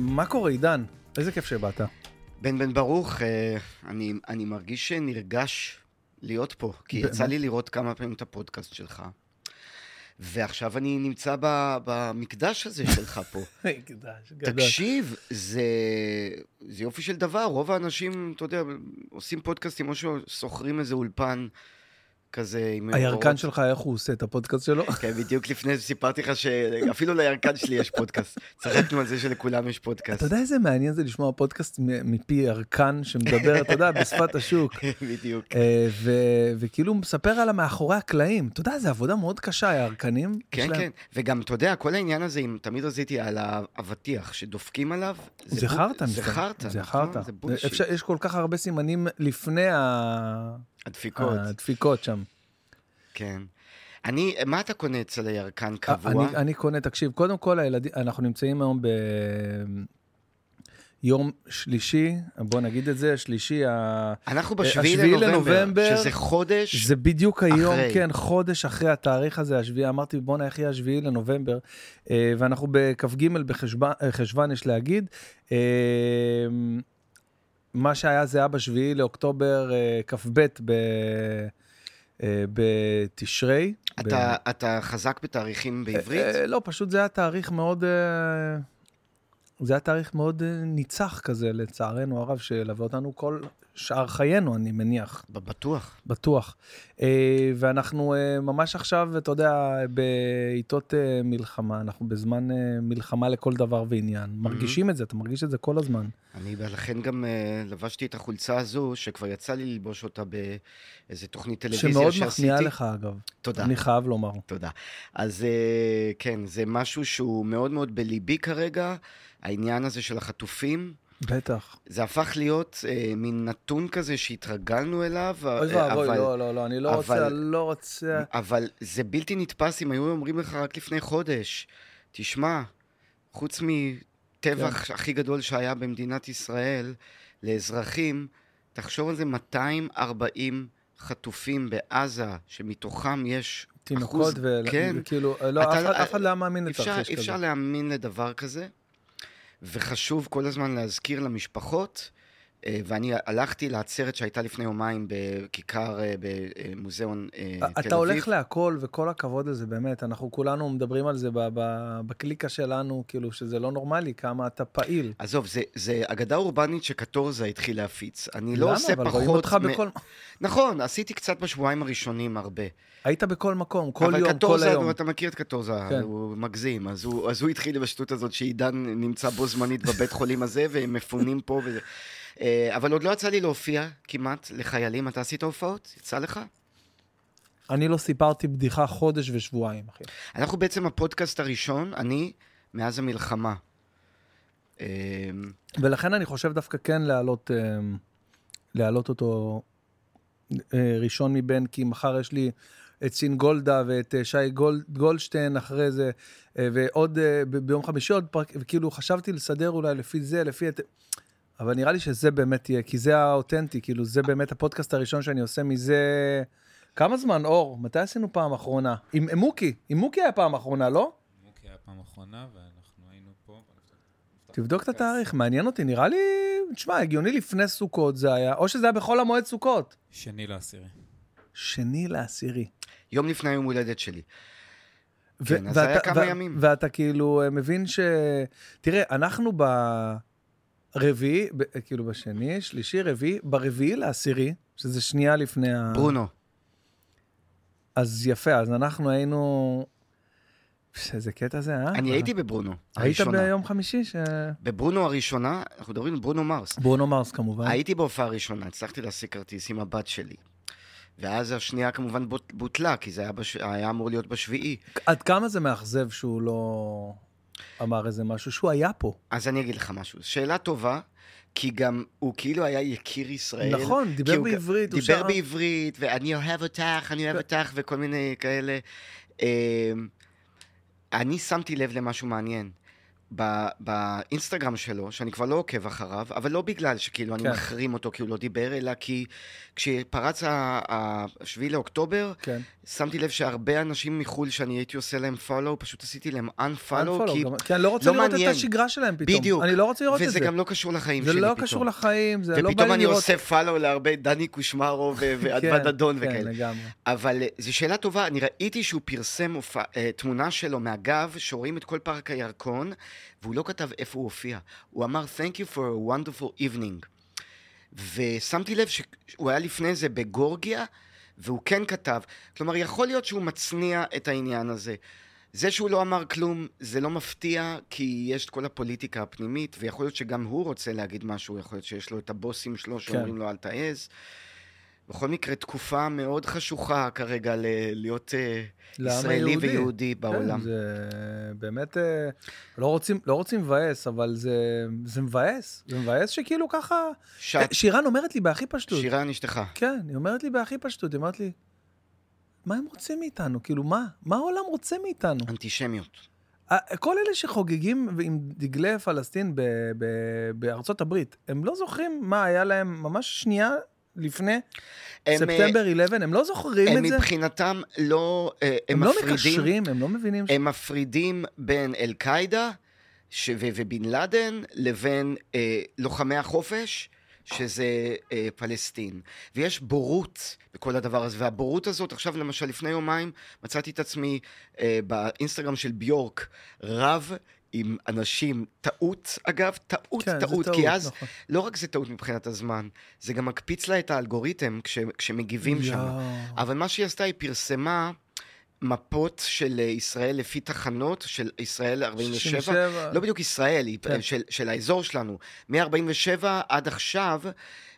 מה קורה, עידן? איזה כיף שבאת. בן בן ברוך, אה, אני, אני מרגיש נרגש להיות פה, כי? יצא לי לראות כמה פעמים את הפודקאסט שלך. ועכשיו אני נמצא ב, במקדש הזה שלך פה. תקשיב, זה, זה יופי של דבר. רוב האנשים, אתה יודע, עושים פודקאסטים או ששוכרים איזה אולפן כזה עם... הירקן אורות. שלך, איך הוא עושה את הפודקאסט שלו? כן, בדיוק לפני זה סיפרתי לך שאפילו לירקן שלי יש פודקאסט. צחקנו על זה שלכולם יש פודקאסט. אתה יודע איזה מעניין זה לשמוע פודקאסט מפי ירקן שמדבר, אתה יודע, בשפת השוק. בדיוק. אה, וכאילו מספר על המאחורי הקלעים. אתה יודע, זו עבודה מאוד קשה, הירקנים. כן, כן. וגם, אתה יודע, כל העניין הזה, אם תמיד רציתי על האבטיח שדופקים עליו, זה בול- חרטא. זה. חרטא, זה נכון? חרטא. אפשר- יש כל כך הרבה סימנים לפני ה- הדפיקות, הדפיקות שם. כן. אני, מה אתה קונה אצל הירקן קבוע? אני, אני קונה, תקשיב, קודם כל הילדים, אנחנו נמצאים היום ביום שלישי, בוא נגיד את זה, שלישי. אנחנו אה, בשביעי לנובמבר, לנובמבר, שזה חודש, זה בדיוק היום, אחרי. כן, חודש אחרי התאריך הזה, השביעי, אמרתי, בואנה, איך יהיה השביעי לנובמבר? אה, ואנחנו בכ"ג בחשוון, אה, יש להגיד. מה שהיה זה היה בשביעי לאוקטובר, אה, כ"ב ב... אה, בתשרי. ב- אתה, אתה חזק בתאריכים בעברית? אה, לא, פשוט זה היה תאריך מאוד... זה היה תאריך מאוד אה, ניצח כזה, לצערנו הרב, שילווה אותנו כל שאר חיינו, אני מניח, בטוח. בטוח. אה, ואנחנו אה, ממש עכשיו, אתה יודע, בעיתות מלחמה, אנחנו בזמן מלחמה לכל דבר ועניין. מרגישים את זה, אתה מרגיש את זה כל הזמן. אני לכן גם לבשתי את החולצה הזו, שכבר יצא לי ללבוש אותה באיזה תוכנית טלוויזיה שמאוד שעשיתי. מחמיאה לך, אגב. תודה. אני חייב לומר. תודה. אז כן, זה משהו שהוא מאוד מאוד בליבי כרגע, העניין הזה של החטופים. בטח. זה הפך להיות אה, מין נתון כזה שהתרגלנו אליו, אוי אה, ואבוי, אבל, לא, לא, לא, אני לא רוצה, אבל- אני לא רוצה... אבל זה בלתי נתפס אם היו אומרים לך רק לפני חודש, תשמע, חוץ מטבח כן. הכי גדול שהיה במדינת ישראל לאזרחים, תחשוב על זה, 240 חטופים בעזה, שמתוכם יש תינוקות, אחוז, ו... כן. וכאילו, לא, אתה- אף אחד- אחד לא היה מאמין לתרחיש כזה. אפשר להאמין לדבר כזה, וחשוב כל הזמן להזכיר למשפחות, ואני הלכתי לעצרת שהייתה לפני יומיים בכיכר, אה, במוזיאון אה, תל אביב. אתה הולך להכל, וכל הכבוד לזה, באמת. אנחנו כולנו מדברים על זה בקליקה שלנו, כאילו, שזה לא נורמלי, כמה אתה פעיל. עזוב, זה, זה אגדה אורבנית שקטורזה התחיל להפיץ. אני לא למה? עושה אבל פחות... רואים אותך מ- בכל... נכון, עשיתי קצת בשבועיים הראשונים הרבה. היית בכל מקום, כל אבל יום, כל קטורזה, היום. אתה מכיר את קטורזה, כן. הוא מגזים. אז הוא, אז הוא התחיל בשטות הזאת שעידן נמצא בו זמנית בבית חולים הזה, והם מפונים פה וזה. אה, אבל עוד לא יצא לי להופיע כמעט לחיילים. אתה עשית הופעות? יצא לך? אני לא סיפרתי בדיחה חודש ושבועיים, אחי. אנחנו בעצם הפודקאסט הראשון, אני, מאז המלחמה. אה, ולכן אני חושב דווקא כן להעלות, אה, להעלות אותו ראשון מבין, כי מחר יש לי את סין גולדה ואת שי גול, גולדשטיין אחרי זה, ועוד ביום חמישי עוד פרק, וכאילו חשבתי לסדר אולי לפי זה, לפי... את... אבל נראה לי שזה באמת יהיה, כי זה האותנטי, כאילו זה באמת הפודקאסט הראשון שאני עושה מזה... כמה זמן, אור? מתי עשינו פעם אחרונה? עם מוקי, עם מוקי היה פעם אחרונה, לא? מוקי היה פעם אחרונה, ואנחנו היינו פה. תבדוק את. התאריך, מעניין אותי, נראה לי, תשמע, הגיוני לפני סוכות זה היה, או שזה היה בחול המועד סוכות. שני לעשירי. שני לעשירי. יום לפני היום הולדת שלי. ו- כן, אז זה היה כמה ימים. ואתה כאילו אה, מבין ש... תראה, אנחנו ברביעי, ב- כאילו בשני, שלישי, רביעי, ברביעי לעשירי, שזה שנייה לפני ה... ברונו. אז יפה, אז אנחנו היינו... איזה קטע זה, אה? אני הייתי בברונו, היית הראשונה. ביום חמישי? ש... בברונו הראשונה, אנחנו מדברים על ברונו מרס. ברונו מרס כמובן. הייתי בהופעה הראשונה, הצלחתי להשיג כרטיס עם הבת שלי. ואז השנייה כמובן בוט- בוטלה, כי זה היה, בש... היה אמור להיות בשביעי. עד כמה זה מאכזב שהוא לא אמר איזה משהו, שהוא היה פה. אז אני אגיד לך משהו. שאלה טובה, כי גם הוא כאילו היה יקיר ישראל. נכון, דיבר הוא בעברית, הוא דיבר שר- בעברית, ואני אוהב אותך, אני אוהב אותך, וכל מיני כאלה. אמ, אני שמתי לב למשהו מעניין. ב- באינסטגרם שלו, שאני כבר לא עוקב אחריו, אבל לא בגלל שכאילו אני כן. מחרים אותו כי הוא לא דיבר, אלא כי כשפרץ ה-7 לאוקטובר, כן. שמתי לב שהרבה אנשים מחו"ל שאני הייתי עושה להם follow, פשוט עשיתי להם unfollow, Unfollow, כי... גם- כי אני לא רוצה לא לראות מעניין. את השגרה שלהם פתאום. בדיוק. אני לא רוצה לראות את זה. וזה גם לא קשור לחיים זה שלי לא פתאום. קשור לחיים, זה לא בא ופתאום לי אני לראות... עושה follow להרבה דני קושמרו ו- ואדווה כן, דדון כן, וכאלה. לגמרי. אבל אה, זו שאלה טובה, אני ראיתי שהוא פרסם אה, תמונה שלו מהגב, שרואים את כל פארק הירקון, והוא לא כתב איפה הוא הופיע. הוא אמר, Thank you for a wonderful evening. ושמתי לב שהוא היה לפני זה בגורגיה, והוא כן כתב. כלומר, יכול להיות שהוא מצניע את העניין הזה. זה שהוא לא אמר כלום, זה לא מפתיע, כי יש את כל הפוליטיקה הפנימית, ויכול להיות שגם הוא רוצה להגיד משהו, יכול להיות שיש לו את הבוסים שלו שאומרים לו אל תעז. בכל מקרה, תקופה מאוד חשוכה כרגע ל- להיות אה, ישראלי היהודי. ויהודי כן, בעולם. זה באמת, אה, לא רוצים, לא רוצים מבאס, אבל זה, זה מבאס. זה מבאס שכאילו ככה... שאת, שירן אומרת לי בהכי פשטות. שירן אשתך. כן, היא אומרת לי בהכי פשטות, היא אומרת לי, מה הם רוצים מאיתנו? כאילו, מה? מה העולם רוצה מאיתנו? אנטישמיות. כל אלה שחוגגים עם דגלי פלסטין ב- ב- בארצות הברית, הם לא זוכרים מה היה להם ממש שנייה לפני הם, אה, ספטמבר 11, הם לא זוכרים הם את זה? מבחינתם לא, אה, הם, הם לא מפרידים, מקשרים, הם לא מבינים ש... הם מפרידים בין אל-קאעידה ש- ו- ובן לאדן לבין אה, לוחמי החופש, שזה אה, פלסטין. ויש בורות בכל הדבר הזה, והבורות הזאת, עכשיו למשל לפני יומיים מצאתי את עצמי אה, באינסטגרם של ביורק רב עם אנשים, טעות אגב, טעות, כן, טעות, טעות, כי אז נכון. לא רק זה טעות מבחינת הזמן, זה גם מקפיץ לה את האלגוריתם כש, כשמגיבים שם. יואו. אבל מה שהיא עשתה, היא פרסמה מפות של אה, ישראל לפי תחנות של ישראל 47. 67. לא בדיוק ישראל, כן. של, של האזור שלנו. מ-47 עד עכשיו,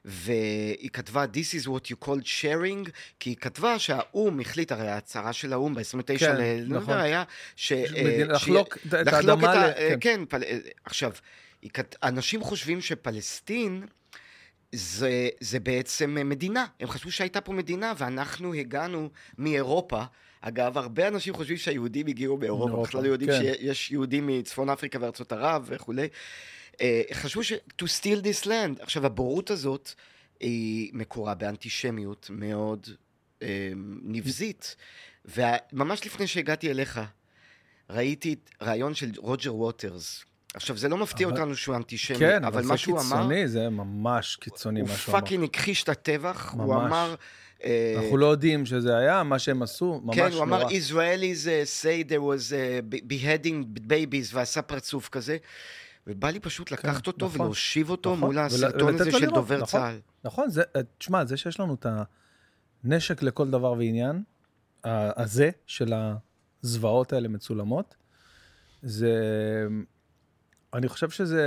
והיא כתבה This is what you called sharing, כי היא כתבה שהאו"ם החליט, הרי ההצהרה של האו"ם ב-29 כן, ל... לא נכון. יודע, היה ש... אה, מדינה- ש- לחלוק את- לחלוק האדמה ה- ל- אה, כן. כן, פל... עכשיו, כת- אנשים חושבים שפלסטין... זה, זה בעצם מדינה. הם חשבו שהייתה פה מדינה, ואנחנו הגענו מאירופה. אגב, הרבה אנשים חושבים שהיהודים הגיעו מאירופה, בכלל לא יודעים כן. שיש יהודים מצפון אפריקה וארצות ערב וכולי. אה, חשבו ש... to steal this land. עכשיו, הבורות הזאת היא מקורה באנטישמיות מאוד אה, נבזית. וממש לפני שהגעתי אליך, ראיתי ראיון של רוג'ר ווטרס. עכשיו, זה לא מפתיע אבל- אותנו שהוא אנטישמי, כן, אבל אבל מה זה שהוא אמר... קיצוני, זה ממש קיצוני הוא מה שהוא אמר. fucking הכחיש את הטבח, הוא ממש. אמר... אנחנו לא יודעים שזה היה, מה שהם עשו, ממש כן, נורא. הוא אמר, Israelis uh, say there was uh, be- beheading babies, ועשה פרצוף כזה. ובא לי פשוט לקחת אותו נכון, ולהושיב אותו נכון, מול ול- הסרטון הזה של דובר נכון. צה"ל. נכון, זה, אה, תשמע, זה שיש לנו את הנשק לכל דבר ועניין, הזה, של הזוועות האלה מצולמות, זה... אני חושב שזה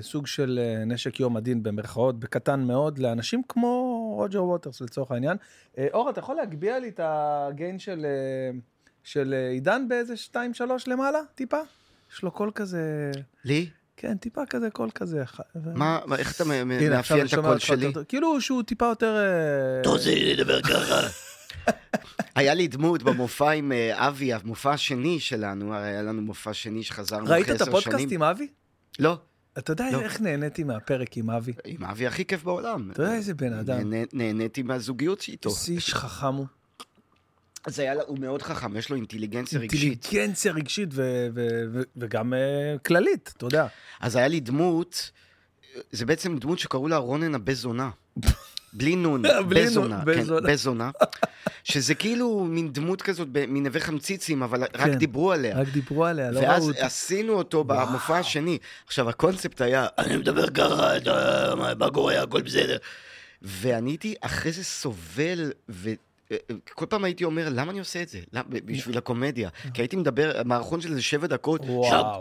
סוג של אה, נשק יום הדין במרכאות, בקטן מאוד, לאנשים כמו רוג'ר ווטרס לצורך העניין. אה, אור, אתה יכול להגביה לי את ה gain של, אה, של עידן באיזה 2-3 למעלה, טיפה? יש לו קול כזה, לי? כן, טיפה כזה, קול כזה. מה, מה- איך אתה מאפיין את הקול שלי? כאילו שהוא טיפה יותר... אתה רוצה לדבר ככה? היה לי דמות במופע עם אה, אבי, המופע השני שלנו, הרי היה לנו מופע שני שחזרנו ראית אחרי את עשר הפודקאסט שנים. עם אבי? לא, אתה יודע לא. איך נהניתי מהפרק עם אבי? עם אבי הכי כיף בעולם. אתה יודע איזה בן אדם. נהנה- נהניתי מהזוגיות שאיתו. איזה איש חכם הוא. אז היה, הוא מאוד חכם, יש לו אינטליגנציה רגשית. אינטליגנציה רגשית ו- ו- ו- וגם אה, כללית, אתה יודע. אז היה לי דמות, זה בעצם דמות שקראו לה רונן הבזונה. בלי נון, נון, בזונה, כן, בזונה. שזה כאילו מין דמות כזאת מנווה חמציצים, אבל רק כן. דיברו עליה. רק דיברו עליה, לא ראו ואז אותה. עשינו אותו במופע השני. עכשיו, הקונספט היה, אני מדבר ככה, מה קורה, הכל בסדר. ואני הייתי אחרי זה סובל, וכל פעם הייתי אומר, למה אני עושה את זה? למה- בשביל הקומדיה. כי הייתי מדבר, מערכון של איזה שבע דקות,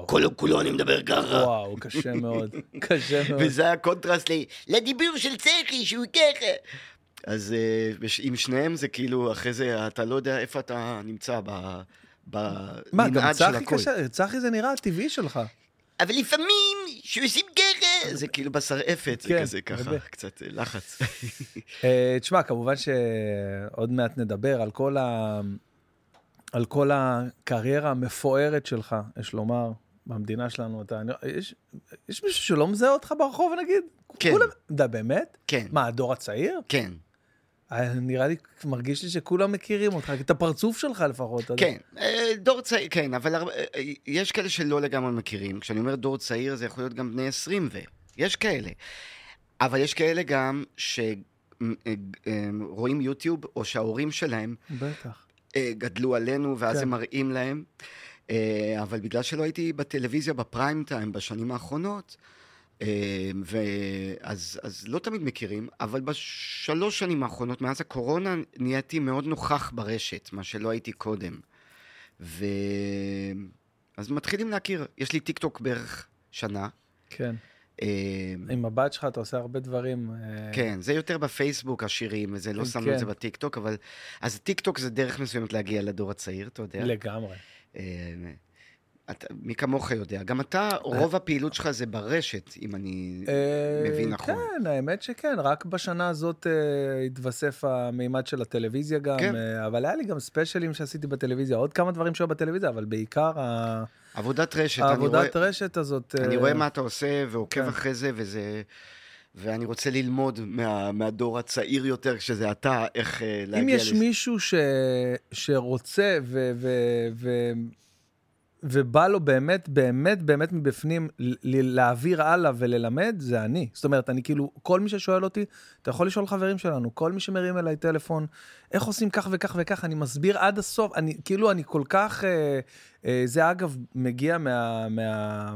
כולו כולו אני מדבר ככה. וואו, קשה מאוד. קשה מאוד. וזה היה קונטרסט לדיבור של צחי, שהוא ככה. אז אה, עם שניהם זה כאילו, אחרי זה אתה לא יודע איפה אתה נמצא. מה, גם במנעד של צחי הכל. קשה, צחי זה נראה הטבעי שלך. אבל לפעמים, שעושים ככה, זה כאילו בשרעפת, זה כן, כזה ככה. קצת אה, לחץ. אה, תשמע, כמובן שעוד מעט נדבר על כל, ה... על כל הקריירה המפוארת שלך, יש לומר, במדינה שלנו, אתה, יש, יש מישהו שלא מזהה אותך ברחוב נגיד? כן. כולם, אתה באמת? כן, מה, הדור הצעיר? כן, נראה לי, מרגיש לי שכולם מכירים אותך, את הפרצוף שלך לפחות. כן. אה, דור צעיר, כן, אבל הרבה- אה, יש כאלה שלא לגמרי מכירים. כשאני אומר דור צעיר, זה יכול להיות גם בני 20 ו... יש כאלה. אבל יש כאלה גם שרואים יוטיוב, או שההורים שלהם בטח. אה, גדלו עלינו, ואז כן. הם מראים להם. אה, אבל בגלל שלא הייתי בטלוויזיה בפריים טיים בשנים האחרונות, אה, ואז אז לא תמיד מכירים, אבל בשלוש שנים האחרונות, מאז הקורונה, נהייתי מאוד נוכח ברשת, מה שלא הייתי קודם. ו... אז מתחילים להכיר. יש לי טיק טוק בערך שנה. כן. אה, עם הבת שלך אתה עושה הרבה דברים. אה, כן, זה יותר בפייסבוק השירים, וזה לא שמנו את זה כן. בטיק טוק, אבל... אז טיק טוק זה דרך מסוימת להגיע לדור הצעיר, אתה יודע. לגמרי. אתה, מי כמוך יודע. גם אתה, רוב הפעילות שלך זה ברשת, אם אני אה, מבין נכון. כן, האמת שכן, רק בשנה הזאת אה, התווסף המימד של הטלוויזיה גם, כן. אה, אבל היה לי גם ספיישלים שעשיתי בטלוויזיה, עוד כמה דברים שהיו בטלוויזיה, אבל בעיקר ה- עבודת רשת, העבודת רשת הזאת. אני אה, רואה מה אתה עושה ועוקב כן. אחרי זה, וזה... ואני רוצה ללמוד מה, מהדור הצעיר יותר, כשזה אתה, איך להגיע אם יש לזה. מישהו ש... שרוצה ו... ו... ו... ובא לו באמת, באמת, באמת מבפנים להעביר הלאה וללמד, זה אני. זאת אומרת, אני כאילו, כל מי ששואל אותי, אתה יכול לשאול חברים שלנו, כל מי שמרים אליי טלפון, איך עושים כך וכך וכך, אני מסביר עד הסוף, אני כאילו, אני כל כך... אה, אה, זה אגב מגיע מה... מה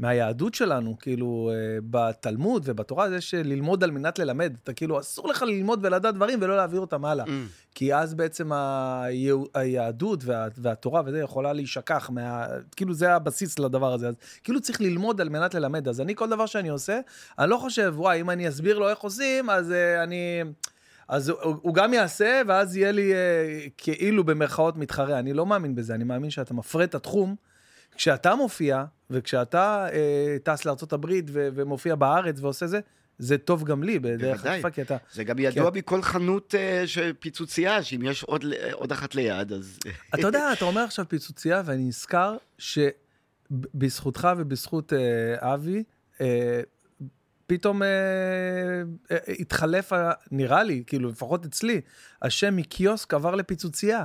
מהיהדות שלנו, כאילו, אה, בתלמוד ובתורה, זה שללמוד על מנת ללמד. אתה כאילו, אסור לך ללמוד ולדעת דברים ולא להעביר אותם הלאה. Mm, כי אז בעצם היהדות וה, והתורה וזה יכולה להישכח, מה, כאילו זה הבסיס לדבר הזה. אז כאילו צריך ללמוד על מנת ללמד. אז אני, כל דבר שאני עושה, אני לא חושב, וואי, אם אני אסביר לו איך עושים, אז uh, אני... אז הוא, הוא גם יעשה, ואז יהיה לי uh, כאילו במרכאות מתחרה. אני לא מאמין בזה, אני מאמין שאתה מפרה את התחום. כשאתה מופיע, וכשאתה uh, טס לארה"ב ו- ומופיע בארץ ועושה זה, זה טוב גם לי, בדרך. עקיפה, כי אתה... זה גם ידוע בכל חנות אה, של פיצוצייה, שאם יש עוד, עוד אחת ליד, אז... אתה יודע, אתה אומר עכשיו פיצוצייה, ואני נזכר שבזכותך ובזכות אה, אבי, אה, פתאום אה, אה, התחלף, נראה לי, כאילו, לפחות אצלי, השם מקיוסק עבר לפיצוצייה.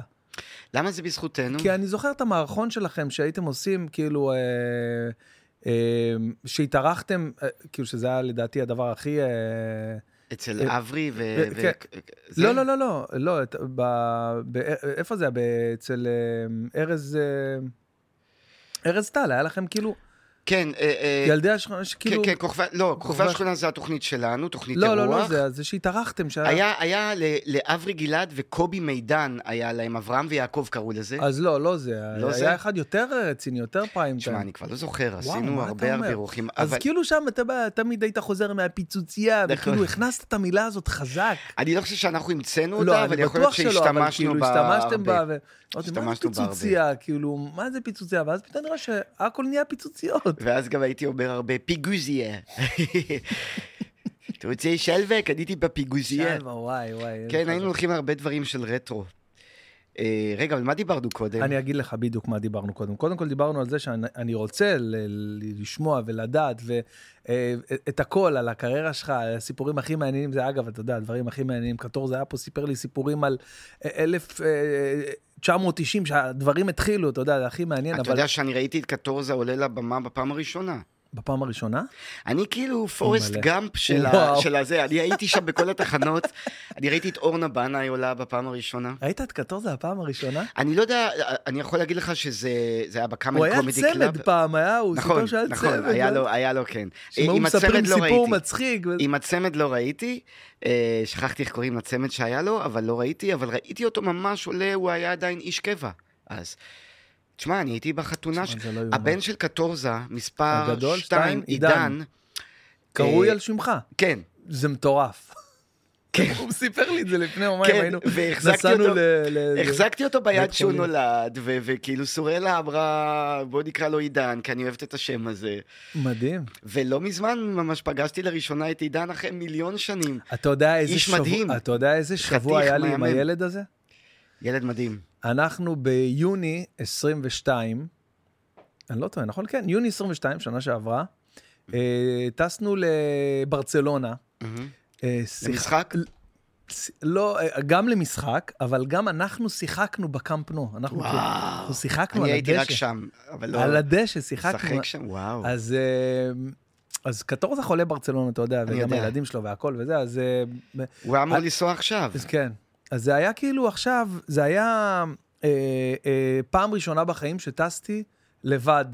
למה זה בזכותנו? כי אני זוכר את המערכון שלכם שהייתם עושים, כאילו, אה, אה, שהתארחתם, אה, כאילו, שזה היה לדעתי הדבר הכי... אה, אצל אה, אברי ו... ו- כן. זה? לא, לא, לא, לא, לא, את- ב- ב- איפה זה היה? אצל אה, ארז, אה, ארז טל, היה לכם כאילו, כן, אה, אה, ילדי השכונה, שכאילו, כן, כן, כוכבי, לא, כוכבי השכונה זה התוכנית שלנו, תוכנית לא, אירוח. לא, לא, זה, זה שהתארחתם, שהיה, היה, היה לאברי גלעד וקובי מידן, היה להם, אברהם ויעקב קראו לזה. אז לא, לא זה, לא היה זה? אחד יותר רציני, יותר פריים תשמע. אני כבר לא זוכר, עשינו הרבה? הרבה אירוחים, אז אבל כאילו שם אתה תמיד היית חוזר מהפיצוצייה, נכון. וכאילו הכנסת את המילה הזאת חזק. אני לא חושב שאנחנו המצאנו לא, אותה, אבל יכול להיות שהשתמשנו כאילו בה, הרבה. אמרתי, מה זה. פיצוצייה? כאילו, מה זה פיצוצייה? ואז פתאום נראה שהכל נהיה פיצוציות. ואז גם הייתי אומר הרבה פיגוזיה. אתה רוצה שלווה? קניתי בפיגוזיה. שלווה, וואי, וואי. כן. היינו הולכים הרבה דברים של רטרו. אה, רגע, אבל מה דיברנו קודם? אני אגיד לך בדיוק מה דיברנו קודם. קודם כל דיברנו על זה שאני אני רוצה לשמוע ולדעת ואת הכל על הקריירה שלך, הסיפורים הכי מעניינים, זה אגב, אתה יודע, הדברים הכי מעניינים. קטור זה היה פה, סיפר לי סיפורים על אה, 1990, שהדברים התחילו, אתה יודע, זה הכי מעניין, אתה אבל יודע שאני ראיתי את קטורזה עולה לבמה בפעם הראשונה. בפעם הראשונה, אני כאילו פורסט. גאמפ של ה-. של הזה, אני הייתי שם בכל התחנות, אני ראיתי את אורנה בנאי עולה בפעם הראשונה. ראית את קטורזה הפעם הראשונה? אני לא יודע, אני יכול להגיד לך שזה זה היה הוא בקאמל היה קומדי קלאב. צמד פעם, היה, הוא נכון, סיפר שהיה צמד. נכון, היה זה- לו, היה לו, כן. עם מספרים לא סיפור ראיתי. מצחיק. עם הצמד לא ראיתי, אה, שכחתי איך קוראים לצמד שהיה לו, אבל לא ראיתי, אבל ראיתי אותו ממש עולה, הוא היה עדיין איש קבע. אז, תשמע, אני הייתי בחתונה, ש... לא. הבן של קטורזה, מספר הגדול, 2, שתיים, עידן. קרוי אה, על שמך. כן, זה מטורף. כן. הוא סיפר לי את זה לפני יומיים, כן, היינו, נסענו ל... ל- החזקתי אותו ביד חולים. נולד, ו- וכאילו סורלה אמרה, בוא נקרא לו עידן, כי אני אוהבת את השם הזה. מדהים. ולא מזמן ממש פגשתי לראשונה את עידן אחרי מיליון שנים. אתה יודע איזה איש שבוע, מדהים. אתה יודע איזה שבוע היה לי עם. הילד הזה? ילד מדהים. אנחנו ביוני 22, אני לא טועה, נכון? כן, יוני 22, שנה שעברה. אה, טסנו לברצלונה. אה, למשחק? לא, אה, גם למשחק, אבל גם אנחנו שיחקנו בקאמפ נו. אנחנו, וואו. אנחנו שיחקנו על הדשא. אני הייתי רק שם, אבל לא... על הדשא שיחקנו. שחק שם, וואו. אז, אז קטורזה חולה ברצלונה, אתה יודע, וגם יודע. הילדים שלו והכל וזה, אז... הוא היה אמור לנסוע עכשיו. אז כן. אז זה היה כאילו עכשיו, זה היה אה, אה, פעם ראשונה בחיים שטסתי לבד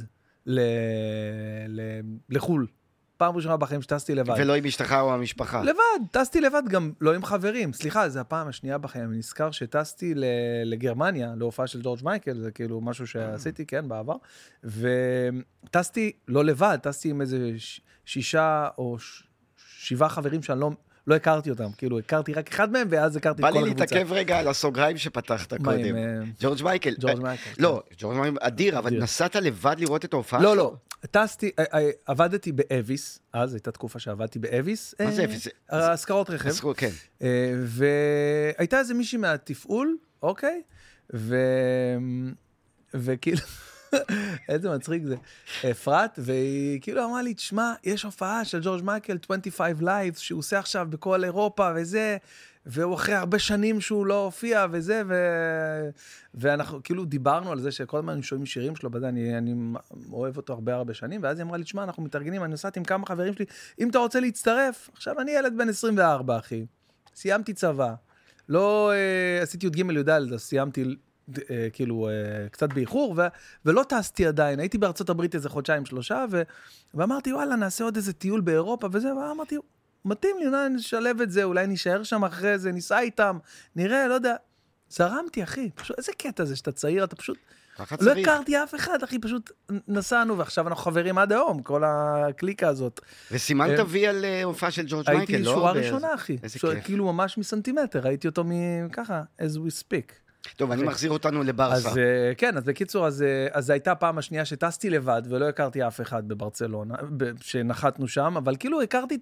ל, ל, לחו"ל. פעם ראשונה בחיים שטסתי לבד. ולא עם אשתך או המשפחה. לבד, טסתי לבד, גם לא עם חברים. סליחה, זו הפעם השנייה בחיים. אני נזכר שטסתי לגרמניה, להופעה של ג'ורג' מייקל, זה כאילו משהו שעשיתי, כן, בעבר. וטסתי לא לבד, טסתי עם איזה שישה או שבעה חברים שאני לא... לא הכרתי אותם, כאילו הכרתי רק אחד מהם, ואז הכרתי את כל הקבוצה. בא לי להתעכב רגע על הסוגריים שפתחת קודם. אה, ג'ורג' מייקל. ג'ורג' מייקל. לא, כן. ג'ורג' מייקל אדיר, אבל נסעת לבד לראות את ההופעה שלו? לא, לא. טסתי, אה, אה, עבדתי באביס, אז הייתה תקופה שעבדתי באביס. מה זה אביס? השכרות רכב. כן. והייתה איזה מישהי מהתפעול, אוקיי? וכאילו... איזה מצחיק זה. אפרת, והיא כאילו אמרה לי, תשמע, יש הופעה של ג'ורג' מייקל, 25 Lives, שהוא עושה עכשיו בכל אירופה וזה, והוא אחרי הרבה שנים שהוא לא הופיע וזה, ו... ואנחנו כאילו דיברנו על זה שכל הזמן שומעים שירים שלו, בזה, אני, אני אוהב אותו הרבה הרבה שנים, ואז היא אמרה לי, תשמע, אנחנו מתארגנים, אני נוסעת עם כמה חברים שלי, אם אתה רוצה להצטרף, עכשיו אני ילד בן 24, אחי, סיימתי צבא, לא uh, עשיתי י"ג י"ד, אז סיימתי אה, כאילו, אה, קצת באיחור, ו- ולא טסתי עדיין. הייתי בארצות הברית איזה חודשיים, שלושה, ו- ואמרתי, וואלה, נעשה עוד איזה טיול באירופה וזה, ואמרתי, מתאים לי, אולי נשלב את זה, אולי נישאר שם אחרי זה, ניסע איתם, נראה, לא יודע. זרמתי, אחי. פשוט, איזה קטע זה שאתה צעיר, אתה פשוט... לא הכרתי אף אחד, אחי, פשוט נסענו, ועכשיו אנחנו חברים עד היום, כל הקליקה הזאת. וסימנת אה, וי על הופעה של ג'ורג' מייקל, לא? הייתי שורה ראשונה, אחי. איזה כיף. כאילו ממש מסנטימטר, ראיתי אותו מככה, as we speak. טוב, אני מחזיר אותנו לברסה. אז אה, כן, אז בקיצור, אז, אה, אז זו הייתה הפעם השנייה שטסתי לבד ולא הכרתי אף אחד בברצלונה, שנחתנו שם, אבל כאילו הכרתי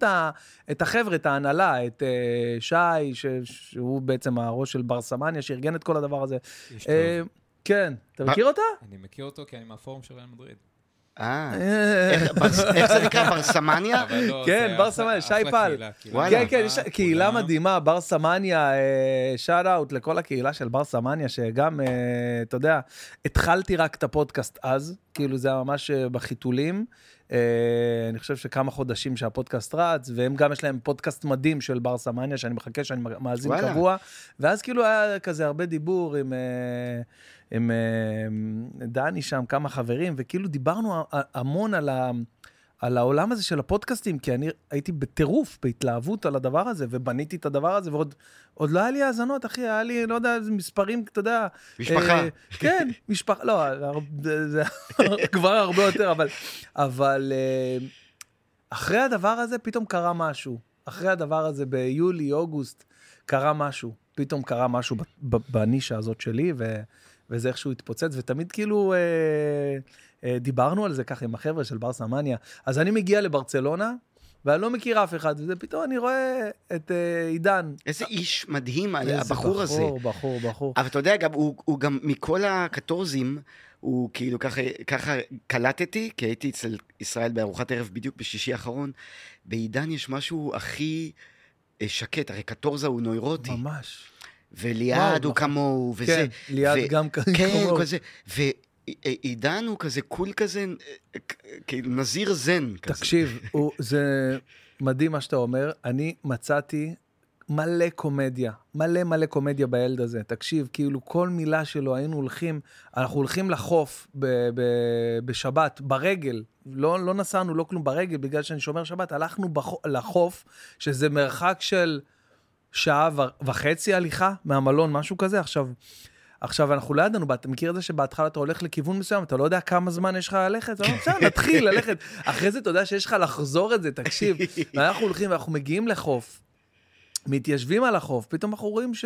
את, החבר'ה, את ההנהלה, את uh, שי, ש, שהוא בעצם הראש של ברסמניה, שארגן את כל הדבר הזה. כן, אתה מכיר אותה? אני מכיר אותו כי אני מהפורום של ריאל מדריד. אה, איך זה נקרא, בר סמניה? לא, כן, בר סמניה, שי פל. כן, כן, יש קהילה מדהימה, בר סמניה, שאט אאוט לכל הקהילה של בר סמניה, שגם, אה, אתה יודע, התחלתי רק את הפודקאסט אז, כאילו זה היה ממש אה, בחיתולים. אה, אני חושב שכמה חודשים שהפודקאסט רץ, והם גם יש להם פודקאסט מדהים של בר סמניה, שאני מחכה שאני מאזין קבוע, ואז כאילו היה כזה הרבה דיבור עם... עם אה, דני שם, כמה חברים, וכאילו דיברנו המון על, ה, על העולם הזה של הפודקאסטים, כי אני הייתי בטירוף, בהתלהבות על הדבר הזה, ובניתי את הדבר הזה, ועוד עוד לא היה לי האזנות, אחי, היה לי, לא יודע, מספרים, אתה יודע. משפחה. אה, כן, משפחה, לא, זה כבר הרבה יותר, אבל, אבל אה, אחרי הדבר הזה פתאום קרה משהו. אחרי הדבר הזה ביולי, אוגוסט, קרה משהו. פתאום קרה משהו בנישה הזאת שלי, ו... וזה איכשהו התפוצץ, ותמיד כאילו אה, אה, דיברנו על זה ככה עם החבר'ה של ברסה מניה. אז אני מגיע לברצלונה, ואני לא מכיר אף אחד, ופתאום אני רואה את אה, עידן. איזה איש מדהים, הבחור בחור, הזה. בחור, בחור, בחור. אבל אתה יודע, גם, הוא, הוא גם מכל הקטורזים, הוא כאילו ככה, ככה קלטתי, כי הייתי אצל ישראל בארוחת ערב בדיוק בשישי האחרון. בעידן יש משהו הכי אה, שקט, הרי קטורזה הוא נוירוטי. ממש. וליעד הוא כמוהו, וזה. כן, ליעד גם כמוהו. כן, כזה. ועידן הוא כזה קול כזה, כאילו נזיר זן כזה. תקשיב, זה מדהים מה שאתה אומר. אני מצאתי מלא קומדיה, מלא מלא קומדיה בילד הזה. תקשיב, כאילו כל מילה שלו היינו הולכים, אנחנו הולכים לחוף ב- ב- בשבת, ברגל. לא, לא נסענו, לא כלום, ברגל, בגלל שאני שומר שבת. הלכנו בח- לחוף, שזה מרחק של... שעה וחצי הליכה מהמלון, משהו כזה. עכשיו, עכשיו אנחנו לא ידענו, אתה מכיר את זה שבהתחלה אתה הולך לכיוון מסוים, אתה לא יודע כמה זמן יש לך ללכת, בסדר, נתחיל ללכת. אחרי זה אתה יודע שיש לך לחזור את זה, תקשיב. ואנחנו הולכים ואנחנו מגיעים לחוף, מתיישבים על החוף, פתאום אנחנו רואים ש...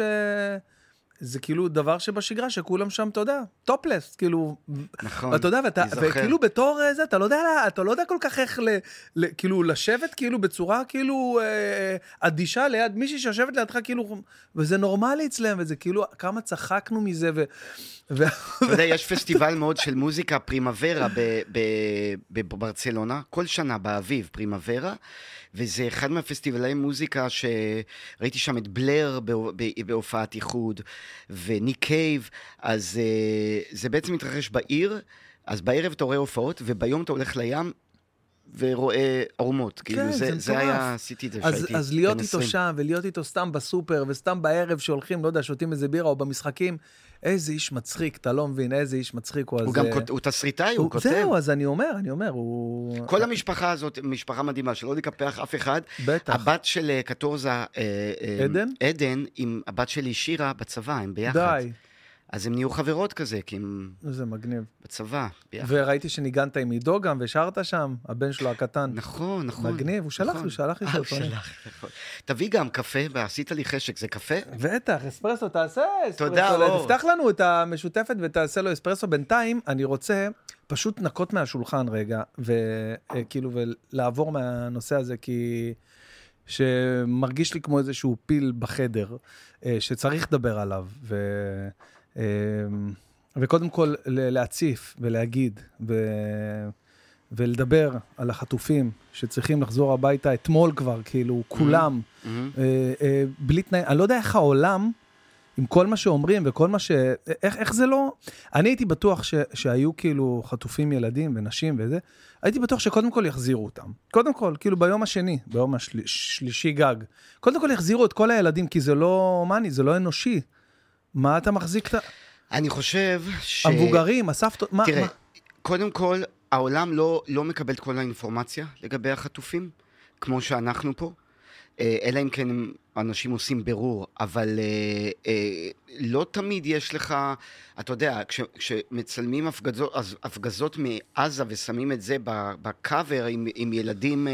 זה כאילו דבר שבשגרה, שכולם שם, אתה יודע, טופלס, כאילו... נכון, אתה יודע, ואתה, וכאילו בתור אה, זה, אתה לא יודע, אתה לא יודע כל כך איך, ל, ל, כאילו, לשבת כאילו בצורה כאילו אה, אדישה ליד מישהי שיושבת לידך, כאילו, וזה נורמלי אצלם, וזה כאילו, כמה צחקנו מזה, ו... אתה יודע, יש פסטיבל מאוד של מוזיקה, פרימוורה, בברצלונה, כל שנה באביב, פרימוורה. וזה אחד מהפסטיבלי מוזיקה שראיתי שם את בלר בהופעת איחוד, וניק קייב, אז אה, זה בעצם מתרחש בעיר, אז בערב אתה רואה הופעות, וביום אתה הולך לים, ורואה ערומות, כן, כאילו זה, זה, זה היה, עשיתי את זה כשהייתי בן 20. אז להיות איתו שם, ולהיות איתו סתם בסופר, וסתם בערב שהולכים, לא יודע, שותים איזה בירה, או במשחקים, איזה איש מצחיק, אתה לא מבין איזה איש מצחיק הוא. הוא אז, גם, uh, הוא תסריטאי, הוא, הוא כותב. זהו, אז אני אומר, אני אומר, הוא... כל המשפחה הזאת, משפחה מדהימה, שלא לקפח אף אחד. בטח. הבת של אה, קטורזה... אה, עדן? עדן, עם הבת שלי שירה בצבא, הם ביחד. די. אז הם נהיו חברות כזה, כי הם... זה מגניב. בצבא, ביחד. וראיתי שניגנת עם עידו גם, ושרת שם, הבן שלו הקטן. נכון, נכון. מגניב, הוא שלח לי, נכון. הוא שלח לי סרטונים. אה, הוא שלח, נכון. תביא גם קפה, ועשית לי חשק, זה קפה? בטח, אספרסו, תעשה אספרסו. תודה, אור. תפתח לנו את המשותפת ותעשה לו אספרסו. בינתיים, אני רוצה פשוט נקות מהשולחן רגע, וכאילו, ולעבור מהנושא הזה, כי... שמרגיש לי כמו איזשהו פיל בחדר, אה, שצריך לדבר עליו. ו... אמ, וקודם כל להציף ולהגיד ו... ולדבר על החטופים שצריכים לחזור הביתה אתמול כבר, כאילו, כולם, mm-hmm. אה, אה, בלי תנאי, אני לא יודע איך העולם, עם כל מה שאומרים וכל מה ש... איך, איך זה לא... אני הייתי בטוח ש... שהיו כאילו חטופים ילדים ונשים וזה, הייתי בטוח שקודם כל יחזירו אותם. קודם כל, כאילו ביום השני, ביום השלישי גג, קודם כל יחזירו את כל הילדים, כי זה לא הומני, זה לא אנושי. מה אתה מחזיק את ה... אני חושב ש... המבוגרים, הסבתות, מה... תראה, מה? קודם כל, העולם לא, לא מקבל את כל האינפורמציה לגבי החטופים, כמו שאנחנו פה, אה, אלא אם כן אנשים עושים בירור, אבל אה, אה, לא תמיד יש לך, אתה יודע, כש, כשמצלמים הפגזות, הפגזות מעזה ושמים את זה בקאבר עם, עם ילדים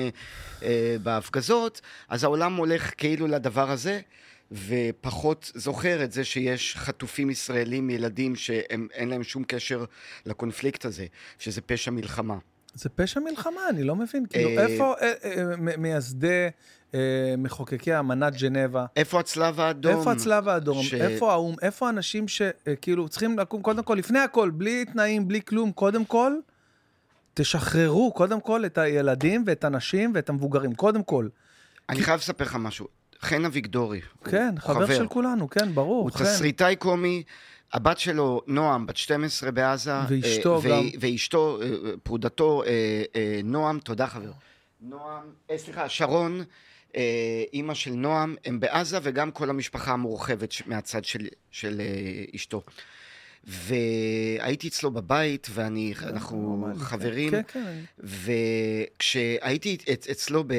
בהפגזות, אז העולם הולך כאילו לדבר הזה. ופחות זוכר את זה שיש חטופים ישראלים, ילדים, שאין להם שום קשר לקונפליקט הזה, שזה פשע מלחמה. זה פשע מלחמה, אני לא מבין. כאילו, אה, איפה אה, אה, מייסדי, מחוקקי אמנת ג'נבה? איפה הצלב האדום? איפה הצלב האדום? איפה האו"ם? איפה האנשים שכאילו צריכים לקום, קודם כל, לפני הכל, בלי תנאים, בלי כלום, קודם כל, תשחררו קודם כל את הילדים ואת הנשים ואת המבוגרים, קודם כל. אני חייב לספר לך משהו. חן אביגדורי. כן, חבר, חבר של כולנו, כן, ברור. הוא חן. תסריטאי קומי, הבת שלו, נועם, בת 12 בעזה. ואשתו אה, גם. ואשתו, אה, פרודתו, אה, אה, נועם, תודה חבר. נועם, אה, סליחה, שרון, אה, אימא של נועם, הם בעזה, וגם כל המשפחה המורחבת מהצד של, של אה, אשתו. והייתי אצלו בבית, ואנחנו כן, חברים, כן, כן. וכשהייתי אצלו ב...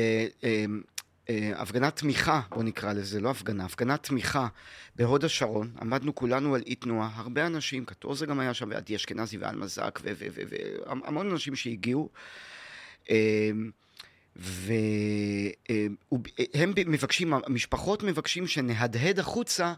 אה, אה, הפגנת תמיכה, בוא נקרא לזה, לא הפגנה, הפגנת תמיכה בהוד השרון, עמדנו כולנו על אי תנועה, הרבה אנשים, קטורזה גם היה שם, ועדי אשכנזי ועל מזק, והמון אנשים שהגיעו. אה, והם מבקשים, המשפחות מבקשים שנהדהד החוצה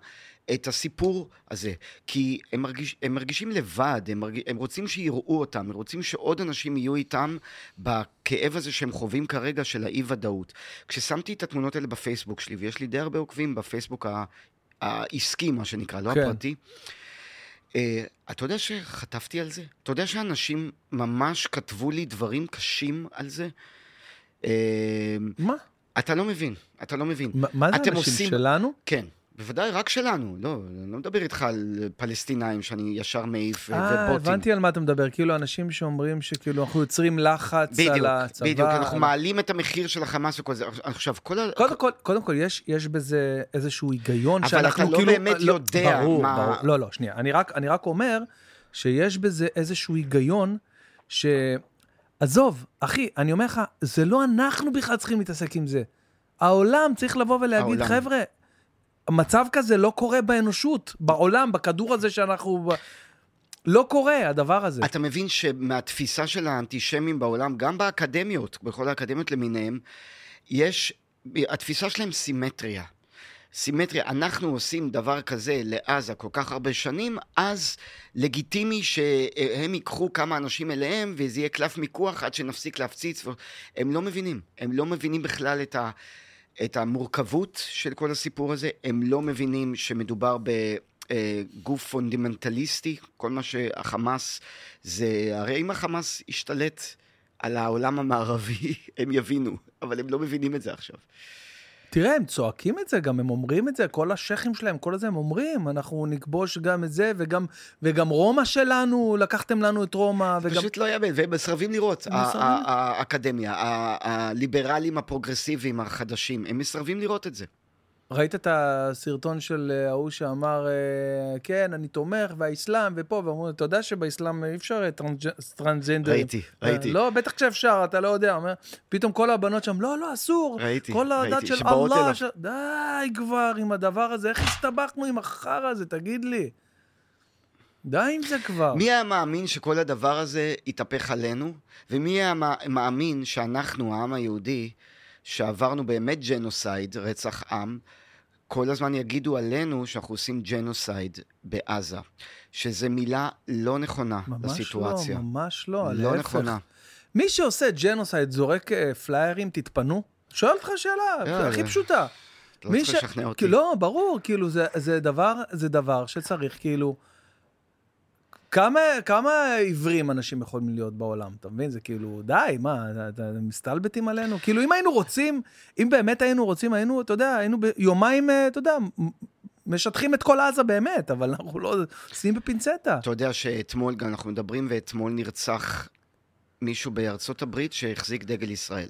את הסיפור הזה, כי הם, מרגיש, הם מרגישים לבד, הם, מרגיש, הם רוצים שיראו אותם, הם רוצים שעוד אנשים יהיו איתם בכאב הזה שהם חווים כרגע של האי-ודאות. כששמתי את התמונות האלה בפייסבוק שלי, ויש לי די הרבה עוקבים בפייסבוק העסקי, מה שנקרא, לא כן. הפרטי, uh, אתה יודע שחטפתי על זה? אתה יודע שאנשים ממש כתבו לי דברים קשים על זה? Uh, מה? אתה לא מבין, אתה לא מבין. מה זה אנשים עושים... שלנו? כן. בוודאי, רק שלנו. לא, אני לא מדבר איתך על פלסטינאים שאני ישר מעיף אה, ובוטים. אה, הבנתי על מה אתה מדבר. כאילו, אנשים שאומרים שכאילו אנחנו יוצרים לחץ בדיוק, על הצבא. בדיוק, אנחנו על... מעלים את המחיר של החמאס וכל זה. עכשיו, כל ה... קודם כל, קודם כל יש, יש בזה איזשהו היגיון שאנחנו כאילו... אבל אתה לא באמת לא, יודע ברור, מה... ברור, לא, לא, שנייה. אני רק, אני רק אומר שיש בזה איזשהו היגיון ש... עזוב, אחי, אני אומר לך, זה לא אנחנו בכלל צריכים להתעסק עם זה. העולם צריך לבוא ולהגיד, חבר'ה, מצב כזה לא קורה באנושות, בעולם, בכדור הזה שאנחנו... לא קורה הדבר הזה. אתה מבין שמהתפיסה של האנטישמים בעולם, גם באקדמיות, בכל האקדמיות למיניהם, יש, התפיסה שלהם סימטריה. סימטריה, אנחנו עושים דבר כזה לעזה כל כך הרבה שנים, אז לגיטימי שהם ייקחו כמה אנשים אליהם וזה יהיה קלף מיקוח עד שנפסיק להפציץ. הם לא מבינים, הם לא מבינים בכלל את, ה, את המורכבות של כל הסיפור הזה, הם לא מבינים שמדובר ב... אה, גוף פונדמנטליסטי, כל מה שהחמאס זה, הרי אם החמאס ישתלט על העולם המערבי, הם יבינו, אבל הם לא מבינים את זה עכשיו. תראה, הם צועקים את זה, גם הם אומרים את זה, כל השייחים שלהם, כל הזה הם אומרים, אנחנו נכבוש גם את זה, וגם, וגם רומא שלנו, לקחתם לנו את רומא, וגם... פשוט לא יאמן, והם מסרבים לראות, האקדמיה, הליברלים הפרוגרסיביים החדשים, הם מסרבים לראות את זה. ראית את הסרטון של אה, ההוא שאמר, אה, כן, אני תומך, והאסלאם, ופה, ואמרו, אתה יודע שבאסלאם אי אפשר טרנסג'נדרים. ראיתי, ראיתי. לא, בטח שאפשר, אתה לא יודע. אומר, פתאום כל הבנות שם, לא, לא, אסור. ראיתי, כל ראיתי. הדת של אללה. ש... די כבר עם הדבר הזה, איך הסתבכנו עם החרא הזה, תגיד לי. די עם זה כבר. מי היה מאמין שכל הדבר הזה יתהפך עלינו? ומי היה מאמין שאנחנו, העם היהודי, שעברנו באמת ג'נוסייד, רצח עם, כל הזמן יגידו עלינו שאנחנו עושים ג'נוסייד בעזה, שזו מילה לא נכונה ממש לסיטואציה. לא, ממש לא, לא להפך. נכונה. מי שעושה ג'נוסייד זורק אה, פליירים, תתפנו? שואל אותך שאלה, הכי פשוטה. לא צריך לשכנע אותי. לא, ברור, כאילו, זה, זה, דבר, זה דבר שצריך, כאילו... כמה, כמה עיוורים אנשים יכולים להיות בעולם, אתה מבין? זה כאילו, די, מה, אתם מסתלבטים עלינו? כאילו, אם היינו רוצים, אם באמת היינו רוצים, היינו, אתה יודע, היינו ביומיים, אה, אתה יודע, משטחים את כל עזה באמת, אבל אנחנו לא עושים בפינצטה. אתה יודע שאתמול, גם אנחנו מדברים, ואתמול נרצח מישהו בארצות הברית שהחזיק דגל ישראל.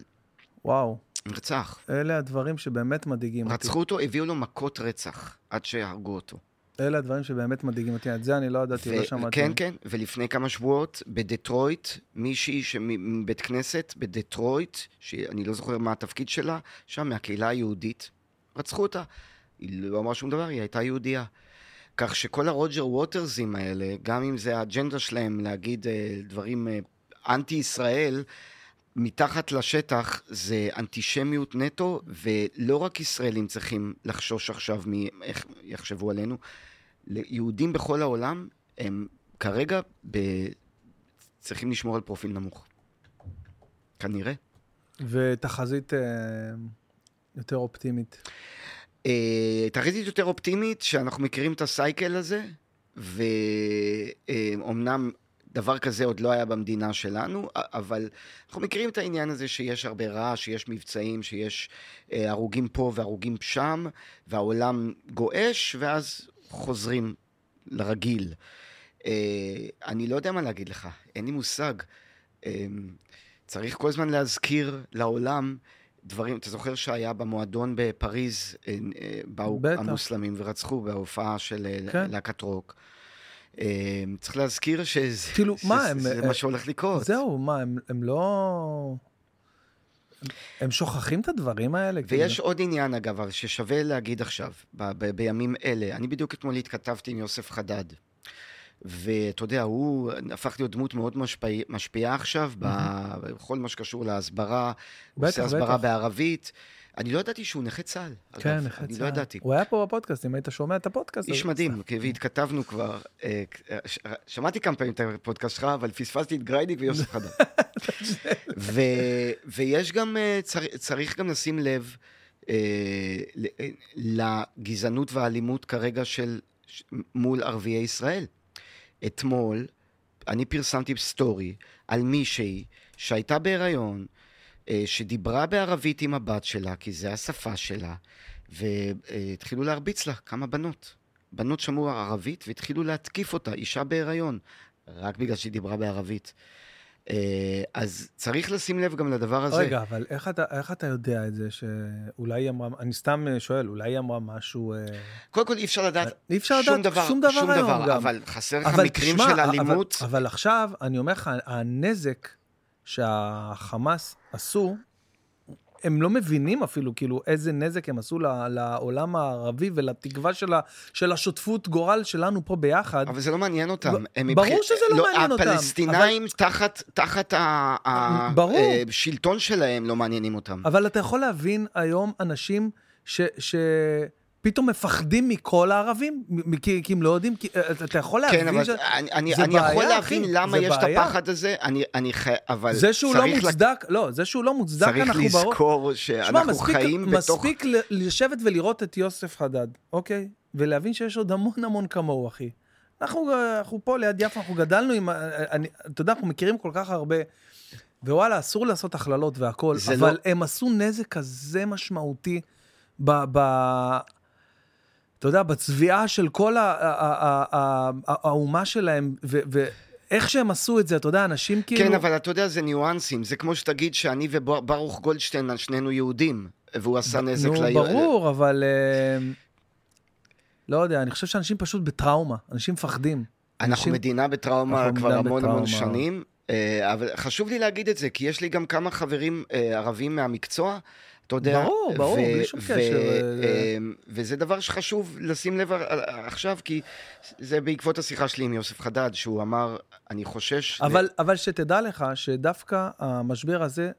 וואו. נרצח. אלה הדברים שבאמת מדאיגים אותי. רצחו אותו, הביאו לו מכות רצח, עד שהרגו אותו. אלה הדברים שבאמת מדאיגים אותי, את זה אני לא ידעתי, לא שמעתי. כן, כן, ולפני כמה שבועות, בדטרויט, מישהי מבית כנסת בדטרויט, שאני לא זוכר מה התפקיד שלה, שם מהקהילה היהודית, רצחו אותה. היא לא אמרה שום דבר, היא הייתה יהודייה. כך שכל הרוג'ר ווטרזים האלה, גם אם זה האג'נדה שלהם להגיד אה, דברים אה, אנטי-ישראל, מתחת לשטח זה אנטישמיות נטו, ולא רק ישראלים צריכים לחשוש עכשיו מאיך יחשבו עלינו. יהודים בכל העולם הם כרגע ב... צריכים לשמור על פרופיל נמוך. כנראה. ותחזית אה, יותר אופטימית. אה, תחזית יותר אופטימית, שאנחנו מכירים את הסייקל הזה, ואומנם דבר כזה עוד לא היה במדינה שלנו, אבל אנחנו מכירים את העניין הזה שיש הרבה רעש, שיש מבצעים, שיש אה, הרוגים פה והרוגים שם, והעולם גועש, ואז חוזרים לרגיל. אה, אני לא יודע מה להגיד לך, אין לי מושג. אה, צריך כל הזמן להזכיר לעולם דברים, אתה זוכר שהיה במועדון בפריז, באו בטח. המוסלמים ורצחו בהופעה של כן. להקת רוק. צריך להזכיר שזה כאילו, מה, הם, זה הם, מה שהולך לקרות. זהו, מה, הם, הם לא... הם שוכחים את הדברים האלה? ויש כאילו... עוד עניין, אגב, ששווה להגיד עכשיו, ב- ב- בימים אלה. אני בדיוק אתמול התכתבתי עם יוסף חדד. ואתה יודע, הוא הפך להיות דמות מאוד משפיע, משפיעה עכשיו mm-hmm. בכל מה שקשור להסברה. בטח, הוא עושה הסברה בטח. בערבית. אני לא ידעתי שהוא נכה צה"ל. כן, נכה צה"ל. אני לא ידעתי. הוא היה פה בפודקאסט, אם היית שומע את הפודקאסט. איש מדהים, והתכתבנו כבר. אה, שמעתי כמה פעמים את הפודקאסט שלך, אבל פספסתי את גריידיק ויוסף חדד. ויש גם, אה, צריך גם לשים לב אה, לגזענות והאלימות כרגע של, מול ערביי ישראל. אתמול, אני פרסמתי סטורי על מישהי שהייתה בהיריון, אה, שדיברה בערבית עם הבת שלה, כי זה השפה שלה, והתחילו להרביץ לה כמה בנות. בנות שמעו ערבית והתחילו להתקיף אותה, אישה בהיריון, רק בגלל שהיא דיברה בערבית. אה, אז צריך לשים לב גם לדבר הזה. רגע, אבל איך אתה, איך אתה יודע את זה שאולי היא אמרה, אני סתם שואל, אולי היא אמרה משהו... אה, קודם כל אי אפשר לדעת אי אפשר שום לדעת דבר, שום דבר שום דבר, גם. אבל חסר לך מקרים של אלימות. אבל, אבל עכשיו, אני אומר לך, הנזק שהחמאס עשו, הם לא מבינים אפילו, כאילו, איזה נזק הם עשו לעולם הערבי ולתקווה של, ה, של השותפות גורל שלנו פה ביחד. אבל זה לא מעניין אותם. הם ברור מבח... שזה לא, לא מעניין אותם. הפלסטינאים אבל... תחת, תחת השלטון שלהם לא מעניינים אותם. אבל אתה יכול להבין היום אנשים ש... ש... פתאום מפחדים מכל הערבים? כי, כי הם לא יודעים, כי, אה, אתה יכול להבין כן, אבל ש... אני, אני, אני בעיה, יכול להבין אחי, למה יש בעיה. את הפחד הזה, אני, אני ח... אבל זה שהוא לא מוצדק, לק... לא, זה שהוא לא מוצדק, אנחנו ברור. צריך לזכור שאנחנו מספיק, חיים בתוך... מספיק לשבת ולראות את יוסף חדד, אוקיי? ולהבין שיש עוד המון המון כמוהו, אחי. אנחנו, אנחנו פה ליד יפו, אנחנו גדלנו עם... אני, אתה יודע, אנחנו מכירים כל כך הרבה, ווואלה, אסור לעשות הכללות והכול, אבל לא... הם עשו נזק כזה משמעותי ב... ב אתה יודע, בצביעה של כל האומה שלהם, ואיך שהם עשו את זה, אתה יודע, אנשים כאילו... כן, אבל אתה יודע, זה ניואנסים. זה כמו שתגיד שאני וברוך גולדשטיין, שנינו יהודים, והוא עשה נזק נו, ברור, אבל... אה, לא יודע, אני חושב שאנשים פשוט בטראומה, אנשים מפחדים. אנחנו אנשים... מדינה בטראומה כבר המון. המון שנים, אה, אבל חשוב לי להגיד את זה, כי יש לי גם כמה חברים אה, ערבים מהמקצוע. אתה יודע, ברור, ברור, בלי שום קשר. אה, וזה דבר שחשוב לשים לב עכשיו, כי זה בעקבות השיחה שלי עם יוסף חדד, שהוא אמר, אני חושש... אבל, ל... אבל שתדע לך שדווקא המשבר הזה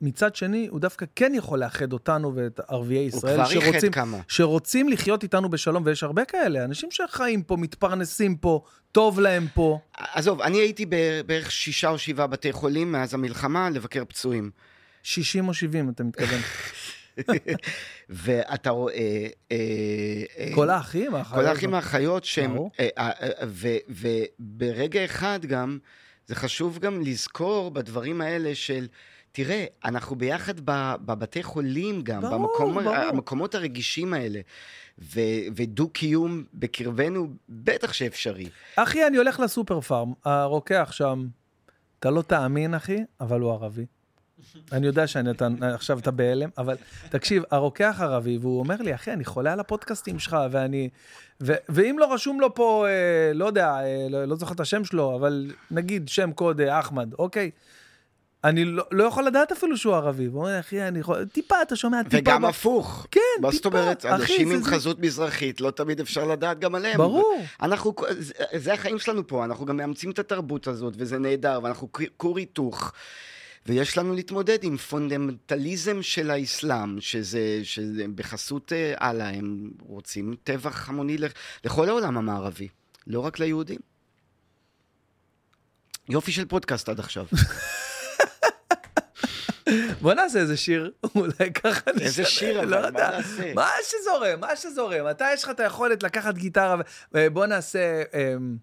מצד שני, הוא דווקא כן יכול לאחד אותנו ואת ערביי ישראל, הוא כבר כמה. שרוצים לחיות איתנו בשלום, ויש הרבה כאלה, אנשים שחיים פה, מתפרנסים פה, טוב להם פה. עזוב, אני הייתי בערך שישה או שבעה בתי חולים מאז המלחמה לבקר פצועים. 60 או 70, אתה מתכוון. ואתה רואה... אה, אה, כל האחים, האחיות. כל האחים והאחיות שהם... אה, וברגע אחד גם, זה חשוב גם לזכור בדברים האלה של... תראה, אנחנו ביחד בבתי חולים גם, ברור, במקום, ברור. המקומות הרגישים האלה. ו- ודו-קיום בקרבנו, בטח שאפשרי. אחי, אני הולך לסופר פארם, הרוקח שם, אתה לא תאמין, אחי, אבל הוא ערבי. אני יודע שאני אתה, עכשיו אתה בהלם, אבל תקשיב, הרוקח ערבי, והוא אומר לי, אחי, אני חולה על הפודקאסטים שלך, ואני... ו, ואם לא רשום לו פה, אה, לא יודע, אה, לא, לא זוכר את השם שלו, אבל נגיד שם קוד אה, אחמד, אוקיי? אני לא, לא יכול לדעת אפילו שהוא ערבי. הוא אומר, אחי, אני יכול... טיפה, אתה שומע טיפה... וגם ב... הפוך. כן, טיפה. מה זאת אומרת? אנשים עם זה... חזות מזרחית, לא תמיד אפשר לדעת גם עליהם. ברור. אנחנו, זה, זה החיים שלנו פה, אנחנו גם מאמצים את התרבות הזאת, וזה נהדר, ואנחנו כור היתוך. ויש לנו להתמודד עם פונדמנטליזם של האסלאם, שזה, שזה בחסות אה, אללה, הם רוצים טבח המוני לכל העולם המערבי, לא רק ליהודים. יופי של פודקאסט עד עכשיו. בוא נעשה איזה שיר, אולי ככה נשנה. איזה שיר, אבל לא מה נעשה? מה שזורם, מה שזורם. אתה, יש לך את היכולת לקחת גיטרה, ובוא נעשה... אמ,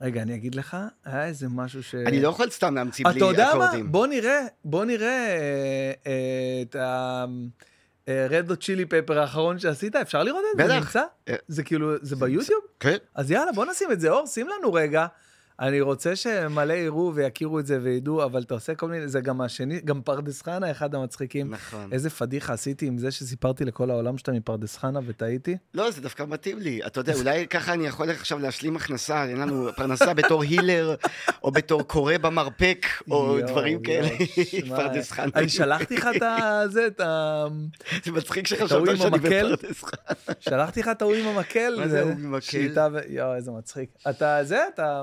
רגע, אני אגיד לך, היה איזה משהו ש... אני לא יכול סתם להמציא בלי אקורדים. אתה יודע מה? בוא נראה, בוא נראה אה, אה, את ה... רד דו צ'ילי פפר האחרון שעשית, אפשר לראות את זה? בטח. זה נמצא? אה, זה כאילו, זה ביוטיוב? כן. אז יאללה, בוא נשים את זה. אור, שים לנו רגע. אני רוצה שמלא יראו ויכירו את זה וידעו, אבל אתה עושה כל מיני, זה גם השני, גם פרדס חנה, אחד המצחיקים. נכון. איזה פדיחה עשיתי עם זה שסיפרתי לכל העולם שאתה מפרדס חנה וטעיתי? לא, זה דווקא מתאים לי. אתה יודע, אולי ככה אני יכול עכשיו להשלים הכנסה, אין לנו פרנסה בתור הילר, או בתור קורא במרפק, או דברים כאלה, פרדס חנה. אני שלחתי לך את זה, את ה... זה מצחיק שחשבת שאני בפרדס חנה. שלחתי לך את ההוא עם המקל. מה זה ההוא עם המקל? יואו, איזה מצחיק. אתה זה, אתה...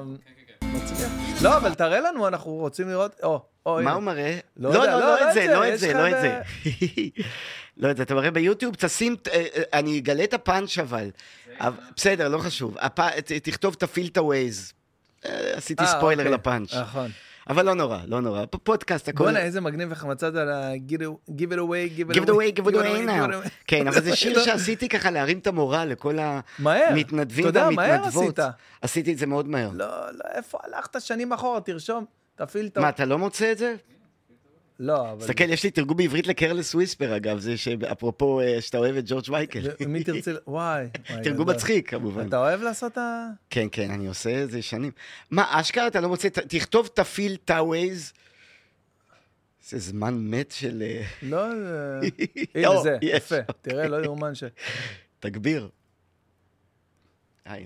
מצליח. לא, אבל תראה לנו, אנחנו רוצים לראות... או, או, מה הוא מראה? לא, לא, לא, לא את זה, לא את זה, לא את זה. לא את זה, אתה מראה ביוטיוב, תשים, אה, אה, אני אגלה את הפאנץ' אבל. בסדר, לא חשוב. תכתוב תפעיל את הווייז. אה, עשיתי ספוילר אוקיי. לפאנץ'. נכון. אבל לא נורא, לא נורא. פודקאסט, הכל... בואנה, איזה מגניב איך מצאת על ה-give it away, give it away, give it away now. כן, אבל זה שיר שעשיתי ככה להרים את המורל לכל המתנדבים והמתנדבות. עשיתי את זה מאוד מהר. לא, לא, איפה הלכת שנים אחורה? תרשום, תפעיל את ה... מה, אתה לא מוצא את זה? לא, אבל... תסתכל, יש לי תרגום בעברית ל Careless Whisper, אגב, זה שאפרופו אה, שאתה אוהב את ג'ורג' מייקל. מי תרצה... וואי. תרגום מצחיק, כמובן. אתה אוהב לעשות ה... כן, כן, אני עושה את זה שנים. מה, אשכרה אתה לא מוצא... תכתוב תפעיל ת'ווייז. זה זמן מת של... אה, לא, הנה זה, יפה. תראה, לא יאומן ש... תגביר.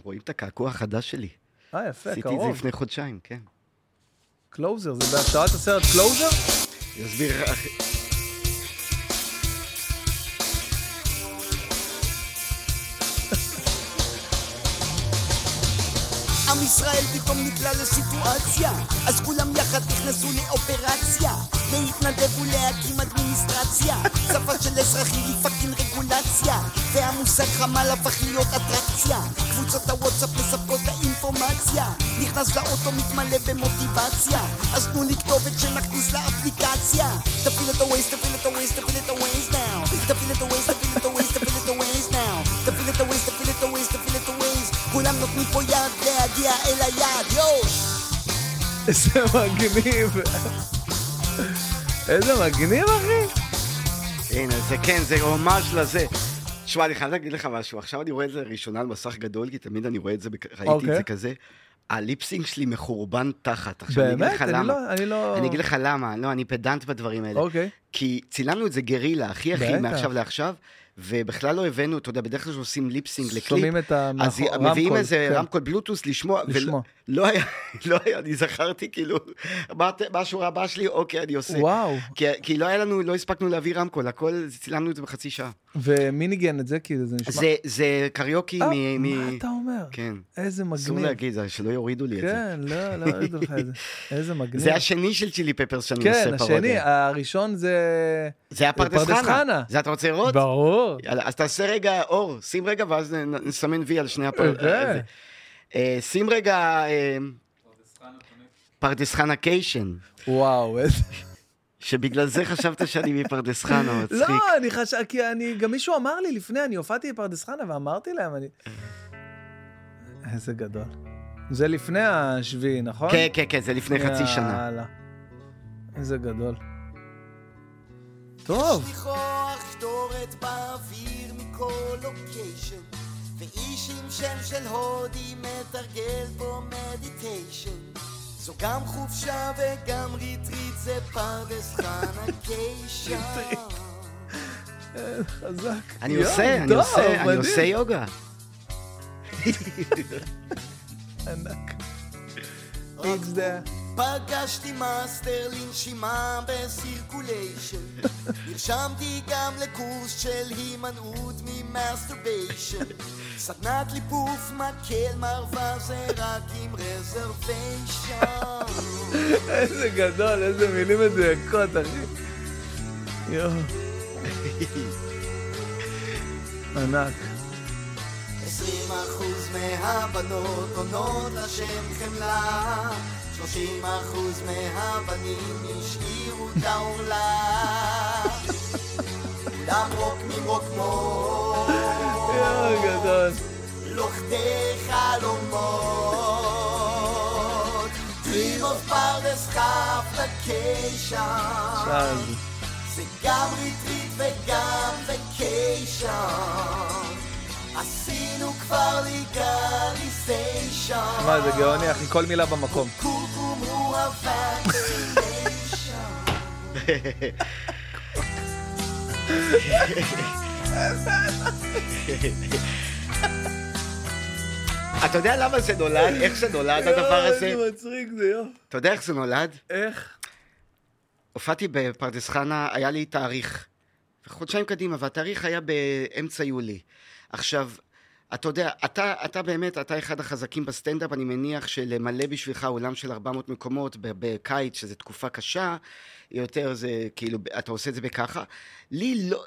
רואים את הקעקוע החדש שלי. אה, יפה, קרוב. עשיתי את זה לפני חודשיים, כן. Closer, זה בהשראת הסרט Closer? אני עם ישראל פתאום נקלע לסיטואציה, אז כולם יחד נכנסו לאופרציה. להתנדב ולהקים אדמיניסטרציה. שפה של אזרחי היא fucking רגולציה והמושג חמ"ל הפך להיות אטרקציה. קבוצות הוואטסאפ מספקות האינפורמציה נכנס לאוטו מתמלא במוטיבציה. אז תנו לי כתובת שנכניס לאפליקציה. תפעיל את הווייז, תפעיל את הווייז, תפעיל את הווייז now. תפעיל את הווייז, תפעיל את הווייז, תפעיל את הווייז now. תפעיל את הווייז, תפעיל את הווייז, תפעיל את הווייז כולם נותנים פה יד להגיע אל היעד, יואו! איזה מגניב. איזה מגניב, אחי. הנה, זה כן, זה ממש לזה. תשמע, אני חייב להגיד לך משהו, עכשיו אני רואה את זה לראשונה על מסך גדול, כי תמיד אני רואה את זה, ראיתי את אוקיי. זה כזה. הליפסינג שלי מחורבן תחת. עכשיו, אני אגיד באמת? לך אני למה. לא... אני לא... אני אגיד לך למה, לא, אני פדנט בדברים האלה. אוקיי. כי צילמנו את זה גרילה, הכי הכי. מעכשיו לעכשיו, ובכלל לא הבאנו, אתה יודע, בדרך כלל כשעושים lip sync לקליפ, שומעים את זה מאחור... מביאים איזה כן. רמקול בלוטוס לשמוע, לשמוע. ולא היה, לא היה, אני זכרתי כאילו, מה השורה הבאה שלי? אוקיי, אני עושה. וואו. כי, כי לא היה לנו, לא הספקנו להביא רמקול, הכל, צילמנו את זה בחצי שעה. ומי ניגן את זה? כי זה נשמע... זה, זה קריוקי אה, מ... מה אתה אומר? כן. איזה אסור מגניב. להגיד, זה, שלא יורידו לי את זה. כן, לא, לא יורידו לך את זה. איזה מגניב. זה השני של Chili Peppers שאני כן, עושה פרודיה. השני, הראשון זה... זה היה פרדס חנה. זה אתה רוצה לראות? ברור. יאללה, אז תעשה רגע אור, שים רגע ואז נסמן וי על שני הפרדס. אוקיי. שים רגע אה, פרדס חנה קיישן, וואו, איזה... שבגלל זה חשבת שאני מפרדס חנה, מצחיק. לא, אני חשב... כי אני... גם מישהו אמר לי לפני, אני הופעתי בפרדס חנה ואמרתי להם, אני... איזה גדול. זה לפני השביעי, נכון? כן, כן, כן, זה לפני חצי שנה. יאללה. איזה גדול. טוב. ריח קטורת באוויר מכל location ואיש עם שם של הודי מתרגל פה meditation זו גם חופשה וגם retreat זה פרדס חנקיישן חזק. אני עושה, אני עושה, אני. עושה יוגה. ענק. It's there. פגשתי מאסטר לנשימה ב circulation נרשמתי גם לקורס של הימנעות מ masturbation סדנת ליפוף מקל מרווה זה רק עם reservation איזה גדול, איזה מילים מדויקות, אחי. יואו. ענק. עשרים אחוז מהבנות עונות לשם חמלה. שלושים אחוז מהבנים השאירו את העולה. כולם רוקמים רוקמות. לוכדי חלומות. Dream of פרדס חפלקיישן על זה. זה גם retreat וגם vacation עשינו כבר legalization מה, זה גאוני, אחי, כל מילה במקום. קורקום הוא ה vaccination אתה יודע למה זה נולד? איך זה נולד הדבר הזה? יואו, איזה מצחיק זה, יואו. אתה יודע איך זה נולד? איך? הופעתי בפרדס חנה, היה לי תאריך. חודשיים קדימה, והתאריך היה באמצע יולי. עכשיו, אתה יודע, אתה, אתה באמת, אתה אחד החזקים בסטנדאפ, אני מניח שלמלא בשבילך אולם של 400 מקומות בקיץ, שזו תקופה קשה, יותר זה כאילו, אתה עושה את זה בככה. לי לא...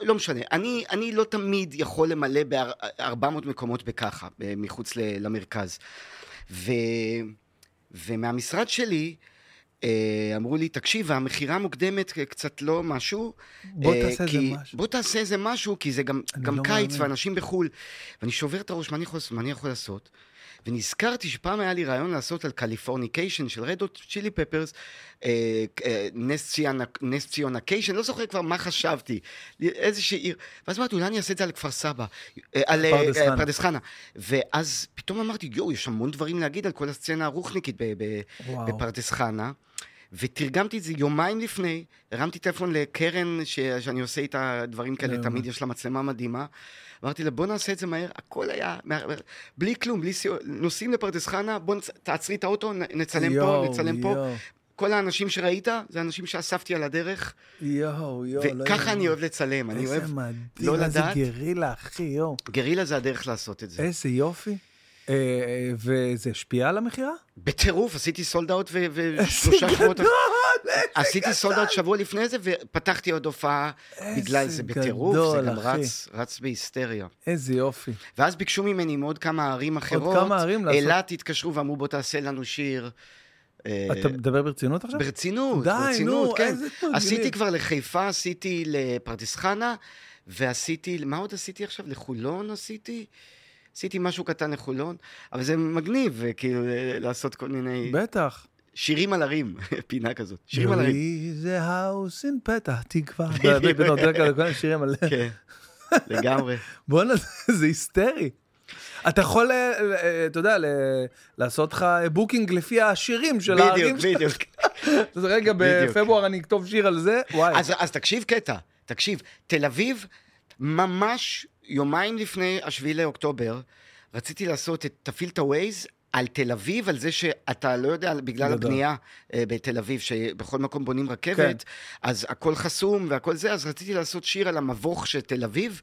לא משנה, אני, אני לא תמיד יכול למלא ב-400 מקומות בככה, מחוץ למרכז. ו, ומהמשרד שלי, אמרו לי, תקשיב, המכירה המוקדמת קצת לא משהו. בוא אה, תעשה איזה משהו. בוא תעשה איזה משהו, כי זה גם, גם לא קיץ מאמין. ואנשים בחו"ל. ואני שובר את הראש, מה אני יכול, מה אני יכול לעשות? ונזכרתי שפעם היה לי רעיון לעשות על Californication של Red Hot Chili Peppers, נס ציונקיישן, לא זוכר כבר מה חשבתי, איזושהי עיר, ואז אמרתי, אולי אני אעשה את זה על כפר סבא, אה, על אה, פרדס אה, חנה. פרדס חנה. ואז פתאום אמרתי, יואו, יש המון דברים להגיד על כל הסצנה הרוחניקית. בפרדס חנה. ותרגמתי את זה יומיים לפני, הרמתי טלפון לקרן ש... שאני עושה איתה דברים כאלה, לא תמיד יש לה מצלמה מדהימה. אמרתי לה, בוא נעשה את זה מהר, הכל היה, בלי כלום, בלי סיוע, נוסעים לפרדס חנה, בוא נצ... תעצרי את האוטו, נצלם יואו, פה, נצלם פה. יואו, כל האנשים שראית, זה אנשים שאספתי על הדרך, יואו, יואו. לא וככה אני יאמן. אוהב לצלם, אני אוהב... איזה מדהים, לא איזה לדעת. גרילה, אחי, יואו. גרילה זה הדרך לעשות את זה. איזה יופי. אה, אה, וזה השפיע על המכירה? בטירוף, עשיתי סולד אאוט ושלושה שבועות... גדול! עשיתי סולדות שבוע לפני זה, ופתחתי עוד הופעה בגלל זה בטירוף, זה גם רץ, רץ בהיסטריה. איזה יופי. ואז ביקשו ממני מעוד כמה ערים אחרות. עוד כמה ערים לעשות. אילת התקשרו ואמרו, בוא תעשה לנו שיר. אתה מדבר ברצינות עכשיו? ברצינות, די, ברצינות, נו, כן. איזה מגניב. עשיתי כבר לחיפה, עשיתי לפרדס חנה, ועשיתי, מה עוד עשיתי עכשיו? לחולון עשיתי? עשיתי משהו קטן לחולון, אבל זה מגניב, כאילו, לעשות כל מיני... בטח. שירים על הרים, פינה כזאת. שירים על הרים. זה האוס אין פתח תקווה. בדיוק. כל מיני שירים על... כן, לגמרי. בואנה, זה היסטרי. אתה יכול, אה, אה, אתה יודע, לעשות לך booking לפי השירים של הערים בדיוק, בדיוק. אז רגע. בפברואר אני אכתוב שיר על זה, וואי. אז תקשיב קטע, תקשיב, תל אביב, ממש יומיים לפני השביעי לאוקטובר, רציתי לעשות את, תפעיל את הווייז על תל אביב, על זה שאתה לא יודע, בגלל גדול. הבנייה אה, בתל אביב, שבכל מקום בונים רכבת, כן. אז הכל חסום והכל זה, אז רציתי לעשות שיר על המבוך של תל אביב,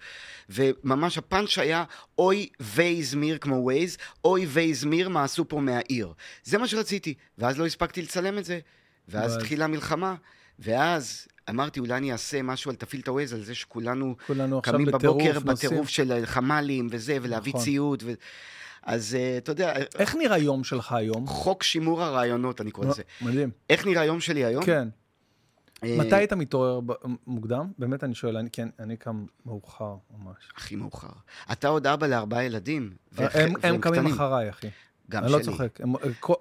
וממש הפאנץ' היה, אוי וייזמיר כמו ווייז, אוי וייזמיר מה עשו פה מהעיר. זה מה שרציתי, ואז לא הספקתי לצלם את זה, ואז התחילה המלחמה, ואז... אמרתי, אולי אני אעשה משהו על תפעיל את הווייז, על זה שכולנו קמים בבוקר. בטירוף של חמ"לים וזה, ולהביא נכון. ציוד. ו... אז אה, אתה יודע, איך נראה יום שלך היום? חוק שימור הרעיונות, אני קורא לזה. מדהים. איך נראה היום שלי היום? כן. אה, מתי היית מתעורר מוקדם? באמת אני שואל, אני- כן, אני קם מאוחר ממש. הכי מאוחר. אתה עוד אבא לארבעה ילדים. הם- הם קמים. אחריי, אחי. גם אני לא שלי. צוחק. הם-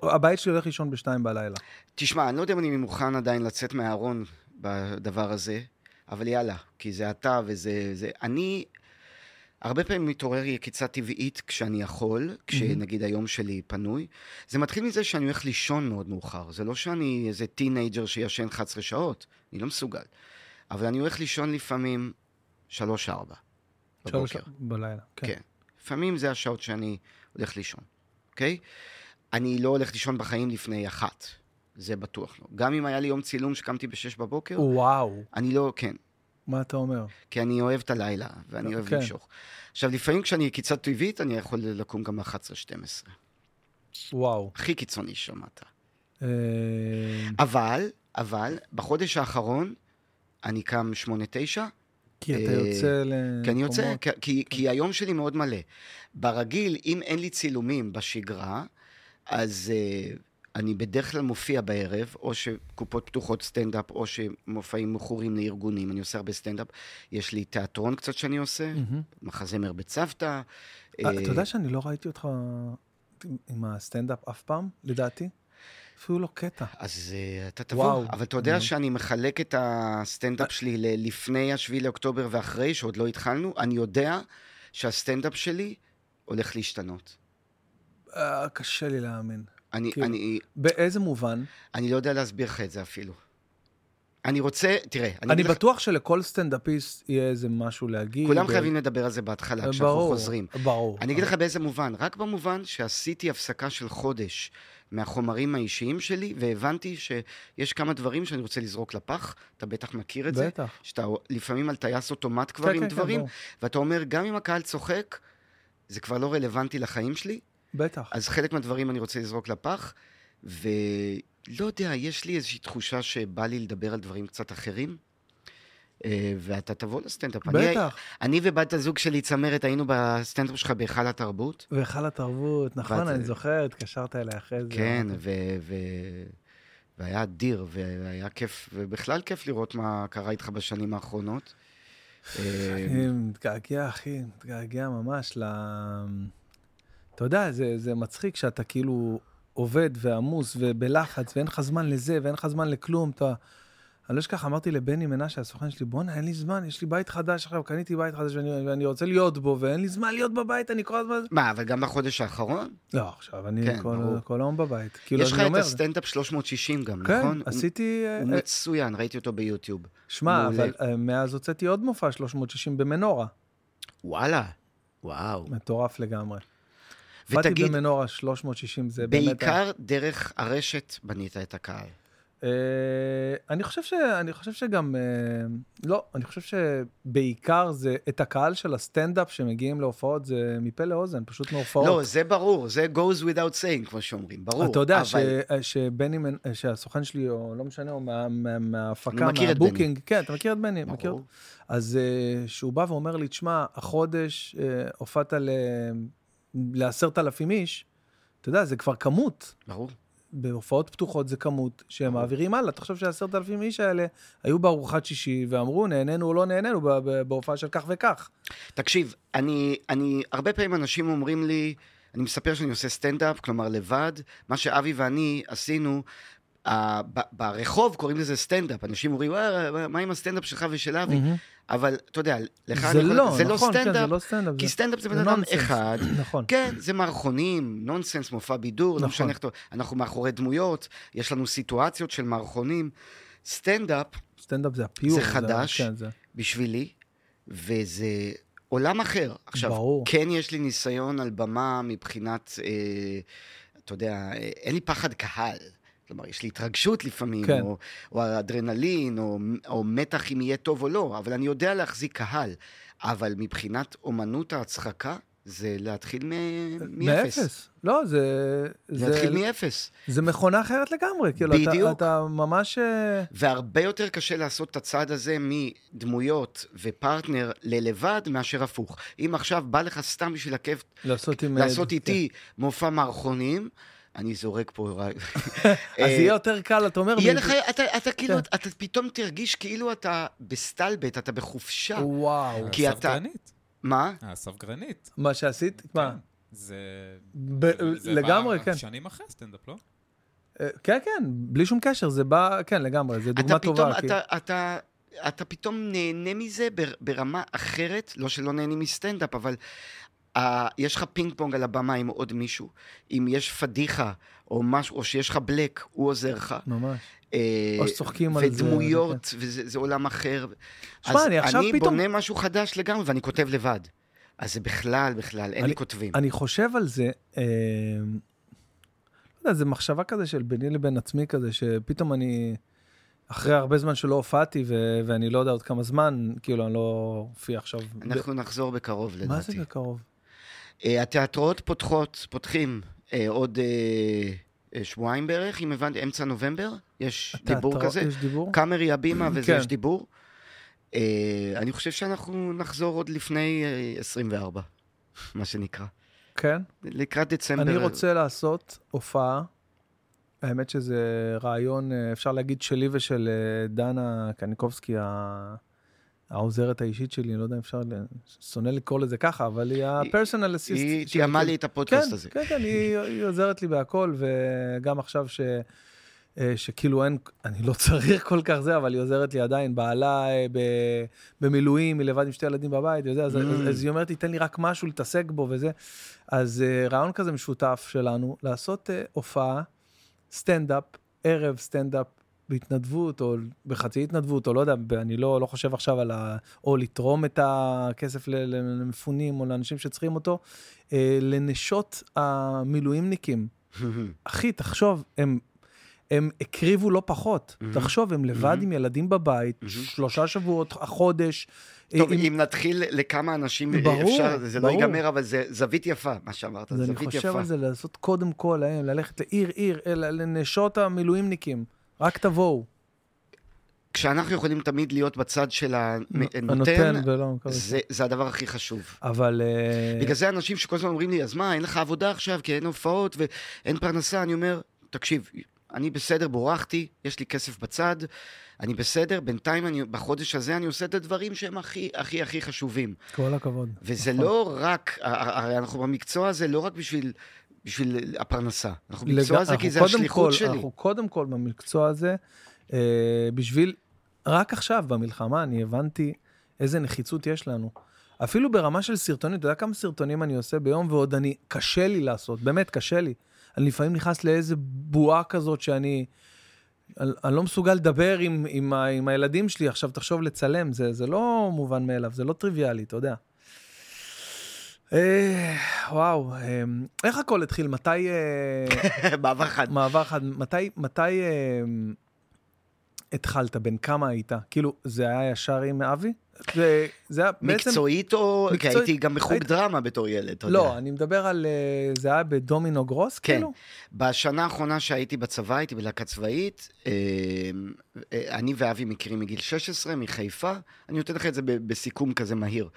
הבית שלי הולך לישון בשתיים בלילה. תשמע, אני לא יודע אם אני מוכן עדיין לצאת מהארון בדבר הזה, אבל יאללה, כי זה אתה וזה... זה... אני הרבה פעמים מתעורר יקיצה טבעית כשאני יכול, כשנגיד היום שלי פנוי. זה מתחיל מזה שאני הולך לישון מאוד מאוחר. זה לא שאני איזה טינאייג'ר שישן 11 שעות, אני לא מסוגל. אבל אני הולך לישון לפעמים 3-4 שלוש בבוקר. בלילה. כן. כן. לפעמים זה השעות שאני הולך לישון, אוקיי? אני לא הולך לישון בחיים לפני אחת, זה בטוח לא. גם אם היה לי יום צילום שקמתי בשש בבוקר, וואו, אני לא, כן. מה אתה אומר? כי אני אוהב את הלילה, ואני אוהב כן. למשוך. עכשיו, לפעמים כשאני יקיצה טבעית, אני יכול לקום גם ב-11-12. וואו. הכי קיצוני שמעת. אה, אבל, אבל, בחודש האחרון, אני קם 8-9, כי אתה אה, יוצא ל... כי אני יוצא. כי, היום שלי מאוד מלא. ברגיל, אם אין לי צילומים בשגרה, אז uh, אני בדרך כלל מופיע בערב, או שקופות פתוחות סטנדאפ, או שמופעים מכורים לארגונים, אני עושה הרבה סטנדאפ. יש לי תיאטרון קצת שאני עושה, מהמם. מחזמר בצוותא. אה, אה, אתה יודע שאני לא ראיתי אותך עם הסטנדאפ אף פעם, לדעתי? אפילו לא קטע. אז uh, אתה תבוא, וואו. אבל אתה יודע Mhm. שאני מחלק את הסטנדאפ שלי ל- לפני השביעי לאוקטובר ואחרי, שעוד לא התחלנו, אני יודע שהסטנדאפ שלי הולך להשתנות. אה, קשה לי להאמין. אני, כאילו, אני, באיזה מובן? אני לא יודע להסביר לך את זה אפילו. אני רוצה, תראה, אני, אני אגיד לך, בטוח שלכל סטנדאפיסט יהיה איזה משהו להגיד. כולם ב- חייבים לדבר על זה בהתחלה, אה, כשאנחנו ברור, חוזרים. ברור. אני אגיד לך באיזה מובן, רק במובן שעשיתי הפסקה של חודש מהחומרים האישיים שלי, והבנתי שיש כמה דברים שאני רוצה לזרוק לפח, אתה בטח מכיר את זה, בטח. שאתה לפעמים על טייס אוטומט כבר כן, עם כן, כן, דברים, ברור. ואתה אומר, גם אם הקהל צוחק, זה כבר לא רלוונטי לחיים שלי, בטח. אז חלק מהדברים אני רוצה לזרוק לפח, ולא יודע, יש לי איזושהי תחושה שבא לי לדבר על דברים קצת אחרים, ואתה תבוא לסטנדאפ. אני, בטח. אני ובת הזוג שלי, צמרת, היינו בסטנדאפ שלך בהיכל התרבות. והיכל התרבות, נכון, אני זוכר, התקשרת אליי אחרי זה. כן, ו... ו... והיה אדיר, והיה כיף, ובכלל כיף לראות מה קרה איתך בשנים האחרונות. אה, אני מתגעגע, אחי, מתגעגע ממש ל... אתה יודע, זה, זה מצחיק שאתה כאילו עובד ועמוס ובלחץ, ואין לך זמן לזה, ואין לך זמן לכלום. אתה... אני לא אשכח, אמרתי לבני מנשה, הסוכן שלי, בואנה, אין לי זמן, יש לי בית חדש עכשיו, קניתי בית חדש ואני, ואני רוצה להיות בו, ואין לי זמן להיות בבית, אני כל הזמן... מה, אבל גם בחודש האחרון? לא, עכשיו, אני כן, כל, ברור. כל היום בבית. כאילו, יש לך אני את אומר, הסטנדאפ 360 גם, כן, נכון? עשיתי... הוא אה, מצוין, ראיתי אותו ביוטיוב. שמע. אבל אה, מאז הוצאתי עוד מופע 360 במנורה. וואלה, וואו. מטורף לגמרי. באתי ותגיד, במנורה 360, זה באמת... בעיקר דרך הרשת בנית את הקהל. אה, אני חושב ש... אני חושב שגם... אה, לא, אני חושב שבעיקר זה... את הקהל של הסטנדאפ שמגיעים להופעות זה מפה לאוזן, פשוט מהופעות. לא, זה ברור, זה goes without saying, כמו שאומרים, ברור. אתה יודע אבל... ש... שבני, שהסוכן שלי, או לא משנה, או מה- מה- מההפקה, מה booking, כן, אתה מכיר את בני, ברור. מכיר? אז אה, שהוא בא ואומר לי, תשמע, החודש אה, הופעת ל- לעשרת אלפים איש, אתה יודע, זה כבר כמות. ברור. בהופעות פתוחות זה כמות שהם ברור. מעבירים הלאה. תחשוב שהעשרת אלפים איש האלה היו בארוחת שישי ואמרו, נהנינו או לא נהנינו בהופעה של כך וכך. תקשיב, אני, אני, הרבה פעמים אנשים אומרים לי, אני מספר שאני עושה סטנדאפ, כלומר לבד, מה שאבי ואני עשינו, ברחוב קוראים לזה סטנדאפ, אנשים אומרים, "אה, מה עם הסטנדאפ שלך ושל אבי? אבל אתה יודע, לך זה לא, זה לא נכון, כן, זה סטנדאפ, לא סטנדאפ. כי סטנדאפ זה בן אדם. אחד. נכון. כן, זה מערכונים, נונסנס, מופע בידור, לא נכון. משנה איך אתה... אנחנו מאחורי דמויות, יש לנו סיטואציות של מערכונים. סטנדאפ, סטנדאפ זה ה pure. זה חדש. כן, זה... בשבילי, וזה עולם אחר. עכשיו, ברור. כן יש לי ניסיון על במה מבחינת, אה, אתה יודע, אה, אין לי פחד קהל. כלומר, יש לי התרגשות לפעמים, כן. או, או אדרנלין, או, או מתח אם יהיה טוב או לא, אבל אני יודע להחזיק קהל. אבל מבחינת אומנות ההצחקה, זה להתחיל מ- מאפס. מאפס. לא, זה... זה זה- להתחיל מאפס. זה מכונה אחרת לגמרי. כאילו, אתה- בדיוק. אתה ממש... אה, והרבה יותר קשה לעשות את הצעד הזה מדמויות ופרטנר ללבד מאשר הפוך. אם עכשיו בא לך סתם בשביל הכיף לעשות עם... אה, לעשות כן. איתי מופע מערכונים, אני זורק פה רק... אז אה, יהיה יותר קל, אתה אומר... יהיה לך, אתה, אתה כאילו, כן. אתה פתאום תרגיש כאילו אתה בסטלבט, אתה בחופשה. וואו. כי אתה- הספגרנית. מה? הספגרנית. מה שעשית? מה? כן. זה... ב- זה לגמרי, בא כן. שנים אחרי הסטנדאפ, לא? אה, כן, כן, בלי שום קשר, זה בא... כן, לגמרי, זו דוגמה טובה. אתה, אתה, אתה פתאום נהנה מזה בר- ברמה אחרת, לא שלא נהנים מסטנדאפ, אבל uh, יש לך פינג פונג על הבמה עם עוד מישהו. אם יש פדיחה, או משהו, או שיש לך בלק, הוא עוזר לך. ממש. אה, או שצוחקים על זה, ודמויות, וזה זה עולם אחר. שמע, אני עכשיו אני פתאום- בונה משהו חדש לגמרי, ואני כותב לבד. אז זה בכלל, בכלל, אין לי כותבים. אני חושב על זה, אה, לא יודע, זה מחשבה כזה של ביני לבין עצמי כזה, שפתאום אני, אחרי הרבה זמן שלא הופעתי, ו- ואני לא יודע עוד כמה זמן, כאילו, אני לא אופיע עכשיו. אנחנו נחזור בקרוב, לדעתי. מה זה בקרוב? אה, התיאטראות פותחות, פותחים אה, עוד אה, שבועיים בערך, אם הבנתי, אמצע נובמבר, יש דיבור כזה. יש דיבור? קאמרי הבימה וזה, כן. יש דיבור. אני חושב שאנחנו נחזור עוד לפני אה, 24, מה שנקרא. כן. לקראת דצמבר. אני רוצה לעשות הופעה. האמת שזה רעיון, אפשר להגיד, שלי ושל דנה קניקובסקי, העוזרת האישית שלי, אני לא יודע אם אפשר, שונא לקרוא לזה ככה, אבל היא ה-personal assist. היא תיאמה. לי את הפודקאסט כן, הזה. כן, כן, היא, היא עוזרת לי בהכל, וגם עכשיו ש... אה, שכאילו אין, אני לא צריך כל כך זה, אבל היא עוזרת לי עדיין, בעלה אה, ב, במילואים, היא לבד עם שתי ילדים בבית, וזה, אז, Mm. אז, אז היא אומרת לי, תן לי רק משהו להתעסק בו וזה. אז אה, רעיון כזה משותף שלנו, לעשות הופעה, סטנדאפ, ערב סטנדאפ בהתנדבות, או בחצי התנדבות, או לא יודע, אני לא, לא חושב עכשיו על ה... או לתרום את הכסף למפונים, או לאנשים שצריכים אותו, אה, לנשות המילואימניקים. אחי, תחשוב, הם, הם הקריבו לא פחות. תחשוב, הם לבד. עם ילדים בבית. שלושה שבועות, החודש. טוב, אה, עם- אם נתחיל לכמה אנשים, אה, ברור, אפשר, זה לא ברור. ייגמר, אבל זה זווית יפה, מה שאמרת, אז אני זווית חושב יפה. על זה, לעשות קודם כל להם, ללכת לעיר עיר, לנשות המילואימניקים. רק תבואו. כשאנחנו יכולים תמיד להיות בצד של הנותן, ולא. זה, זה הדבר הכי חשוב. אבל... אה, בגלל זה אנשים שכל הזמן אומרים לי, אז מה, אין לך עבודה עכשיו, כי אין הופעות ואין פרנסה, אני אומר, תקשיב, אני בסדר, בורחתי, יש לי כסף בצד, אני בסדר, בינתיים אני, בחודש הזה אני עושה את הדברים שהם הכי הכי הכי חשובים. כל הכבוד. וזה נכון. לא רק, הרי אנחנו במקצוע הזה לא רק בשביל, בשביל הפרנסה, אנחנו במקצוע לג- הזה כי זה השליחות כל- שלי. אנחנו קודם כל במקצוע הזה, אה, בשביל, רק עכשיו במלחמה אני הבנתי איזה נחיצות יש לנו. אפילו ברמה של סרטונים, אתה יודע כמה סרטונים אני עושה ביום, ועוד אני, קשה לי לעשות, באמת קשה לי. אני לפעמים נכנס לאיזה בועה כזאת שאני... אני, אני לא מסוגל לדבר עם, עם, ה, עם הילדים שלי, עכשיו תחשוב לצלם, זה, זה לא מובן מאליו, זה לא טריוויאלי, אתה יודע. אה, וואו, אה, איך הכל התחיל? מתי... אה, מעבר חד. מעבר חד, מתי, מתי, אה, התחלת? בן כמה היית? כאילו, זה היה ישר עם אבי? זה, זה היה בעצם... מקצועית או... כי מקצועית. הייתי גם בחוג היית- דרמה בתור ילד, אתה יודע. לא, אני מדבר על... אה, זה היה בדומינו גרוס, כן. כאילו? בשנה האחרונה שהייתי בצבא, הייתי בלהקה צבאית. אה, אה, אני ואבי מכירים מגיל 16, מחיפה. אני נותן לך את זה בסיכום כזה מהיר.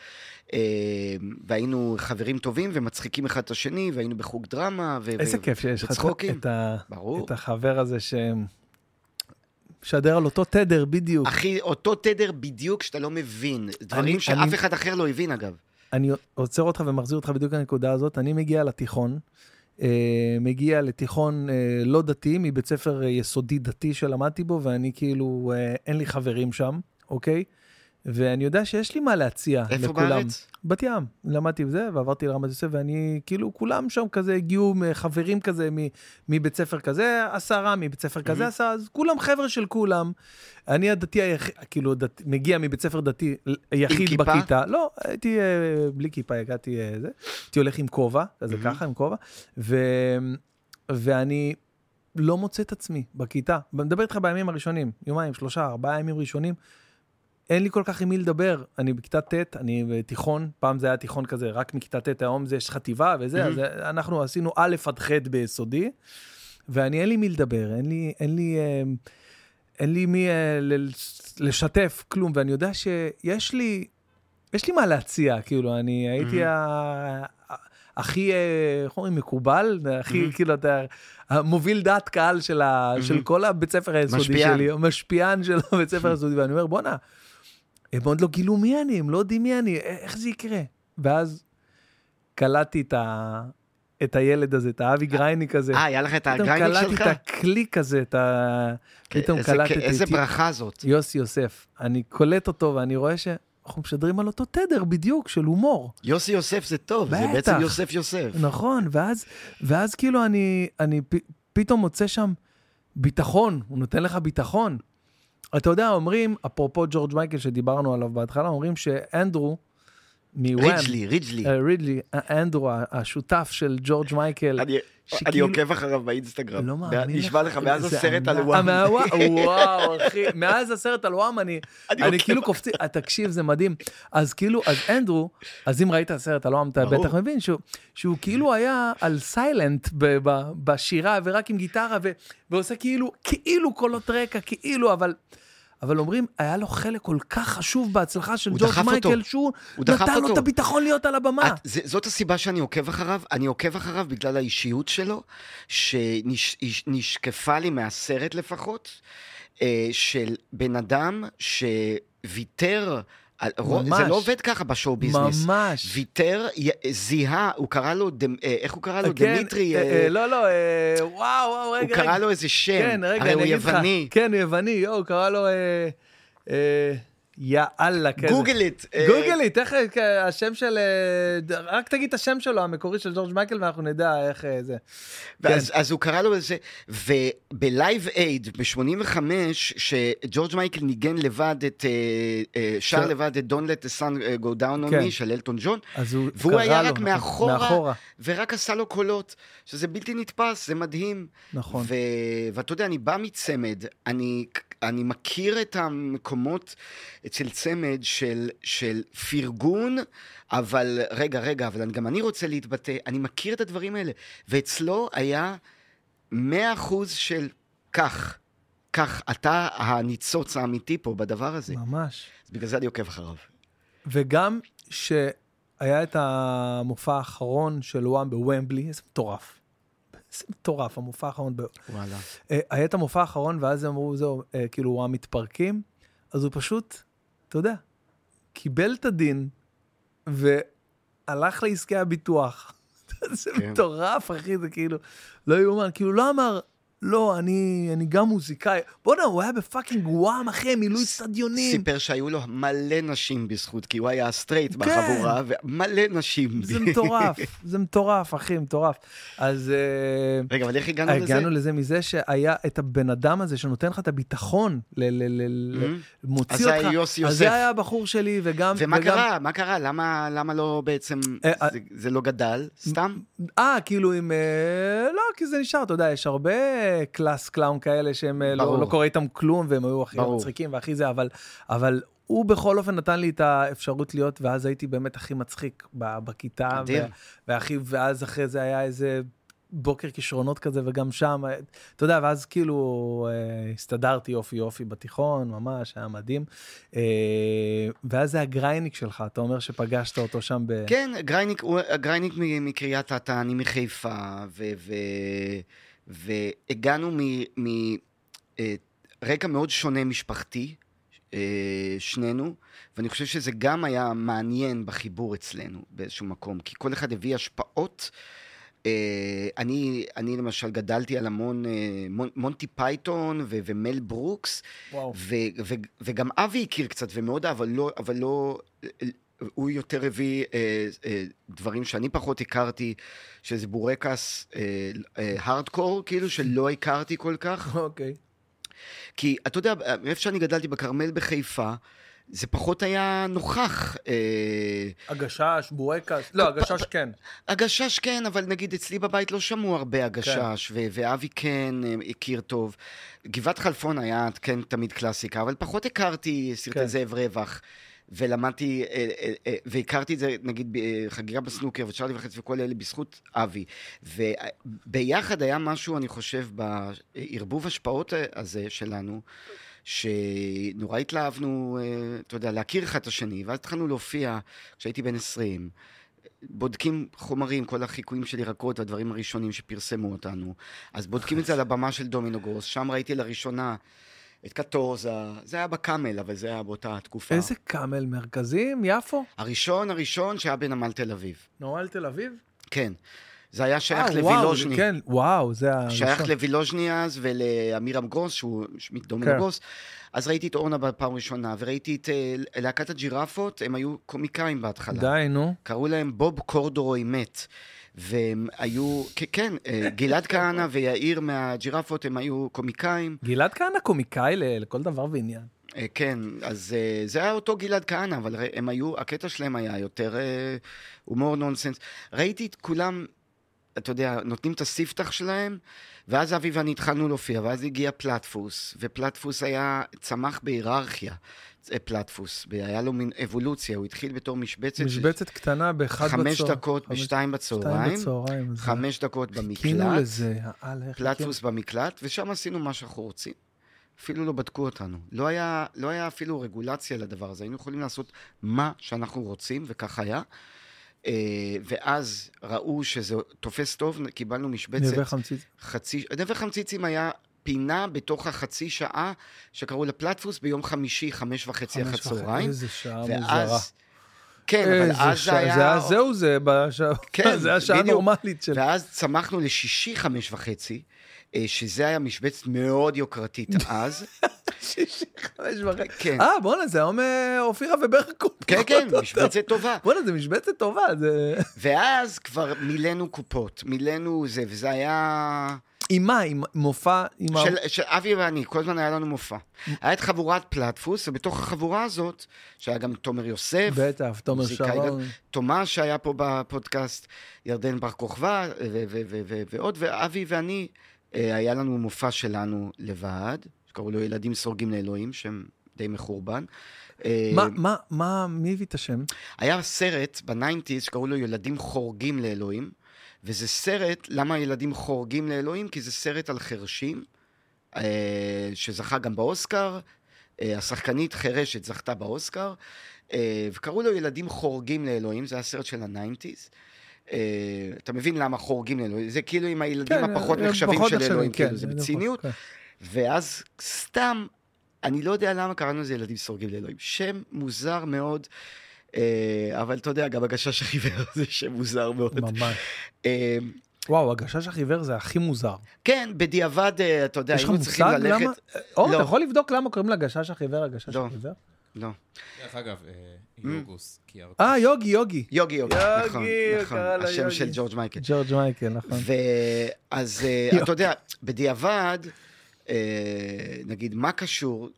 והיינו חברים טובים ומצחיקים אחד את השני, והיינו בחוג דרמה. ו- איזה ו- כיף שיש לך את- ה- ברור. את החבר הזה שמשדר על אותו תדר בדיוק. אחי, אותו תדר בדיוק שאתה לא מבין. דברים אני- שאף אני- אחד אחר לא הבין, אגב. אני עוצר אותך ומחזיר אותך בדיוק לנקודה הזאת. אני מגיע לתיכון, אה, מגיע לתיכון אה, לא דתי, מבית ספר אה, יסודי דתי שלמדתי בו, ואני כאילו, אה, אין לי חברים שם, אוקיי? ואני יודע שיש לי מה להציע איפה לכולם. בארץ? בת ים, למדתי בזה, ועברתי לרמת יוסף, ואני, כאילו, כולם שם כזה הגיעו חברים כזה מבית ספר כזה, עשרה, מבית ספר כזה, Mhm. עשרה, אז כולם חבר'ה של כולם. אני הדתי היחיד, כאילו, דת, מגיע מבית ספר דתי יחיד? בכיתה. לא, הייתי אה, בלי כיפה, הגעתי אה, זה. הייתי הולך עם כובע, כזה Mhm. ככה, עם כובע, ו... ואני לא מוצא את עצמי בכיתה. מדבר איתך בימים הראשונים, יומיים, שלושה, ארבעה ימים ראשונים. אין לי כל כך עם מי לדבר. אני בכיתה ט', אני בתיכון, פעם זה היה תיכון כזה, רק מכיתה ט', היום זה יש חטיבה וזה, Mhm. אז אנחנו עשינו א' עד ח' ביסודי, ואני אין לי מי לדבר, אין לי, אין לי, אה, אין לי מי אה, ל- לשתף כלום, ואני יודע שיש לי, יש לי מה להציע, כאילו, אני הייתי Mhm. ה... הכי, אה, איך אומרים, מקובל, הכי, Mhm. כאילו, אתה, המוביל דעת קהל של, ה, Mhm. של כל הבית ספר היסודי משפיען. שלי, המשפיען של הבית ספר היסודי, ואני אומר, בואנה, הם עוד לא גילו מי אני, הם לא יודעים מי אני, א- איך זה יקרה? ואז קלטתי את, ה... את הילד הזה, את האבי גרייניק הזה. אה, היה לך את פתאום הגרייניק קלטתי שלך? את הקליק הזה, את ה... פתאום איזה- קלטתי איזה את ברכה זאת. יוסי יוסף. אני קולט אותו ואני רואה שאנחנו משדרים על אותו תדר בדיוק, של הומור. יוסי יוסף זה טוב, זה בטח. בעצם יוסף יוסף. נכון, ואז, ואז כאילו אני, אני פ, פתאום מוצא שם ביטחון, הוא נותן לך ביטחון. אתה יודע, אומרים, אפרופו ג'ורג' מייקל שדיברנו עליו בהתחלה, אומרים שאנדרו, מוואם, ריג'לי, ריג'לי. אה, רידלי, אה, אנדרו, השותף של ג'ורג' מייקל, אני- עוקב אחריו באינסטגרם. לא מאמין לך. נשבע לך, מאז הסרט על. וואם. אה, וואו, אחי, מאז הסרט על וואם אני, אני כאילו קופצי, אה, תקשיב, זה מדהים. אז כאילו, אז אנדרו, אז אם ראית הסרט על וואם, אתה. בטח מבין שהוא, כאילו היה על סיילנט בשירה, ורק עם גיטרה, ועושה כאילו, כאילו קולות רקע, כאילו, אבל... אבל אומרים, היה לו חלק כל כך חשוב בהצלחה של ג'ורג'. מייקל, שהוא נתן לו אותו. את הביטחון להיות על הבמה. את, זה, זאת הסיבה שאני עוקב אחריו. אני עוקב אחריו בגלל האישיות שלו, שנשקפה לי מהסרט לפחות, אה, של בן אדם שוויתר, ממש. זה לא עובד ככה ב show business. ממש. ויתר, זיהה, הוא קרא לו, דמ, אה, איך הוא קרא לו? כן, דמיטרי. אה, אה, אה, לא, לא, אה, וואו, וואו, רגע, הוא רגע. קרא לו איזה שם, כן, רגע, הרי הוא אני אגיד לך. יווני. כן, הוא יווני, יואו, הוא קרא לו... אה, אה, יא אללה, כזה. Google it. גוגלית, איך אה, השם של... אה, רק תגיד את השם שלו, המקורי של ג'ורג' מייקל, ואנחנו נדע איך זה. ואז אז הוא קרא לו איזה, וב Live Aid ב-85, שג'ורג' מייקל ניגן לבד את, שר לבד את Don't let the sun go down on כן. me של אלטון ג'ון, אז הוא והוא היה לו, רק נכון, מאחורה. מאחורה, ורק עשה לו קולות, שזה בלתי נתפס, זה מדהים. נכון. ואתה יודע, אני בא מצמד, אני, אני מכיר את המקומות אצל צמד של, של פרגון, אבל רגע, רגע, אבל גם אני רוצה להתבטא, אני מכיר את הדברים האלה. ואצלו היה מאה אחוז של כך, כך, אתה הניצוץ האמיתי פה בדבר הזה. ממש. אז בגלל זה אני עוקב אחריו. וגם שהיה את המופע האחרון של וואם בוומבלי, איזה מטורף. איזה מטורף, המופע האחרון. ב... וואלה. אה, היה את המופע האחרון, ואז הם אמרו, זהו, אה, כאילו, וואם מתפרקים, אז הוא פשוט, אתה יודע, קיבל את הדין, והלך לעסקי הביטוח. זה כן. מטורף, אחי, זה כאילו, לא יאומן, כאילו, לא אמר, לא, אני, אני גם מוזיקאי. בואנה, הוא היה ב fucking וואם, אחי, מילאו אצטדיונים. סיפר שהיו לו מלא נשים בזכות, כי הוא היה סטרייט כן. בחבורה, ומלא נשים. זה מטורף, זה מטורף, אחי, מטורף. אז אה, רגע, אבל איך הגענו לזה? הגענו לזה מזה שהיה את הבן אדם הזה שנותן לך את הביטחון, ל- ל- ל- Mhm. מוציא אז זה אותך. היה יוסי אז יוסף. זה היה הבחור שלי, וגם... ומה וגם- קרה? מה קרה? למה, למה לא בעצם, אה, אה. זה, זה לא גדל? סתם? אה, כאילו. אה, לא, כי זה נשאר, אתה יודע, יש הרבה class clown כאלה שהם אה, לא, לא קורה איתם כלום, והם היו הכי. מצחיקים והכי זה, אבל, אבל הוא בכל אופן נתן לי את האפשרות להיות, ואז הייתי באמת הכי מצחיק בכיתה. אדיר. והכי, ואז אחרי זה היה איזה בוקר כישרונות כזה, וגם שם, אתה יודע, ואז כאילו אה, הסתדרתי יופי יופי בתיכון, ממש, היה מדהים. אה, ואז זה הגרייניק שלך, אתה אומר שפגשת אותו שם ב... כן, גרייניק, הוא, גרייניק מקריית אתא, אני מחיפה, ו, ו, והגענו מרקע מאוד שונה משפחתי, אה, שנינו, ואני חושב שזה גם היה מעניין בחיבור אצלנו באיזשהו מקום, כי כל אחד הביא השפעות. אה, אני, אני למשל גדלתי על המון, אה, מונ, מונטי פייתון ו, ומל ברוקס. ו, ו, וגם אבי הכיר קצת ומאוד אבל לא, אבל לא, הוא יותר הביא אה, אה, דברים שאני פחות הכרתי, שזה בורקס אה, אה, הארדקור, כאילו שלא הכרתי כל כך. אוקיי. אוקיי. כי אתה יודע, איפה שאני גדלתי בכרמל בחיפה, זה פחות היה נוכח. אה, הגשש, בורקס, לא, הגשש כן. הגשש כן, אבל נגיד אצלי בבית לא שמעו הרבה הגשש, כן. ואבי כן אה, הכיר טוב. גבעת חלפון היה כן תמיד קלאסיקה, אבל פחות הכרתי סרטי כן. זאב רווח. ולמדתי, אה, והכרתי את זה, נגיד, חגיגה בסנוקר וצ'רלי וחצי וכל אלה בזכות אבי. וביחד היה משהו, אני חושב, בערבוב השפעות הזה שלנו, שנורא התלהבנו, אה, אתה יודע, להכיר אחד את השני, ואז התחלנו להופיע כשהייתי בן 20. בודקים חומרים, כל החיקויים של ירקות והדברים הראשונים שפרסמו אותנו. אז בודקים את זה על הבמה של דומינו גרוס, שם ראיתי לראשונה את קטורזה, זה היה בקאמל, אבל זה היה באותה תקופה. איזה קאמל? מרכזים? יפו? הראשון, הראשון שהיה בנמל תל אביב. נמל תל אביב? כן. זה היה שייך 아, לווילוז'ני. כן, וואו, זה הראשון. שייך לווילוז'ני אז ולאמירם גרוס, שהוא מדומינו כן. גרוס. אז ראיתי את אורנה בפעם ראשונה, וראיתי את uh, להקת הג'ירפות, הם היו קומיקאים בהתחלה. די, נו. קראו להם בוב קורדורוי מת. והם היו, כן, אה, גלעד כהנא ויאיר מהג'ירפות, הם היו קומיקאים. גלעד כהנא קומיקאי לכל דבר ועניין. אה, כן, אז זה היה אותו גלעד כהנא, אבל הם היו, הקטע שלהם היה יותר הומור נונסנס. ראיתי את כולם אתה יודע, נותנים את הספתח שלהם, ואז אבי ואני התחלנו להופיע, ואז הגיע פלטפוס, ופלטפוס היה, צמח בהיררכיה, אה, פלטפוס, היה לו מין אבולוציה, הוא התחיל בתור משבצת... משבצת של... קטנה באחד בצהריים. חמש דקות חמש... בשתיים בצהריים, בצהריים חמש זה... דקות במקלט. חיכינו לזה, פלטפוס כן. במקלט, ושם עשינו מה שאנחנו רוצים. אפילו לא בדקו אותנו. לא היה, לא היה אפילו רגולציה לדבר הזה, היינו יכולים לעשות מה שאנחנו רוצים, וכך היה. אה, ואז ראו שזה תופס טוב, קיבלנו משבצת. נווה חמציצים. חצי, נווה חמציצים היה פינה בתוך החצי שעה שקראו לה פלטפוס ביום חמישי, חמש וחצי אחר הצהריים. איזה שעה ואז, מוזרה. כן, אבל אז ש... זה היה... זה היה זהו זה, בשע... כן, זה היה שעה נורמלית של... ואז צמחנו לשישי חמש וחצי, אה, שזה היה משבצת מאוד יוקרתית אז. שישי חמש וחצי. כן. אה, בואנה, זה היום אה, אופירה וברקו. כן, כן, משבצת טובה. בואנה, זה משבצת טובה, זה... ואז כבר מילאנו קופות, מילאנו זה, וזה היה... עם מה? עם מופע? עם של, ה... של אבי ואני, כל הזמן היה לנו מופע. היה את חבורת פלטפוס, ובתוך החבורה הזאת, שהיה גם תומר יוסף. בטח, תומר שרון. תומש שהיה פה בפודקאסט, ירדן בר כוכבא, ועוד, ואבי ואני, אה, היה לנו מופע שלנו לבד, שקראו לו ילדים סורגים לאלוהים, שם די מחורבן. אה, מה, מה, מה, מי הביא את השם? היה סרט בניינטיז שקראו לו ילדים חורגים לאלוהים, וזה סרט, למה ילדים חורגים לאלוהים? כי זה סרט על חרשים, אה, שזכה גם באוסקר, השחקנית חירשת זכתה באוסקר, וקראו לו ילדים חורגים לאלוהים, זה היה סרט של הניינטיז. אתה מבין למה חורגים לאלוהים, זה כאילו עם הילדים כן, הפחות נחשבים של אלוהים, כן, כאילו, זה בציניות. כן. ואז סתם, אני לא יודע למה קראנו לזה ילדים סורגים לאלוהים. שם מוזר מאוד, אבל אתה יודע, גם הגשש החיוור זה שם מוזר מאוד. ממש. Uh, וואו, הגשש החיוור זה הכי מוזר. כן, בדיעבד, אתה יודע, היינו צריכים ללכת... יש לך מושג למה? או, לא. אתה יכול לבדוק למה קוראים לגשש החיוור הגשש לא. החיוור? לא. דרך אגב, אה, יוגוס, אה, יוגי, יוגי. יוגי, יוגי, נכון, נכון. השם של ג'ורג' מייקל. ג'ורג' מייקל, נכון. ואז, אה, אתה יודע, בדיעבד, אה, נגיד, מה קשור?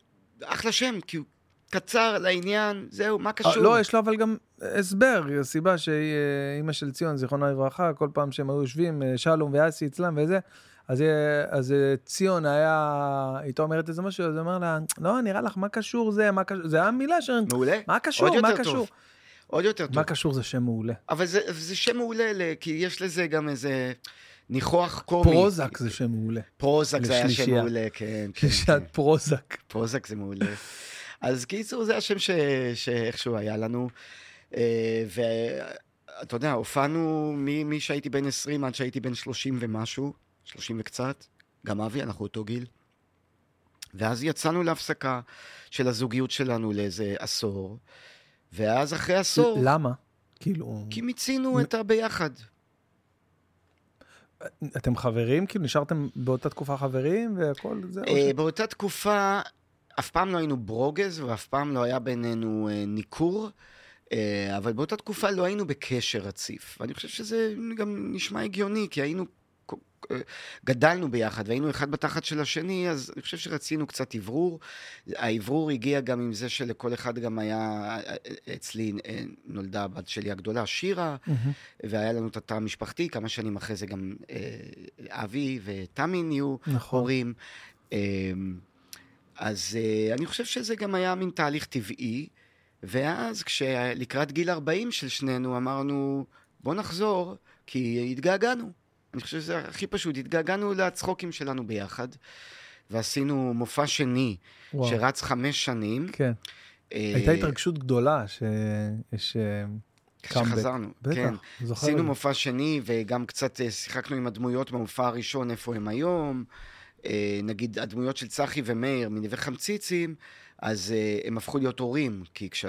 אחלה שם, כי הוא קצר לעניין, זהו, מה קשור? לא, יש לו אבל גם הסבר, הסיבה שאימא של ציון, זיכרונה לברכה, כל פעם שהם היו יושבים, שלום ואסי אצלם וזה, אז, אה, אז אה, ציון היה, איתו אומרת איזה משהו, אז הוא אומר לה, לא, נראה לך, מה קשור זה, מה קשור, זה היה מילה ש... מעולה. מה קשור, מה קשור? טוב. עוד יותר טוב. מה קשור זה שם מעולה. אבל זה, זה שם מעולה, כי יש לזה גם איזה ניחוח קומי. פרוזק זה שם מעולה. פרוזק זה היה שם. מעולה, כן. כן, שלישיית כן. פרוזק. פרוזק זה מעולה. אז קיצור, זה השם ש... שאיכשהו היה לנו. אה, ואתה יודע, הופענו מ- משהייתי בן 20 עד שהייתי בן 30 ומשהו, 30 וקצת. גם אבי, אנחנו אותו גיל. ואז יצאנו להפסקה של הזוגיות שלנו לאיזה עשור, ואז אחרי עשור, למה? כאילו, כי מיצינו את הביחד. אתם חברים? כאילו, נשארתם באותה תקופה חברים והכל זה? אה, באותה תקופה, אף פעם לא היינו ברוגז, ואף פעם לא היה בינינו אה, ניכור, אה, אבל באותה תקופה לא היינו בקשר רציף. ואני חושב שזה גם נשמע הגיוני, כי היינו... אה, גדלנו ביחד והיינו אחד בתחת של השני, אז אני חושב שרצינו קצת אוורור. האוורור הגיע גם עם זה שלכל אחד גם היה, אצלי אה, נולדה הבת שלי הגדולה, שירה, מהמם. והיה לנו את התא המשפחתי, כמה שנים אחרי זה גם אה, אבי ותמי נהיו נכון. הורים. אה, אז אה, אני חושב שזה גם היה מין תהליך טבעי, ואז כשלקראת גיל 40 של שנינו אמרנו, בוא נחזור, כי התגעגענו. אני חושב שזה הכי פשוט, התגעגענו לצחוקים שלנו ביחד, ועשינו מופע שני, וואו. שרץ חמש שנים. כן. אה, הייתה התרגשות גדולה שיש... אה, קאמבק. כשחזרנו, כן. עשינו. מופע שני, וגם קצת אה, שיחקנו עם הדמויות במופע הראשון, איפה הם היום. אה, נגיד, הדמויות של צחי ומאיר מנווה חמציצים, אז אה, הם הפכו להיות הורים, כי כשה...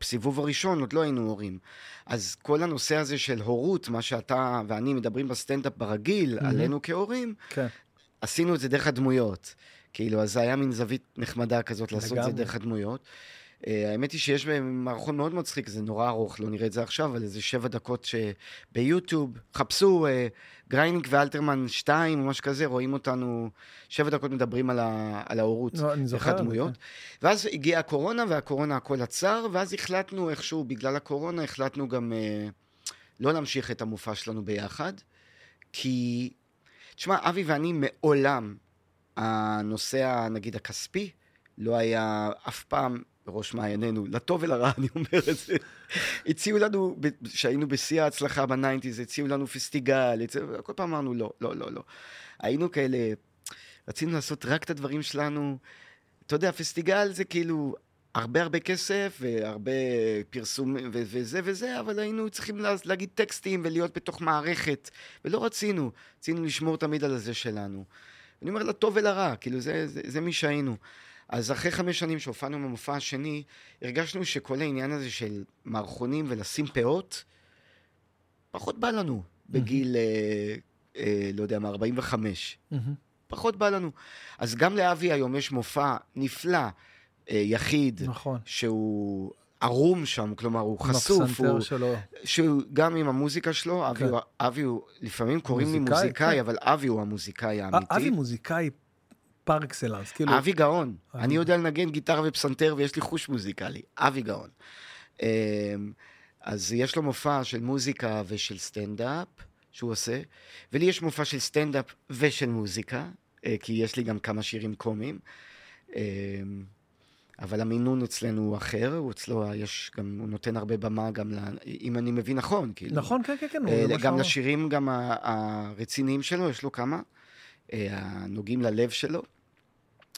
בסיבוב הראשון עוד לא היינו הורים. אז כל הנושא הזה של הורות, מה שאתה ואני מדברים בסטנדאפ ברגיל, מהמם. עלינו כהורים, כן. עשינו את זה דרך הדמויות. כאילו, אז זה היה מין זווית נחמדה כזאת לעשות את זה. דרך הדמויות. אה, האמת היא שיש בהם מערכון מאוד מצחיק, זה נורא ארוך, לא נראה את זה עכשיו, אבל איזה שבע דקות שביוטיוב, חפשו אה, גרייניק ואלתרמן 2 או משהו כזה, רואים אותנו, שבע דקות מדברים על, ה, על ההורות, לא, אני זוכר. זה, הדמויות. ואז הגיעה הקורונה, והקורונה הכל עצר, ואז החלטנו איכשהו, בגלל הקורונה, החלטנו גם אה, לא להמשיך את המופע שלנו ביחד, כי, תשמע, אבי ואני מעולם, הנושא, נגיד, הכספי, לא היה אף פעם בראש מעיינינו, לטוב ולרע, אני אומר את זה. הציעו לנו, כשהיינו בשיא ההצלחה בניינטיז, הציעו לנו פסטיגל, הציעו, כל פעם אמרנו לא, לא, לא, לא. היינו כאלה, רצינו לעשות רק את הדברים שלנו. אתה יודע, פסטיגל זה כאילו הרבה הרבה כסף והרבה פרסום ו- וזה וזה, אבל היינו צריכים לה- להגיד טקסטים ולהיות בתוך מערכת, ולא רצינו, רצינו לשמור תמיד על הזה שלנו. אני אומר לטוב ולרע, כאילו זה, זה, זה מי שהיינו. אז אחרי חמש שנים שהופענו במופע השני, הרגשנו שכל העניין הזה של מערכונים ולשים פאות, פחות בא לנו בגיל, אה, אה, לא יודע מה, 45. מהמם. פחות בא לנו. אז גם לאבי היום יש מופע נפלא, אה, יחיד, נכון. שהוא ערום שם, כלומר, הוא חשוף, הפסנתר הוא, שלו. שהוא גם עם המוזיקה שלו, אבי, כן. הוא, אבי הוא, לפעמים קוראים לי מוזיקאי, מוזיקאי, כן. אבל אבי הוא המוזיקאי האמיתי. אבי מוזיקאי par excellence, כאילו, אבי גאון. אבי. אני יודע לנגן גיטרה ופסנתר ויש לי חוש מוזיקלי. אבי גאון. אמ, אז יש לו מופע של מוזיקה ושל סטנדאפ שהוא עושה, ולי יש מופע של סטנדאפ ושל מוזיקה, אה, כי יש לי גם כמה שירים קומיים. אמ, אבל המינון אצלנו הוא אחר, הוא אצלו, יש גם, הוא נותן הרבה במה גם, ל, אם אני מבין נכון, כאילו. נכון, כן, כן, כן. אה, גם. לשירים, גם הרציניים שלו, יש לו כמה, אה, הנוגעים ללב שלו.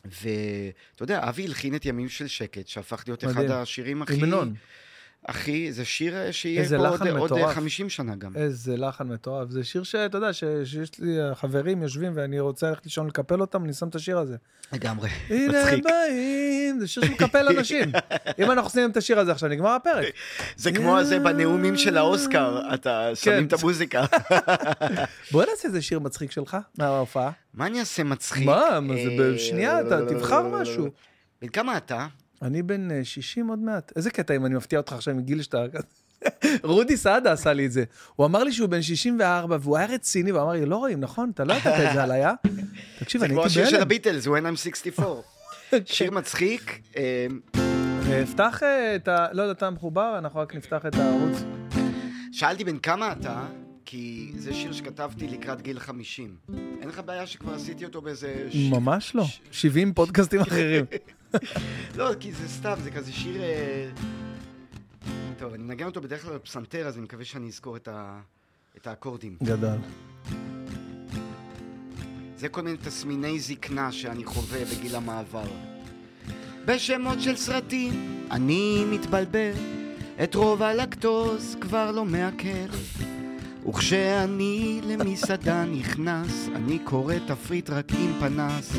ואתה יודע, אבי הלחין את ימים של שקט, שהפך להיות אחד מדהים. השירים הכי... המנון. הכי, זה שיר אה, שיהיה פה עוד, עוד מטורף. 50 שנה גם. איזה לחן מטורף. זה שיר שאתה יודע, ש- שיש לי חברים יושבים ואני רוצה ללכת לישון לקפל אותם, אני שם את השיר הזה. לגמרי, הנה הם מצחיק. באים, זה שיר שמקפל אנשים. אם אנחנו שמים את השיר הזה עכשיו, נגמר הפרק. זה כמו הזה בנאומים של האוסקר, אתה שמים את המוזיקה. בוא נעשה איזה שיר מצחיק שלך מההופעה. מה אני אעשה מצחיק? מה, זה אה, בשנייה, אתה תבחר משהו. בן כמה אתה? אני בן אה, 60 עוד מעט. איזה קטע אם אני מפתיע אותך עכשיו מגיל שאתה... רודי סעדה עשה לי את זה. הוא אמר לי שהוא בן 64 והוא היה רציני, והוא אמר לי, לא רואים, נכון? אתה לא ידעת את זה עליי, אה? תקשיב, זה אני כמו הייתי השיר של. הביטלס, When I'm 64. שיר מצחיק. אה, אה, פתח אה, את ה... לא יודע, אתה מחובר, אנחנו רק נפתח את הערוץ. שאלתי בן כמה אתה, כי זה שיר שכתבתי לקראת גיל 50. אין לך בעיה שכבר עשיתי אותו באיזה... ממש לא. 70 פודקאסטים אחרים. לא, כי זה סתם, זה כזה שיר... אה, טוב, אני מנגן אותו בדרך כלל בפסנתר, אז אני מקווה שאני אזכור את, ה... את האקורדים. גדול. זה כל מיני תסמיני זקנה שאני חווה בגיל המעבר. בשמות של סרטים אני מתבלבל, את רוב הלקטוז כבר לא מעכל. וכשאני למסעדה נכנס, אני קורא תפריט רק עם פנס.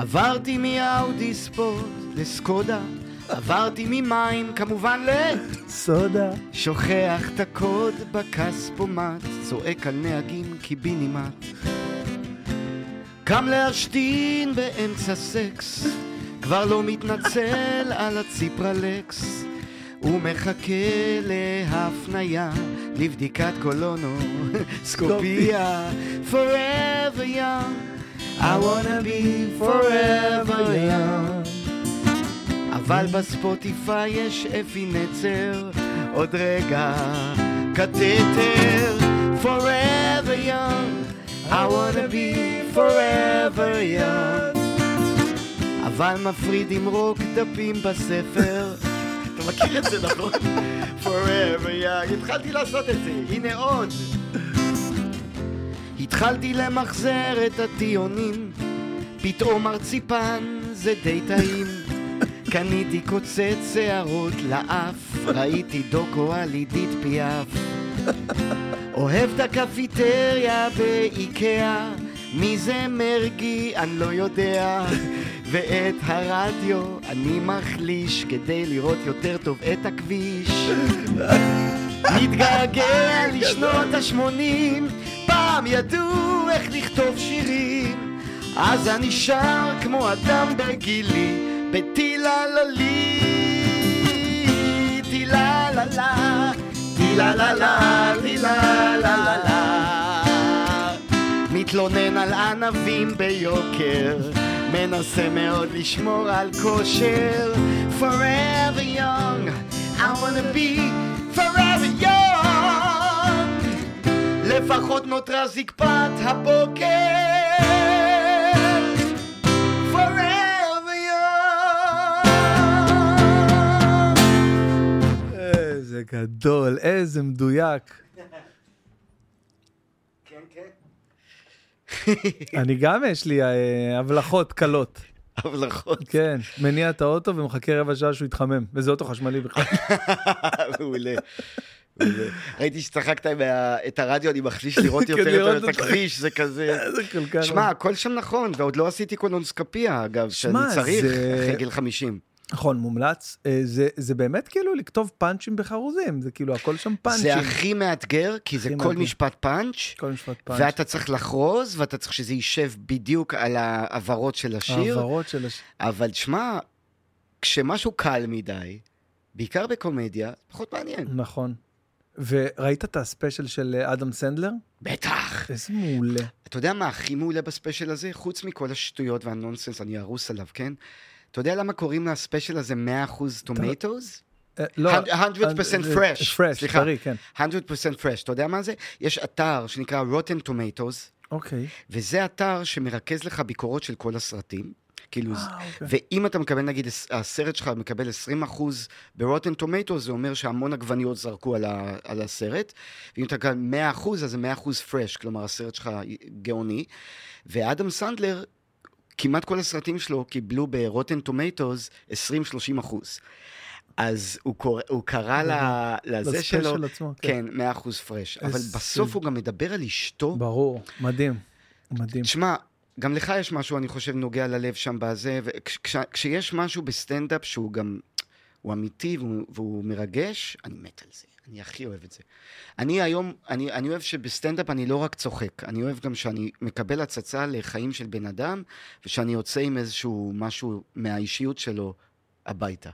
עברתי מאאודי ספורט לסקודה, עברתי ממים כמובן סודה. שוכח את הקוד בכספומט, צועק על נהגים קיבינימט. קם להשתין באמצע סקס, כבר לא מתנצל על הציפרלקס. הוא מחכה להפניה, לבדיקת קולונוסקופיה. forever young, I wanna be forever young. אבל בספוטיפיי יש אפי נצר, עוד רגע קטטר. forever young, I wanna be forever young. אבל מפריד עם רוק דפים בספר. אתה מכיר את זה נכון? forever young. התחלתי לעשות את זה, הנה עוד. התחלתי למחזר את הטיעונים, פתאום מרציפן זה די טעים. קניתי קוצץ שערות לאף, ראיתי דוקו על עידית פיאף. אוהב את הקפיטריה באיקאה, מי זה מרגי אני לא יודע. ואת הרדיו אני מחליש כדי לראות יותר טוב את הכביש. מתגעגע לשנות השמונים, פעם ידעו איך לכתוב שירים. אז אני שר כמו אדם בגילי, בטילה ללי, טילה לה לה, טילה לה לה, טילה לה לה. מתלונן על ענבים ביוקר, מנסה מאוד לשמור על כושר. Forever young, I wanna be forever young. לפחות נותרה זקפת הבוקר. Forever young. איזה גדול, איזה מדויק. כן, כן. אני גם, יש לי אה, הבלחות קלות. הבלחות. כן, מניע את האוטו ומחכה רבע שעה שהוא יתחמם. וזה אוטו חשמלי בכלל. מעולה. ראיתי שצחקת את הרדיו, אני מחליש לראות כן, יותר יותר את. הכביש, זה כזה... איזה כל כך... שמע, הכל שם נכון, ועוד לא עשיתי קולונוסקופיה, אגב, שאני צריך אחרי גיל 50. נכון, מומלץ. אה, זה, זה באמת כאילו לכתוב פאנצ'ים בחרוזים, זה כאילו הכל שם פאנצ'ים. זה הכי מאתגר, כי זה כל מאתגר. משפט פאנץ', כל משפט פאנץ'. ואתה צריך לחרוז, ואתה צריך שזה יישב בדיוק על העברות של השיר, העברות של הש... אבל שמע, כשמשהו קל מדי, בעיקר בקומדיה, פחות מעניין. נכון. וראית את ה special של אה, אדם סנדלר? בטח. איזה מעולה. אתה יודע מה הכי מעולה ב special הזה? חוץ מכל השטויות וה nonsense, אני הרוס עליו, כן? אתה יודע למה קוראים ל special הזה 100% tomatoes? אה, לא, 100% fresh, fresh, סליחה. טרי, כן. 100% fresh. אתה יודע מה זה? יש אתר שנקרא Rotten Tomatoes, אוקיי. וזה אתר שמרכז לך ביקורות של כל הסרטים. כאילו, אה, אוקיי. ואם אתה מקבל, נגיד, הסרט שלך מקבל 20% ב-Rotten Tomatoes, זה אומר שהמון עגבניות זרקו על, ה, על הסרט, ואם אתה מקבל 100%, אז זה 100% fresh, כלומר, הסרט שלך גאוני. ואדם סנדלר, כמעט כל הסרטים שלו קיבלו ב-Rotten Tomatoes 20-30 אחוז. אז הוא, קורא, הוא קרא ל- לזה לספיישל שלו, עצמו, כן, 100 אחוז פרש. אבל בסוף הוא גם מדבר על אשתו. ברור, מדהים. מדהים. תשמע, גם לך יש משהו, אני חושב, נוגע ללב שם בזה, וכשיש משהו בסטנדאפ שהוא גם, הוא אמיתי והוא, והוא מרגש, אני מת על זה. אני הכי אוהב את זה. אני היום, אני, אני אוהב שבסטנדאפ אני לא רק צוחק, אני אוהב גם שאני מקבל הצצה לחיים של בן אדם, ושאני יוצא עם איזשהו משהו מהאישיות שלו הביתה.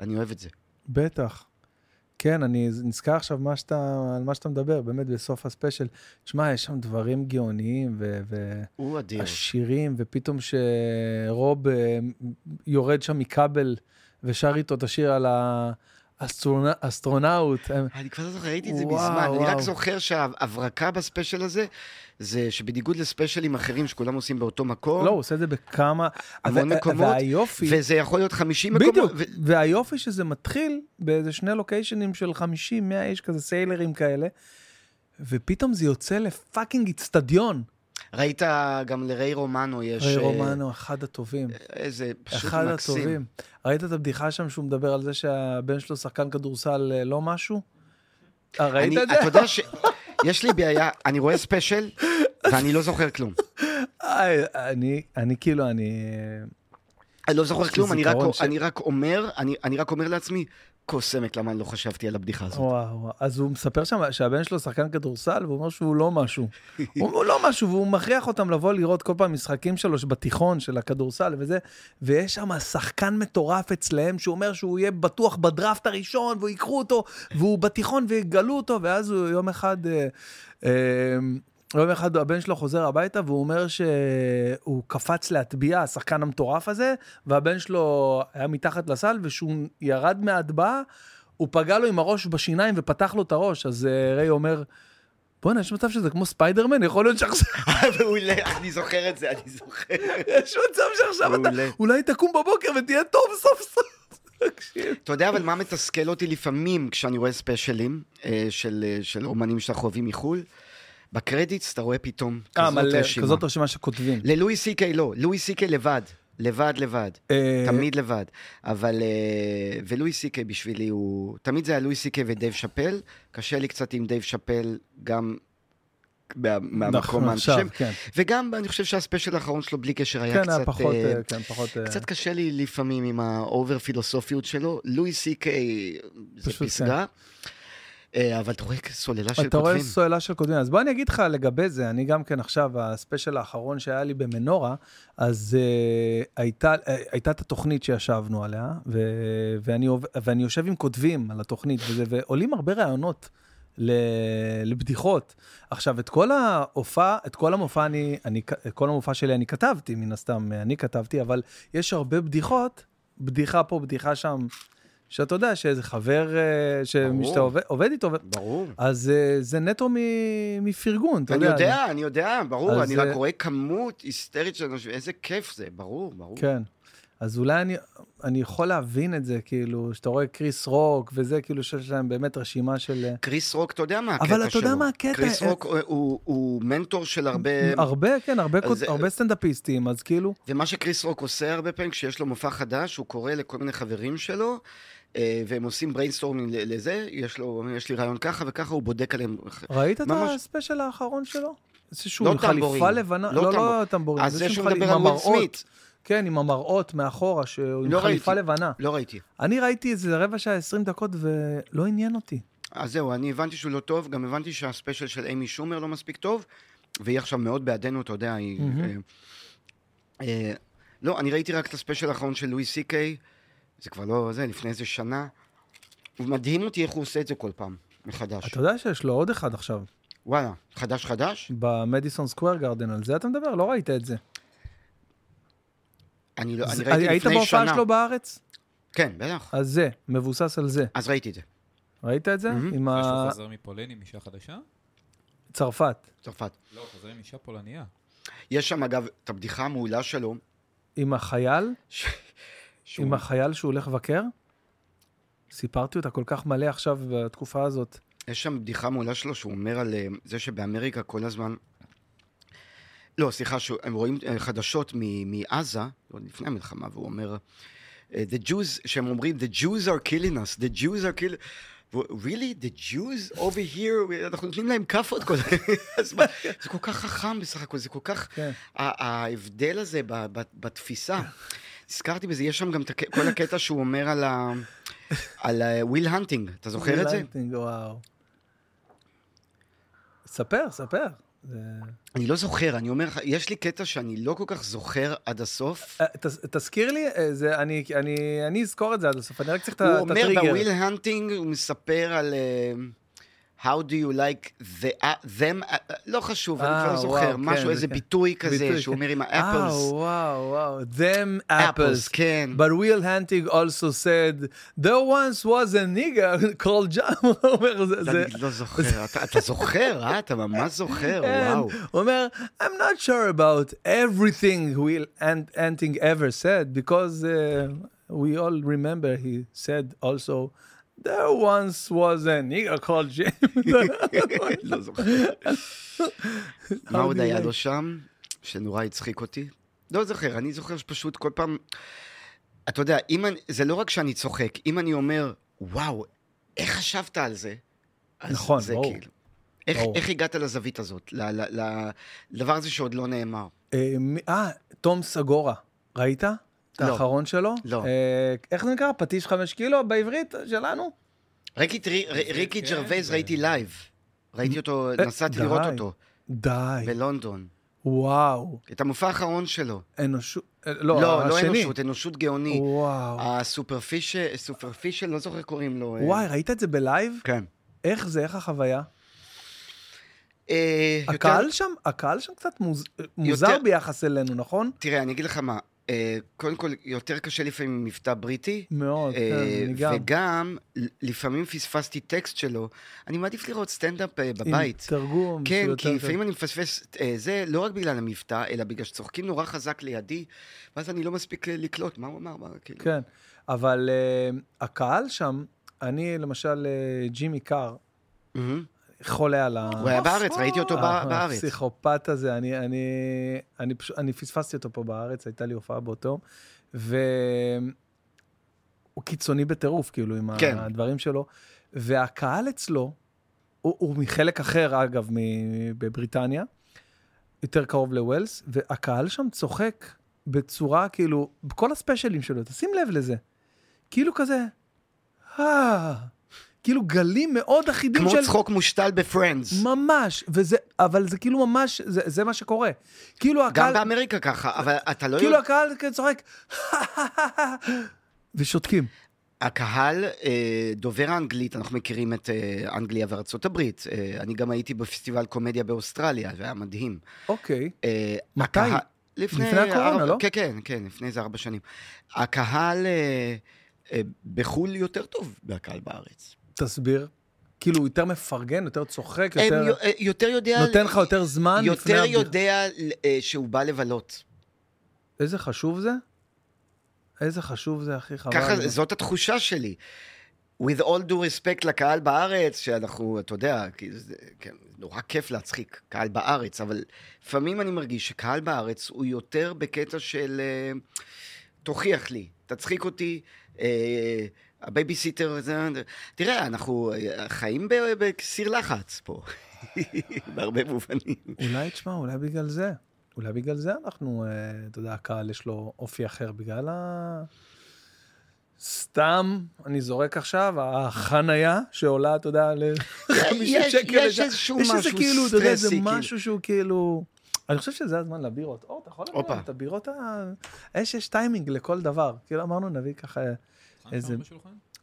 אני אוהב את זה. בטח. כן, אני נזכר עכשיו מה שאתה, על מה שאתה מדבר, באמת בסוף ה special. תשמע, יש שם דברים גאוניים ו- ו- הוא אדיר. עשירים, ופתאום שרוב אה, יורד שם מכבל ושר איתו את השיר על, ה, אסטרונ- אסטרונאוט. הם- אני כבר לא זוכר, ראיתי את זה מזמן. אני רק. זוכר שההברקה ב special הזה, זה שבניגוד ל specialים אחרים שכולם עושים באותו מקום, לא, הוא עושה את זה בכמה... המון מקומות, והיופי... וזה יכול להיות 50 מקומות. בדיוק, ו- והיופי שזה מתחיל באיזה שני locationים של 50, 100 איש כזה, סיילרים כאלה, ופתאום זה יוצא ל fucking איצטדיון. ראית גם לריי רומנו יש... ריי אה, רומנו, אחד הטובים. איזה פשוט אחד מקסים. הטובים. ראית את הבדיחה שם שהוא מדבר על זה שהבן שלו שחקן כדורסל אה, לא משהו? אה, ראית את זה? אתה יודע ש... יש לי בעיה, אני רואה special, ואני לא זוכר כלום. אני, אני כאילו, אני... אני לא זוכר כלום, אני רק, ש- אני רק אומר, אני, אני רק אומר לעצמי, קוסמת למה לא חשבתי על הבדיחה הזאת. וואו, וואו. אז הוא מספר שם שהבן שלו שחקן כדורסל, והוא אומר שהוא לא משהו. הוא לא משהו, והוא מכריח אותם לבוא לראות כל פעם משחקים שלו בתיכון של הכדורסל וזה, ויש שם שחקן מטורף אצלהם, שהוא אומר שהוא יהיה בטוח בדראפט הראשון, והוא ייקחו אותו, והוא בתיכון ויגלו אותו, ואז הוא יום אחד... אה, אה, יום אחד הבן שלו חוזר הביתה והוא אומר שהוא קפץ להטביע, השחקן המטורף הזה, והבן שלו היה מתחת לסל, וכשהוא ירד מההטבעה, הוא פגע לו עם הראש בשיניים ופתח לו את הראש, אז אה, ריי אומר, בואנה, יש מצב שזה כמו ספיידרמן, יכול להיות שעכשיו, מעולה, אני זוכר את זה, אני זוכר. יש מצב שעכשיו אתה. אולי תקום בבוקר ותהיה טוב סוף סוף. אתה יודע אבל מה מתסכל אותי לפעמים כשאני רואה specialים אה, של, אה, של אומנים שאנחנו אוהבים מחו"ל? ב credits אתה רואה פתאום אה, כזאת מלא, רשימה. כזאת רשימה שכותבים. ללואי סי קיי לא, לואי סי קיי לבד. לבד לבד, אה, תמיד לבד. אבל, אה, ולואי סי קיי בשבילי הוא, תמיד זה היה לואי סי קיי ודייב שאפל, קשה לי קצת עם דייב שאפל, גם מה- מהמקום נכון, האנטישמי. כן. וגם אני חושב שה special האחרון שלו בלי קשר היה כן, קצת... פחות, אה, כן, פחות... קצת קשה לי לפעמים עם ה over פילוסופיות שלו. לואי סי קיי זה פסגה, אה, אבל אתה רואה סוללה של אתה רואה כותבים. סוללה של כותבים. אז בוא אני אגיד לך לגבי זה, אני גם כן עכשיו, ה special האחרון שהיה לי במנורה, אז uh, הייתה, uh, הייתה את התוכנית שישבנו עליה, ו, ואני, ואני יושב עם כותבים על התוכנית, וזה, ועולים הרבה רעיונות. לבדיחות. עכשיו, את כל ההופעה, את כל המופע אני, אני, את כל המופע שלי אני כתבתי, מן הסתם, אני כתבתי, אבל יש הרבה בדיחות, בדיחה פה, בדיחה שם, שאתה יודע שאיזה חבר אה. שאתה עובד, עובד איתו, ברור. אז אה, זה נטו מפרגון, אתה אני יודע. יודע, אני יודע, ברור, אני רק אה, רואה כמות היסטרית של אנשים, איזה כיף זה, ברור, ברור. כן. אז אולי אני, אני יכול להבין את זה, כאילו, שאתה רואה קריס רוק וזה, כאילו שיש להם באמת רשימה של... קריס רוק, אתה יודע מה הקטע אבל שלו. אתה יודע מה הקטע? קריס אה, רוק הוא- הוא- הוא מנטור של הרבה... הרבה, כן, הרבה, אז הרבה סטנדאפיסטים, אז כאילו, ומה שקריס רוק עושה הרבה פעמים, כשיש לו מופע חדש, הוא קורא לכל מיני חברים שלו, והם עושים brainstorming לזה, יש לו, יש לי רעיון ככה וככה, הוא בודק עליהם. ראית את ממש- הספיישל האחרון שלו? שהוא לא עם חליפה. לבנה, לא לא, טמבור- לא טמבורין, אז זה שהוא עם מדבר על וויל סמית. כן, עם המראות מאחורה, שהוא עם לא חליפה ראיתי. לבנה. לא ראיתי. אני ראיתי איזה רבע שעה, 20 דקות, ולא עניין אותי. אז זהו, אני הבנתי שהוא לא טוב, גם הבנתי שהספיישל של איימי שומר לא מספיק טוב, והיא עכשיו מאוד בעדנו, אתה יודע, היא... מהמם. אה, אה, לא, אני ראיתי רק את הספיישל האחרון של לואי סי קיי, זה כבר לא זה, לפני איזה שנה. ומדהים אותי איך הוא עושה את זה כל פעם, מחדש. אתה יודע שיש לו עוד אחד עכשיו, וואלה, חדש חדש? במדיסון סקוויר גרדן, על זה אתה מדבר? לא ראית את זה. אני, לא, זה- אני ראיתי היית לפני בהופעה שנה. שלו בארץ? כן, בטח. אז זה, מבוסס על זה. אז ראיתי את זה. ראית את זה? מהמם. עם ה- חוזר מפולין עם אישה חדשה? צרפת. צרפת. לא, חוזר עם אישה פולניה. יש שם, אגב, את הבדיחה המעולה שלו, עם החייל. שהוא... עם החייל שהוא הולך לבקר. סיפרתי אותה כל כך מלא עכשיו בתקופה הזאת. יש שם בדיחה מעולה שלו, שהוא אומר על אה, זה שבאמריקה כל הזמן... לא, סליחה, הם רואים אה, חדשות מ- מעזה, עוד לפני המלחמה, והוא אומר, אה, The Jews, שהם אומרים, The Jews are killing us, The Jews are killing... really? The Jews over here, אנחנו נותנים להם כאפות כל הזמן. זה כל כך חכם בסך הכל, זה כל כך... כן. ההבדל הזה בתפיסה. נזכרתי בזה, יש שם גם הק- כל הקטע שהוא אומר על ה... על וויל הנטינג, אתה זוכר את זה? לייטנינג, וואו. ספר, ספר. זה- אני לא זוכר, אני אומר לך, יש לי קטע שאני לא כל כך זוכר עד הסוף. אה, תז- תזכיר לי, אה, זה, אני, אני, אני אזכור את זה עד הסוף, אני רק צריך את ה- הוא אומר הטריגר. בוויל הנטינג, הוא מספר על uh, How do you like the, uh, them, uh, לא חשוב, אני כבר אה, לא זוכר, וואו, משהו, כן, איזה כן. ביטוי כזה, ביטוי, שהוא כן. אומר עם אה, האפלס. וואו, וואו. Them Apples, apples. כן. But Will Hunting also said, there once was a nigger called John. הוא אומר, זה... זה- אני לא זוכר, אתה- אתה זוכר, אה? אתה ממש זוכר, כן. וואו. הוא אומר, I'm not sure about everything Will Hunt- Hunting ever said, because uh, we all remember he said also, there once was a nigger called James. לא זוכר. מה עוד היה לו שם, שנורא הצחיק אותי? לא זוכר, אני זוכר שפשוט כל פעם... אתה יודע, אם אני, זה לא רק שאני צוחק, אם אני אומר, וואו, איך חשבת על זה? נכון, זה ברור. כאילו. איך, ברור. איך הגעת לזווית הזאת, לדבר הזה שעוד לא נאמר? אה, אה, תום סגורה, ראית? את לא. האחרון שלו? לא. אה, איך זה נקרא? פטיש חמש קילו בעברית שלנו? ריקי, טרי- ר- ריקי כן, ג'רווייז ראיתי לייב. ראיתי אותו, אה, נסעתי די. לראות אותו, די, בלונדון. וואו. את המופע האחרון שלו. אנושות, אה, לא, לא, לא. אנושות, אנושות גאוני. וואו. ה superficial, superficial, לא זוכר איך קוראים לו. אה, וואי, ראית את זה בלייב? כן. איך זה, איך החוויה? אה, יותר- הקהל שם, הקהל שם קצת מוז- מוזר ביחס אלינו, נכון? תראה, אני אגיד לך מה, קודם כל, יותר קשה לפעמים עם מבטא בריטי. מאוד, אה, כן, אני גם. וגם, לפעמים פספסתי טקסט שלו, אני מעדיף לראות סטנדאפ עם בבית. תרגום. כן, כי יותר- לפעמים אני מפספס אה, זה, לא רק בגלל המבטא, אלא בגלל שצוחקים נורא חזק לידי, ואז אני לא מספיק לקלוט מה הוא אמר, מה, כאילו. כן, אבל uh, הקהל שם, אני למשל, uh, ג'ימי קאר, מהמם. חולה על ה... הוא היה בארץ, ראיתי אותו בא- בארץ. הפסיכופת הזה, אני, אני, אני, פשוט, אני פספסתי אותו פה בארץ, הייתה לי הופעה באותו והוא קיצוני בטירוף, כאילו, עם כן. הדברים שלו, והקהל אצלו, הוא, הוא מחלק אחר, אגב, בבריטניה, יותר קרוב לווילס, והקהל שם צוחק בצורה, כאילו, בכל הספיישלים שלו, תשים לב לזה, כאילו כזה, אה, כאילו גלים מאוד אחידים כמו של... צחוק מושתל בפרנדס. ממש, וזה, אבל זה כאילו ממש, זה, זה מה שקורה. כאילו גם הקהל, באמריקה ככה, אבל אתה לא כאילו יודע... הקהל צוחק, ושותקים. הקהל אה, דובר האנגלית, אנחנו מכירים את אה, אנגליה וארצות הברית. אה, אני גם הייתי בפסטיבל קומדיה באוסטרליה, זה היה מדהים. אוקיי, מתי? הקהל- לפני, לפני הקורונה, ארבע, לא? כן, כן, כן, לפני איזה ארבע שנים. הקהל אה, אה, בחו"ל יותר טוב מהקהל בארץ. תסביר. כאילו, הוא יותר מפרגן, יותר צוחק, יותר... יו- יותר יודע... נותן לך יותר זמן לפני יותר. יודע אה, שהוא בא לבלות. איזה חשוב זה? איזה חשוב זה, אחי, חבל. ככה, זאת התחושה שלי. with all due respect לקהל בארץ, שאנחנו, אתה יודע, כי זה כן, נורא כיף להצחיק קהל בארץ, אבל לפעמים אני מרגיש שקהל בארץ הוא יותר בקטע של אה, תוכיח לי, תצחיק אותי, אה, הבייביסיטר, זה, תראה, אנחנו אה, חיים בסיר לחץ פה, בהרבה מובנים. אולי, תשמע, אולי בגלל זה. אולי בגלל זה אנחנו, אה, אתה יודע, הקהל יש לו אופי אחר, בגלל ה... סתם, אני זורק עכשיו, החנייה שעולה, אתה יודע, ל-50 יש- שקל. יש. איזשהו יש איזה משהו כאילו, אתה יודע, זה סטרסי, כאילו. משהו שהוא כאילו... אני חושב שזה הזמן לבירות. אור, אתה יכול לנו את הבירות ה... יש, יש טיימינג לכל דבר. כאילו אמרנו, נביא ככה... איזה-?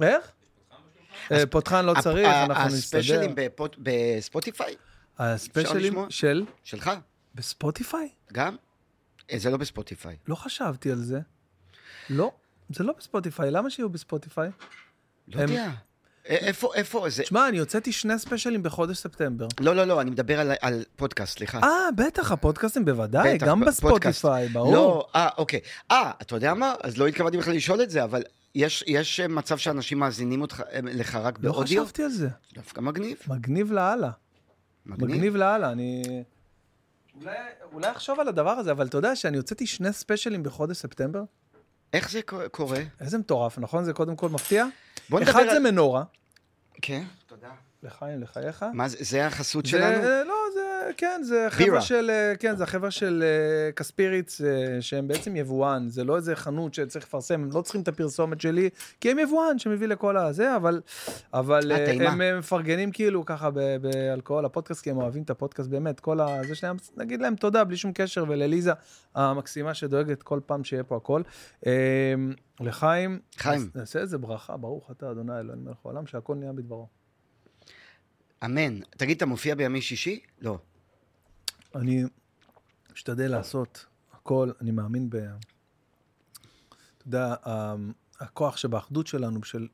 איך? אה, פותחן לא צריך, ה- אנחנו נסתדר. הספיישלים בספוטיפיי? הספיישלים? של... שלך? בספוטיפיי? גם? אה, זה לא בספוטיפיי. לא חשבתי על זה. לא, זה לא בספוטיפיי, למה שיהיו בספוטיפיי? לא הם- יודע. איפה, איפה זה? תשמע, אני הוצאתי שני ספיישלים בחודש ספטמבר. לא, לא, לא, אני מדבר על, על פודקאסט, סליחה. אה, בטח, הפודקאסטים בוודאי, בטח, גם ב- בספוטיפיי, ברור. לא, אה, אוקיי. אה, אתה יודע מה? אז לא התכוונתי בכלל לשאול את זה, אבל יש, יש אה, מצב שאנשים מאזינים אותך, אה, לך רק לא באודיו? חשבתי על זה. דווקא מגניב. מגניב לאללה. מגניב. מגניב לאללה, אני... אולי- אולי אחשוב על הדבר הזה, אבל אתה יודע שאני הוצאתי שני ספיישלים בחודש ספטמבר? איך זה קו- קורה? איזה מטורף, נכון? זה קודם כל מפתיע. בוא נדבר אחד על... זה מנורה, כן, תודה. לחיים, לחייך. מה זה, זה החסות זה, שלנו? לא, כן, זה בירה. חבר'ה של, אה, כן, זה החבר'ה של אה, כספיריץ, אה, שהם בעצם יבואן, זה לא איזה חנות שצריך לפרסם, הם לא צריכים את הפרסומת שלי, כי הם יבואן שמביא לכל הזה, אבל, אבל אה, אה. הם אה, מפרגנים כאילו ככה באלכוהול הפודקאסט, כי הם אוהבים את הפודקאסט באמת, כל ה... זה שלהם, נגיד להם תודה, בלי שום קשר, ולליזה המקסימה שדואגת כל פעם שיהיה פה הכל. אה, לחיים, חיים. נעשה איזה ברכה, ברוך אתה, אדוני אלוהים מלך העולם, שהכל נהיה בדברו. אמן. תגיד, אתה מופיע בימי שישי? לא. אני משתדל לעשות הכל, אני מאמין ב... אתה יודע, הכוח שבאחדות שלנו, של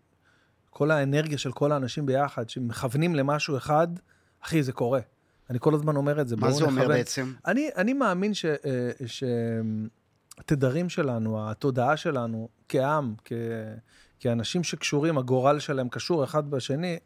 כל האנרגיה של כל האנשים ביחד, שמכוונים למשהו אחד, אחי, זה קורה. אני כל הזמן אומר את זה. מה בואו זה אומר נכוון. בעצם? אני, אני מאמין ש, אה, שהתדרים שלנו, התודעה שלנו, כעם, כ, כאנשים שקשורים, הגורל שלהם קשור אחד בשני,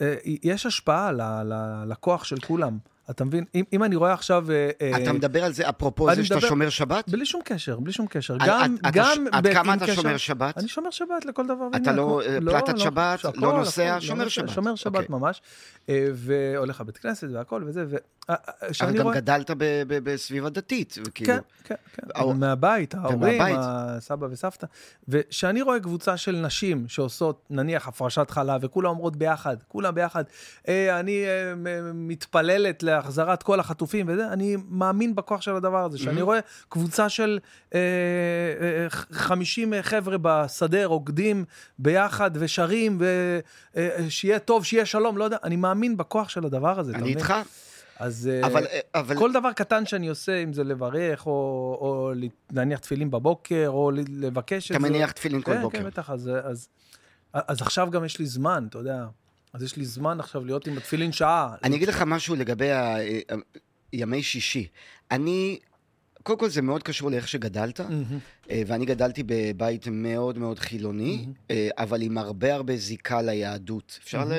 אה, יש השפעה ל, ל, לכוח של כולם. אתה מבין? אם, אם אני רואה עכשיו... אה, אה, אתה מדבר על זה, אפרופו זה שאתה מדבר- שומר שבת? בלי שום קשר, בלי שום קשר. עד- גם, עד- גם... עד כמה אתה קשר- שומר שבת? אני שומר שבת לכל דבר. אתה לא, כמו- אה, פלטת שבת, שהכל, לא נוסע, הכל, שומר לא שבת. שומר שבת אוקיי. ממש. אה, והולך לבית כנסת והכל וזה, ו... אה, אה, אבל שאני גם רואה... גדלת ב- ב- בסביבה דתית, כאילו. כן, כן, כן. ההור- מהבית, ההורים, ומהבית. הסבא וסבתא. וכשאני רואה קבוצה של נשים שעושות, נניח, הפרשת חלב, וכולם אומרות ביחד, כולם ביחד, אה, אני אה, מתפללת להחזרת כל החטופים וזה, אני מאמין בכוח של הדבר הזה. שאני Mhm. רואה קבוצה של אה, אה, 50 חבר'ה בשדה רוקדים ביחד ושרים, ושיהיה טוב, שיהיה שלום, לא יודע, אני מאמין בכוח של הדבר הזה, אני? איתך, אז... אבל... אבל... כל דבר קטן שאני עושה, אם זה לברך, או, או להניח תפילין בבוקר, או לבקש את אתה זה. מניח תפילין כל כן, בוקר. כן, בטח. אז, אז, אז עכשיו גם יש לי זמן, אתה יודע. אז יש לי זמן עכשיו להיות עם התפילין שעה. אני אגיד לך משהו לגבי ה- אה, ימי שישי. אני... קודם כל זה מאוד קשור לאיך שגדלת. אה, ואני גדלתי בבית מאוד מאוד חילוני, אה, אבל עם הרבה הרבה זיקה ליהדות. אפשר ל-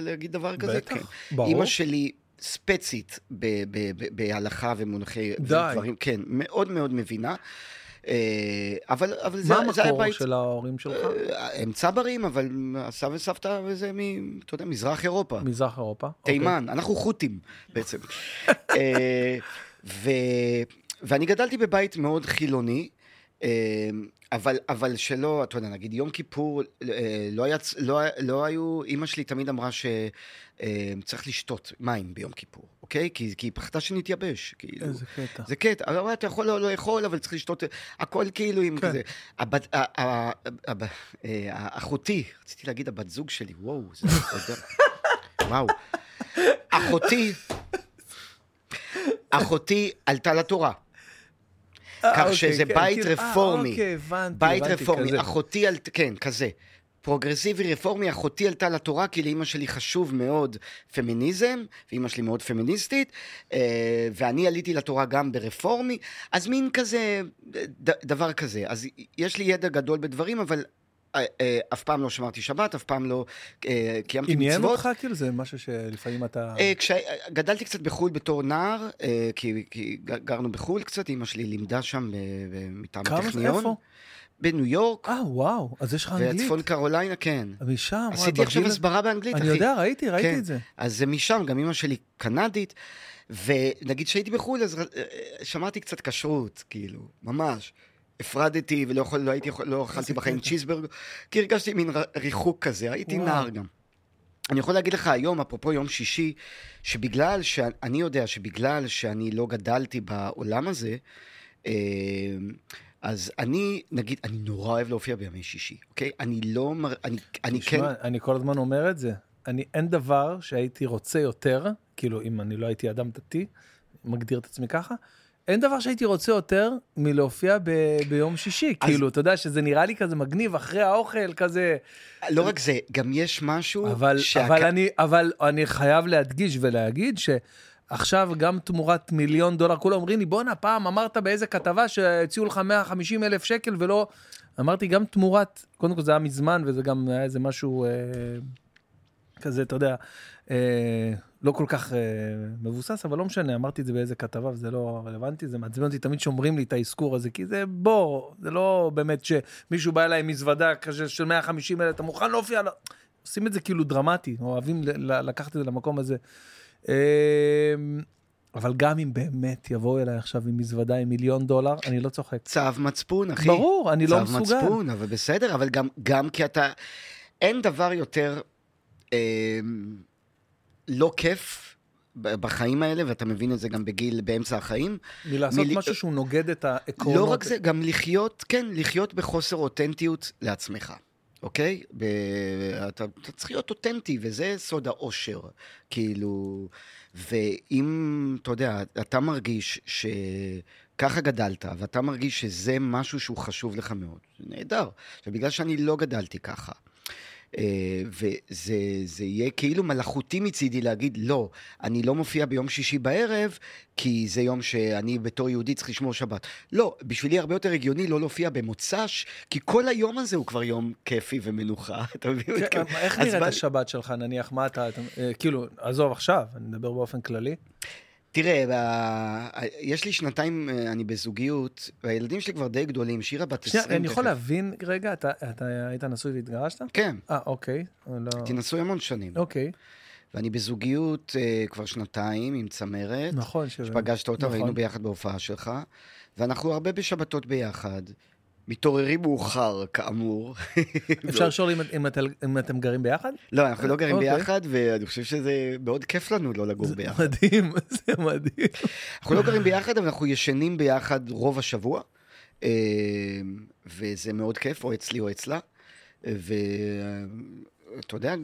להגיד דבר כזה? בטח, כן. ברור. אימא שלי ספצית ב- ב- ב- בהלכה ומונחי די. דברים, כן, מאוד מאוד מבינה. אה, אבל, אבל זה, מה זה היה המקור בית... של ההורים שלך? אה, הם צברים, אבל הסבא וסבתא וזה מ... אתה יודע, מזרח אירופה. מזרח אירופה? תימן, אנחנו חות'ים בעצם. אה, ו... ואני גדלתי בבית מאוד חילוני, אבל, אבל שלא, אתה יודע, נגיד יום כיפור, אה, לא, היה, לא, לא היו, אימא שלי תמיד אמרה שצריך לשתות מים ביום כיפור, אוקיי? כי, כי היא פחדה שנתייבש. כאילו. איזה קטע. זה קטע, אבל אתה יכול לא לאכול, אבל צריך לשתות, הכל כאילו עם כן. כזה. הבת, ה- ה- הב- אה, אחותי, רציתי להגיד הבת זוג שלי, וואו, זה... יודע. וואו. אחותי, אחותי עלתה לתורה. אה, כך אוקיי, שזה כן, בית כאילו, אה, רפורמי. אוקיי, בית רפורמי. אחותי עלתה, כן, כזה. פרוגרסיבי רפורמי, אחותי עלתה לתורה, כי לאימא שלי חשוב מאוד פמיניזם, ואימא שלי מאוד פמיניסטית, אה, ואני עליתי לתורה גם ברפורמי, אז מין כזה, דבר כזה. אז יש לי ידע גדול בדברים, אבל אף פעם לא שמרתי שבת, אף פעם לא אה, קיימתי עניין מצוות. אותך? כאילו, זה משהו שלפעמים אתה... אה, כשגדלתי קצת בחו"ל בתור נער, אה, כי, גרנו בחו"ל קצת, אימא שלי לימדה שם אה, אה, מטעם כמה זה? הטכניון. איפה? בניו יורק, אה, וואו, אז יש לך אנגלית? וצפון קרוליינה, כן. משם, וואי, עשיתי עכשיו בגיל- הסברה באנגלית, אחי. אני יודע, ראיתי, ראיתי כן. את זה. אז זה משם, גם אימא שלי קנדית, ונגיד שהייתי בחו"ל, אז אה, אה, שמעתי קצת כשרות, כאילו, ממש. הפרדתי ולא יכול, לא הייתי לא אכלתי בחיים צ'יזברגר, כי הרגשתי מין ריחוק כזה, הייתי וואו. נער גם. אני יכול להגיד לך היום, אפרופו יום שישי, שבגלל שאני יודע שבגלל שאני לא גדלתי בעולם הזה, אה, אז אני, נגיד, אני נורא אוהב להופיע בימי שישי, אוקיי? אני לא, מר... אני, אני כן... תשמע, אני כל הזמן אומר את זה. אני, אין דבר שהייתי רוצה יותר, כאילו, אם אני לא הייתי אדם דתי, מגדיר את עצמי ככה, אין דבר שהייתי רוצה יותר מלהופיע ב, ביום שישי. אז- כאילו, אתה יודע שזה נראה לי כזה מגניב, אחרי האוכל, כזה... לא רק זה, גם יש משהו אבל, שהק- אבל, אני, אבל אני חייב להדגיש ולהגיד שעכשיו גם תמורת מיליון דולר, כולם אומרים לי, בואנה, פעם אמרת באיזה כתבה שהציעו לך 150 אלף שקל ולא... אמרתי, גם תמורת, קודם כל זה היה מזמן, וזה גם היה איזה משהו אה, כזה, אתה יודע, אה, לא כל כך אה, מבוסס, אבל לא משנה, אמרתי את זה באיזה כתבה וזה לא רלוונטי, זה מעצבן אותי תמיד שאומרים לי את האזכור הזה, כי זה בוא, זה לא באמת שמישהו בא אליי עם מזוודה כזה של 150 אלף, אתה מוכן להופיע? לא. עושים את זה כאילו דרמטי, אוהבים לקחת את זה למקום הזה. אה, אבל גם אם באמת יבואו אליי עכשיו עם מזוודה עם מיליון דולר, אני לא צוחק. צו מצפון, אחי. ברור, אני לא צו מסוגל. מצפון, אבל בסדר, אבל גם, גם כי אתה... אין דבר יותר אה, לא כיף בחיים האלה, ואתה מבין את זה גם בגיל, באמצע החיים. מלעשות מילי- משהו שהוא נוגד את העקרונות. לא רק זה, גם לחיות, כן, לחיות בחוסר אותנטיות לעצמך, אוקיי? ב... אתה, אתה צריך להיות אותנטי, וזה סוד האושר. כאילו, ואם, אתה יודע, אתה מרגיש שככה גדלת, ואתה מרגיש שזה משהו שהוא חשוב לך מאוד, נהדר. עכשיו, בגלל שאני לא גדלתי ככה, וזה יהיה כאילו מלאכותי מצידי להגיד, לא, אני לא מופיע ביום שישי בערב, כי זה יום שאני בתור יהודי צריך לשמור שבת. לא, בשבילי הרבה יותר הגיוני לא להופיע במוצ"ש, כי כל היום הזה הוא כבר יום כיפי ומנוחה, אתה מבין? כן, איך נראית השבת שלך, נניח, מה אתה, אה, כאילו, עזוב עכשיו, אני מדבר באופן כללי. תראה, יש לי שנתיים, אה, אני בזוגיות, והילדים שלי כבר די גדולים, שירה בת 20 שנייה, אני יכול להבין רגע, אתה, אתה היית נשוי והתגרשת? כן. אה, אוקיי. לא... הייתי נשוי המון שנים. אוקיי. ואני בזוגיות uh, כבר שנתיים עם צמרת. נכון. שפגשת אותה, נכון. והיינו ביחד בהופעה שלך. ואנחנו הרבה בשבתות ביחד. מתעוררים מאוחר, כאמור. אפשר לשאול אם, אם, אם אתם גרים ביחד? לא, אנחנו לא גרים okay. אוקיי. ביחד, ואני חושב שזה מאוד כיף לנו לא לגור זה ביחד. זה מדהים, זה מדהים. אנחנו לא גרים ביחד, אבל אנחנו ישנים ביחד רוב השבוע, אה, וזה מאוד כיף, או אצלי או אצלה. ו... אתה יודע,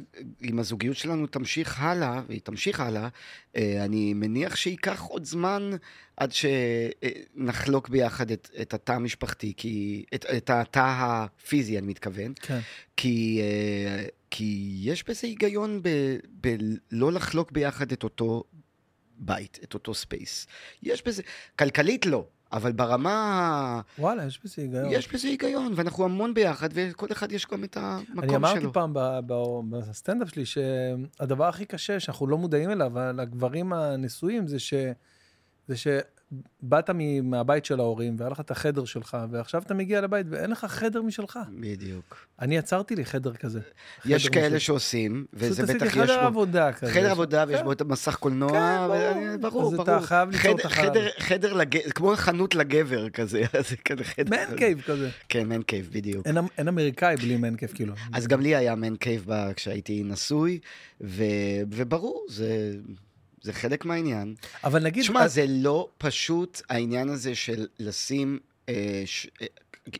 אם הזוגיות שלנו תמשיך הלאה, והיא תמשיך הלאה, אה, אני מניח שייקח עוד זמן עד שנחלוק ביחד את, את התא המשפחתי, כי, את, את התא הפיזי, אני מתכוון. כן. כי, אה, כי יש בזה היגיון בלא לחלוק ביחד את אותו בית, את אותו space. יש בזה, כלכלית לא. אבל ברמה... וואלה, יש בזה היגיון. יש בזה היגיון, ואנחנו המון ביחד, וכל אחד יש גם את המקום שלו. אני אמרתי פעם בסטנדאפ שלי, שהדבר הכי קשה, שאנחנו לא מודעים אליו, על הגברים הנשואים, זה ש... זה ש... באת מהבית של ההורים, והיה לך את החדר שלך, ועכשיו אתה מגיע לבית ואין לך חדר משלך. בדיוק. אני יצרתי לי חדר כזה. יש חדר כאלה משל... שעושים, וזה בטח יש בו... פשוט עשיתי חדר עבודה כזה. חדר עבודה, ויש בו את המסך קולנוע, כן, ברור, ברור. אז אתה חייב ליצור את החדר. חדר. כמו חנות לגבר כזה, זה כזה חדר. man cave כזה. כן, man cave, בדיוק. אין, אמריקאי בלי man cave, כאילו. אז גם לי היה man cave כשהייתי נשוי. וברור, זה... זה חלק מהעניין. אבל נגיד... תשמע, אז... זה לא פשוט העניין הזה של לשים... אה, ש... אה,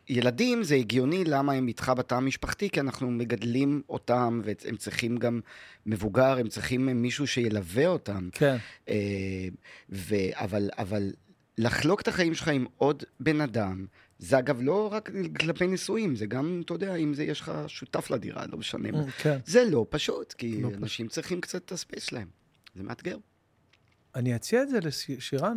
ילדים זה הגיוני למה הם איתך בתא המשפחתי, כי אנחנו מגדלים אותם והם צריכים גם מבוגר, הם צריכים מישהו שילווה אותם. כן. אה, ו... אבל, אבל לחלוק את החיים שלך עם עוד בן אדם, זה אגב לא רק כלפי נישואים, זה גם, אתה יודע, אם זה יש לך שותף לדירה, לא משנה. כן. זה לא פשוט, כי לא אנשים פשוט. צריכים קצת את הספייס שלהם. זה מאתגר. אני אציע את זה לשירן.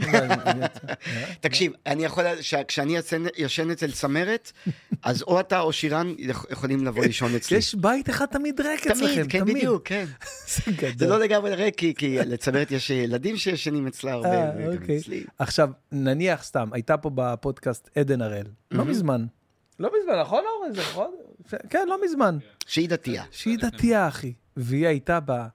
תקשיב, אני יכול, כשאני ישן אצל צמרת, אז או אתה או שירן יכולים לבוא לישון אצלי. יש בית אחד תמיד ריק אצלכם, תמיד. כן, בדיוק, כן. זה לא לגמרי ריק, כי לצמרת יש ילדים שישנים אצלה הרבה, אה, וגם אוקיי. אצלי. עכשיו, נניח סתם, הייתה פה בפודקאסט עדן הראל, לא מזמן. לא מזמן, נכון אורן? זה נכון? כן, לא מזמן. שהיא דתייה. שהיא דתייה, אחי. והיא הייתה בה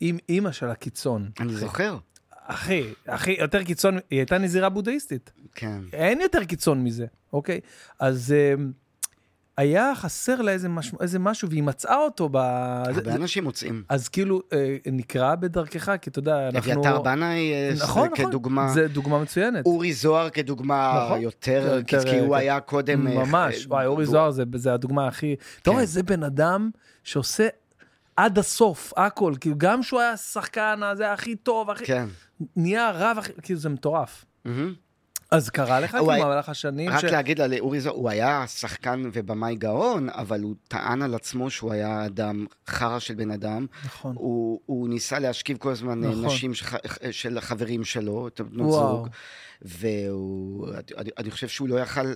עם אימא של הקיצון. אני זוכר. אחי, אחי, יותר קיצון, היא הייתה נזירה בודהיסטית. כן. אין יותר קיצון מזה, אוקיי? אז uh, היה חסר לה איזה, מש, איזה משהו, והיא מצאה אותו ב... הרבה אנשים מוצאים. אז כאילו, uh, נקרא בדרכך, כי אתה יודע, אנחנו... אביתר בנאי אה, נכון, נכון, כדוגמה. זה דוגמה מצוינת. אורי זוהר כדוגמה נכון, יותר, כי, כי הוא היה קודם... ממש, וואי, אורי זוהר זה, זה הדוגמה הכי... אתה רואה, זה בן אדם שעושה עד הסוף, הכל, כאילו, גם שהוא היה שחקן, זה הכי טוב, הכי... כן. נהיה רב, כאילו זה מטורף. אז קרה לך כאילו במהלך השנים רק להגיד על אורי זוהר, הוא היה שחקן ובמאי גאון, אבל הוא טען על עצמו שהוא היה אדם חרא של בן אדם. נכון. הוא ניסה להשכיב כל הזמן נכון. נשים של החברים שלו, את בנות זוג. ואני חושב שהוא לא יכל,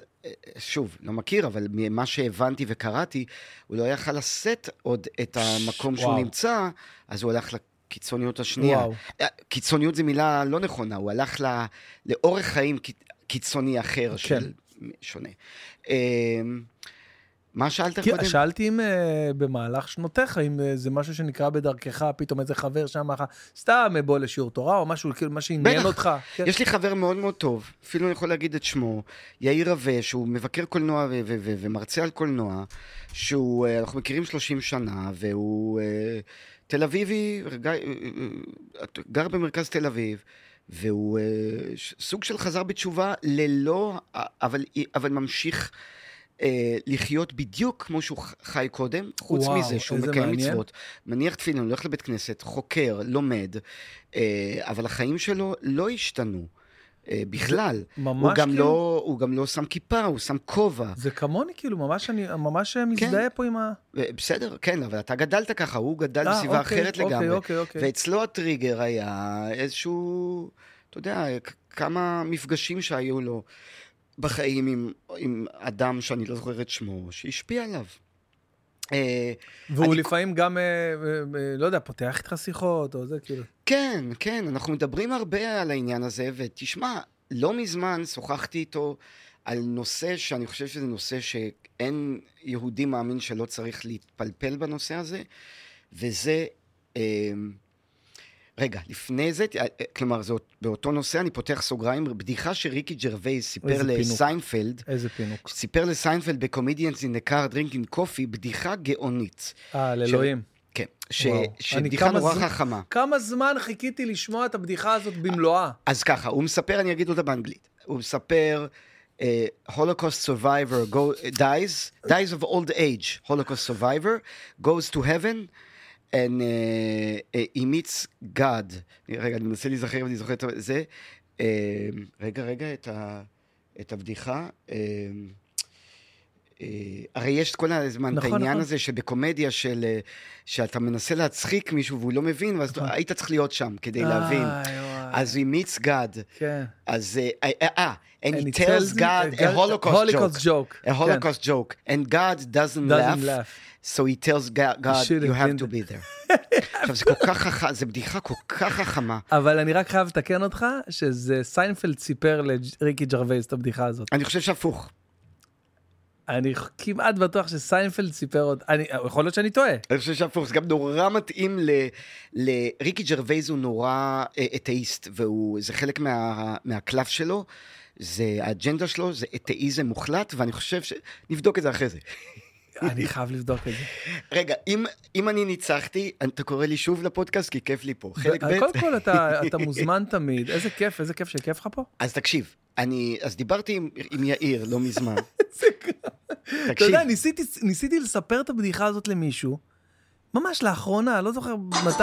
שוב, לא מכיר, אבל ממה שהבנתי וקראתי, הוא לא יכל לשאת עוד את המקום שהוא נמצא, אז הוא הלך הקיצוניות השנייה. וואו. אה, קיצוניות זו מילה לא נכונה, הוא הלך לא, לאורך חיים קיצוני אחר כן. של שונה. אמ, מה שאלת קודם? שאלתי אם uh, במהלך שנותיך, אם uh, זה משהו שנקרא בדרכך, פתאום איזה חבר שם, סתם בוא לשיעור תורה, או משהו, כאילו, מה שעניין אותך. כן. יש לי חבר מאוד מאוד טוב, אפילו אני יכול להגיד את שמו, יאיר רווה, שהוא מבקר קולנוע ומרצה על קולנוע, שהוא, uh, אנחנו מכירים 30 שנה, והוא... Uh, תל אביבי, גר, גר במרכז תל אביב, והוא סוג של חזר בתשובה ללא, אבל, אבל ממשיך אה, לחיות בדיוק כמו שהוא חי קודם, חוץ וואו, מזה שהוא מקיים מעניין. מצוות, מניח תפילין, הולך לבית כנסת, חוקר, לומד, אה, אבל החיים שלו לא השתנו. אה, בכלל. ממש הוא גם, כאילו- לא, הוא גם לא שם כיפה, הוא שם כובע. זה כמוני, כאילו, ממש אני ממש מזדהה פה עם ה... אה, בסדר, כן, אבל אתה גדלת ככה, הוא גדל אה, בסביבה אוקיי, אחרת אוקיי, לגמרי. אוקיי, אוקיי. ואצלו הטריגר היה איזשהו, אתה יודע, כמה מפגשים שהיו לו בחיים עם, עם אדם שאני לא זוכר את שמו, שהשפיע עליו. אה, והוא לפעמים גם, אה, אה, לא יודע, פותח איתך שיחות, או זה, כאילו. כן, כן, אנחנו מדברים הרבה על העניין הזה, ותשמע, לא מזמן שוחחתי איתו על נושא שאני חושב שזה נושא שאין יהודי מאמין שלא צריך להתפלפל בנושא הזה, וזה... אה, רגע, לפני זה, אה, אה, כלומר, זה באותו נושא, אני פותח סוגריים, בדיחה שריקי ג'רווייס סיפר. לסיינפלד, איזה פינוק. סיפר לסיינפלד ב Comedians in the car drinking coffee, בדיחה גאונית. אה, על אלוהים. כן, ש, שבדיחה נורא זמן- חכמה. כמה זמן חיכיתי לשמוע את הבדיחה הזאת במלואה. אז ככה, הוא מספר, אני אגיד אותה באנגלית. הוא מספר, uh, Holocaust survivor go, dies, dies of old age, Holocaust survivor, goes to heaven, and uh, uh, he meets God. רגע, אני מנסה להיזכר אם אני זוכר את זה. Uh, רגע, רגע, את, ה, את הבדיחה. Uh, אה, הרי יש כל הזמן נכון, את העניין נכון. הזה שבקומדיה של, אה, שאתה מנסה להצחיק מישהו והוא לא מבין, ואז אתה- היית צריך להיות שם כדי להבין. איי. אז he meets God. כן. אז אה, אה, אה, and he tells God a Holocaust joke. A כן. Holocaust joke. And God doesn't laugh. So he tells God, you have to be there. עכשיו, זה כל כך חכם, זו בדיחה כל כך חכמה. אבל אני רק חייב לתקן אותך, שזה סיינפלד סיפר לריקי ג'רווייס את הבדיחה הזאת. אני חושב שהפוך. אני כמעט בטוח שסיינפלד סיפר עוד, אני, יכול להיות שאני טועה. אני חושב שהפוך, זה גם נורא מתאים ל... לריקי ג'רווייז הוא נורא אה, אתאיסט, וזה חלק מה... מהקלף שלו. זה האג'נדה שלו, זה אתאיזם מוחלט, ואני חושב ש... נבדוק את זה אחרי זה. אני חייב לבדוק את זה. רגע, אם, אם אני ניצחתי, אתה קורא לי שוב לפודקאסט, כי כיף לי פה. חלק ב', קודם כל אתה, אתה מוזמן תמיד, איזה כיף, איזה כיף שכיף לך פה. אז תקשיב, אני, אז דיברתי עם, עם יאיר לא מזמן. אתה יודע, ניסיתי, ניסיתי לספר את הבדיחה הזאת למישהו, ממש לאחרונה, לא זוכר מתי,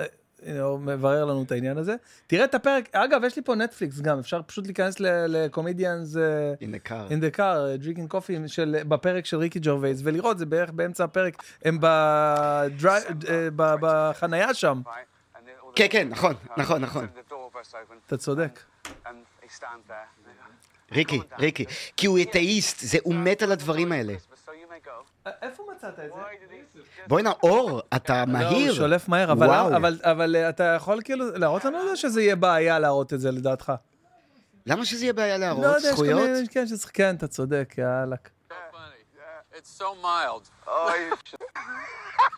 אה, הנה, הוא מברר לנו את העניין הזה. תראה את הפרק, אגב, יש לי פה נטפליקס גם, אפשר פשוט להיכנס לקומדיאנס in a car. in the car, drinking coffee, של, בפרק של ריקי ג'רווייז, ולראות, זה בערך באמצע הפרק, הם אה, בחנייה שם, כן, כן, נכון, נכון, נכון. אתה צודק. ריקי, ריקי. כי הוא אתאיסט, זה, הוא מת על הדברים האלה. איפה מצאת את זה? בוא'נה, אור, אתה לא, הוא מהיר. שולף מהר, אבל, וואו. אבל, אבל אה, אתה יכול כאילו להראות לנו זה, שזה יהיה בעיה להראות את זה לדעתך? למה שזה יהיה בעיה לא להראות יודע, כל זכויות? מיני, כן, שצריך, כן, אתה צודק, יאללה. It's so mild. Oh, you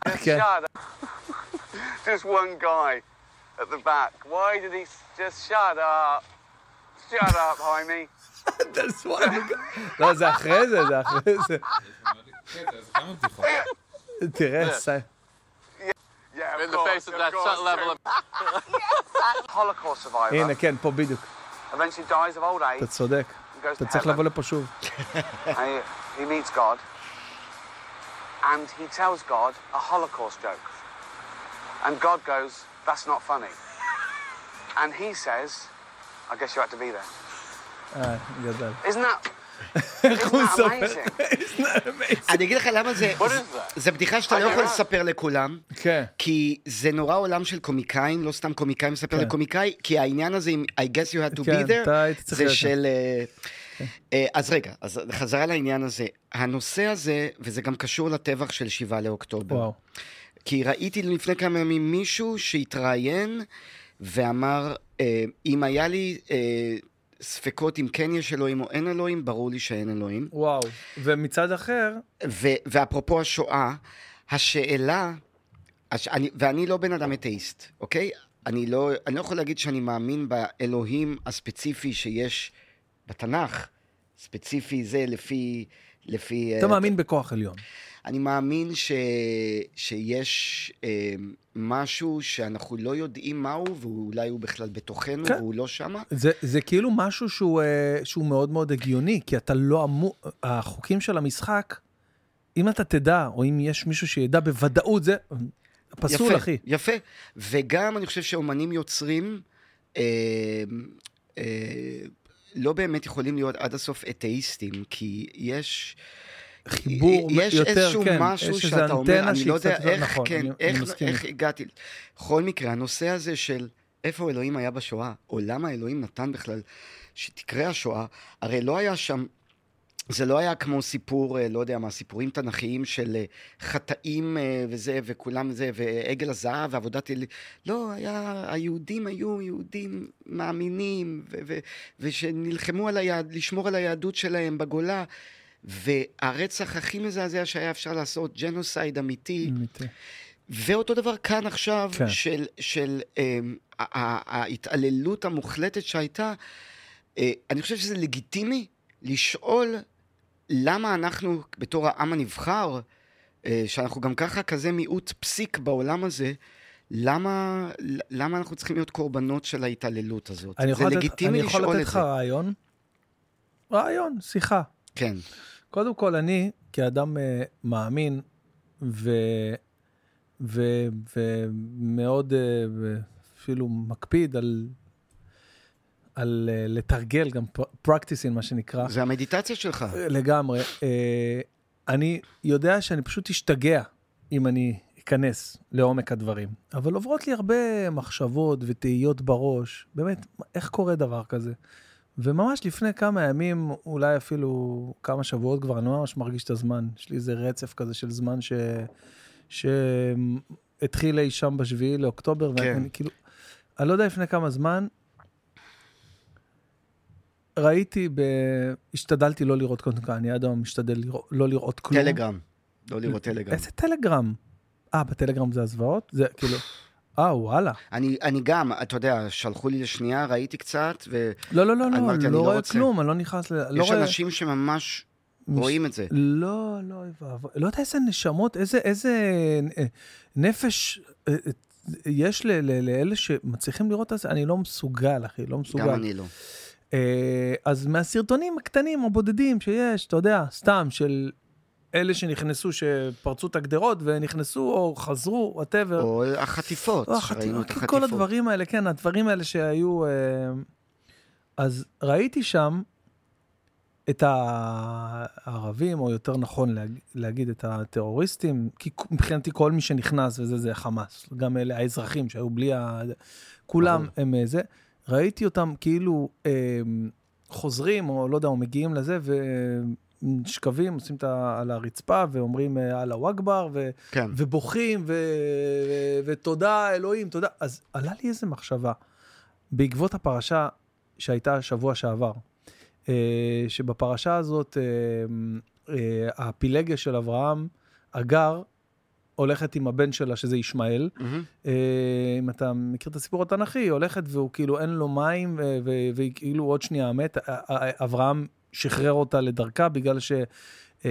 כן. shut up. just one guy at the back. Why did he s- just shut up? Shut up, Jaime. לא, זה אחרי זה, זה אחרי זה. כן, זה כמה בדיחות. תראה, סי- Yeah, of In the course, face of of that course, certain level of. Holocaust survivor הנה, כן, פה בדיוק. eventually dies of old age. אתה צודק. and goes אתה to צריך heaven. לבוא לפה שוב. And he, he meets God, and he tells God a Holocaust joke. And God goes, "That's not funny." And he says, "I guess you had to be there." אה, גדל. איך הוא מספר? אני אגיד לך למה זה... זה בדיחה שאתה לא יכול לספר לכולם. כן. כי זה נורא עולם של קומיקאים, לא סתם קומיקאי מספר כן. לקומיקאי, כי העניין הזה עם I guess you had to כן, be there, היית צריך זה. של... אה, אה, אז רגע, אז חזרה לעניין הזה. הנושא הזה, וזה גם קשור לטבח של שבעה לאוקטובר. וואו. כי ראיתי לפני כמה ימים מישהו שהתראיין ואמר, אם היה לי ספקות אם כן יש אלוהים או אין אלוהים, ברור לי שאין אלוהים. וואו. ומצד אחר, ו- ואפרופו השואה, השאלה, הש- אני, ואני לא בן אדם אתאיסט, אוקיי? אני לא, אני לא יכול להגיד שאני מאמין באלוהים הספציפי שיש בתנ"ך, ספציפי זה לפי לפי... אתה מאמין בכוח עליון. אני מאמין ש... שיש אה, משהו שאנחנו לא יודעים מהו, ואולי הוא בכלל בתוכנו, כן. והוא לא שמה. זה, זה כאילו משהו שהוא, אה, שהוא מאוד מאוד הגיוני, כי אתה לא אמור, החוקים של המשחק, אם אתה תדע, או אם יש מישהו שידע בוודאות, זה פסול, יפה, אחי. יפה. וגם אני חושב שאומנים יוצרים אה, אה, לא באמת יכולים להיות עד הסוף אתאיסטים, כי יש... חיבור יש יותר, איזשהו כן, משהו יש שאתה אומר, אני לא יודע איך, נכון, כן, אני- אני איך, מסכים איך. הגעתי. בכל מקרה, הנושא הזה של איפה אלוהים היה בשואה, או למה אלוהים נתן בכלל שתקרה השואה, הרי לא היה שם... זה לא היה כמו סיפור, אה, לא יודע מה, סיפורים תנכיים של אה, חטאים אה, וזה, וכולם זה, ועגל הזהב ועבודת אל... לא, היה, היהודים היו יהודים מאמינים, ו- ו- ושנלחמו על היהד, לשמור על היהדות שלהם בגולה, והרצח הכי מזעזע שהיה אפשר לעשות, ג'נוסייד אמיתי, אמיתי. ואותו דבר כאן עכשיו, כן. של, של אה, ההתעללות המוחלטת שהייתה, אה, אני חושב שזה לגיטימי לשאול למה אנחנו, בתור העם הנבחר, אה, שאנחנו גם ככה כזה מיעוט פסיק בעולם הזה, למה, למה אנחנו צריכים להיות קורבנות של ההתעללות הזאת? זה יכול לתת- לגיטימי אני יכול לשאול לתת את לך זה. רעיון? רעיון, שיחה. כן, קודם כל, אני, כאדם אה, מאמין. ומאוד אה, אפילו מקפיד על, על אה, לתרגל גם פרקטיסין, מה שנקרא. זה המדיטציה שלך. לגמרי. אה, אני יודע שאני פשוט אשתגע אם אני אכנס לעומק הדברים. אבל עוברות לי הרבה מחשבות ותהיות בראש, באמת, איך קורה דבר כזה? וממש לפני כמה ימים, אולי אפילו כמה שבועות כבר, אני ממש מרגיש את הזמן. יש לי איזה רצף כזה של זמן ש... שהתחיל אי שם בשביעי לאוקטובר, כן. ואני כאילו, אני לא יודע לפני כמה זמן, ראיתי, ב... השתדלתי לא לראות קודם כל, אני עד היום משתדל לראות, לא לראות כלום. טלגרם. לא לראות טלגרם. איזה טלגרם? אה, בטלגרם זה הזוועות? זה כאילו... אה, וואלה. אני, אני גם, אתה יודע, שלחו לי לשנייה, ראיתי קצת, ויש לא, לא, לא, לא, אמרתי, אני אני לא לא רואה רוצה. כלום, אני לא נכנס ל... לא רואה... אנשים שממש מש- רואים את זה. לא, לא, ואבוי. לא יודע איזה נשמות, איזה, איזה אה, נפש אה, אה, יש ל- ל- לאלה שמצליחים לראות את זה, אני לא מסוגל, אחי, לא מסוגל. גם אני לא. אז מהסרטונים הקטנים, הבודדים שיש, אתה יודע, סתם, של אלה שנכנסו, שפרצו את הגדרות ונכנסו או חזרו, וואטאבר. או החטיפות, או החטיפות, החטיפות. כל הדברים האלה, כן, הדברים האלה שהיו... אה, אז ראיתי שם את הערבים, או יותר נכון להג- להגיד את הטרוריסטים, כי מבחינתי כל מי שנכנס וזה, זה חמאס. גם אלה האזרחים שהיו בלי ה... כולם. הם אה, זה. ראיתי אותם כאילו אה, חוזרים, או לא יודע, או מגיעים לזה, ושכבים, עושים את ה... על הרצפה, ואומרים אה, אללהו אכבר, ו... כן. ובוכים, ו... ותודה אלוהים, תודה. אז עלה לי איזה מחשבה, בעקבות הפרשה שהייתה השבוע שעבר, אה, שבפרשה הזאת, אה, הפילגה של אברהם, הגר, הולכת עם הבן שלה, שזה ישמעאל. אה, אם אתה מכיר את הסיפור התנ"כי, היא הולכת והוא כאילו אין לו מים, והיא כאילו עוד שנייה מת. אברהם שחרר אותה לדרכה בגלל ש... אה,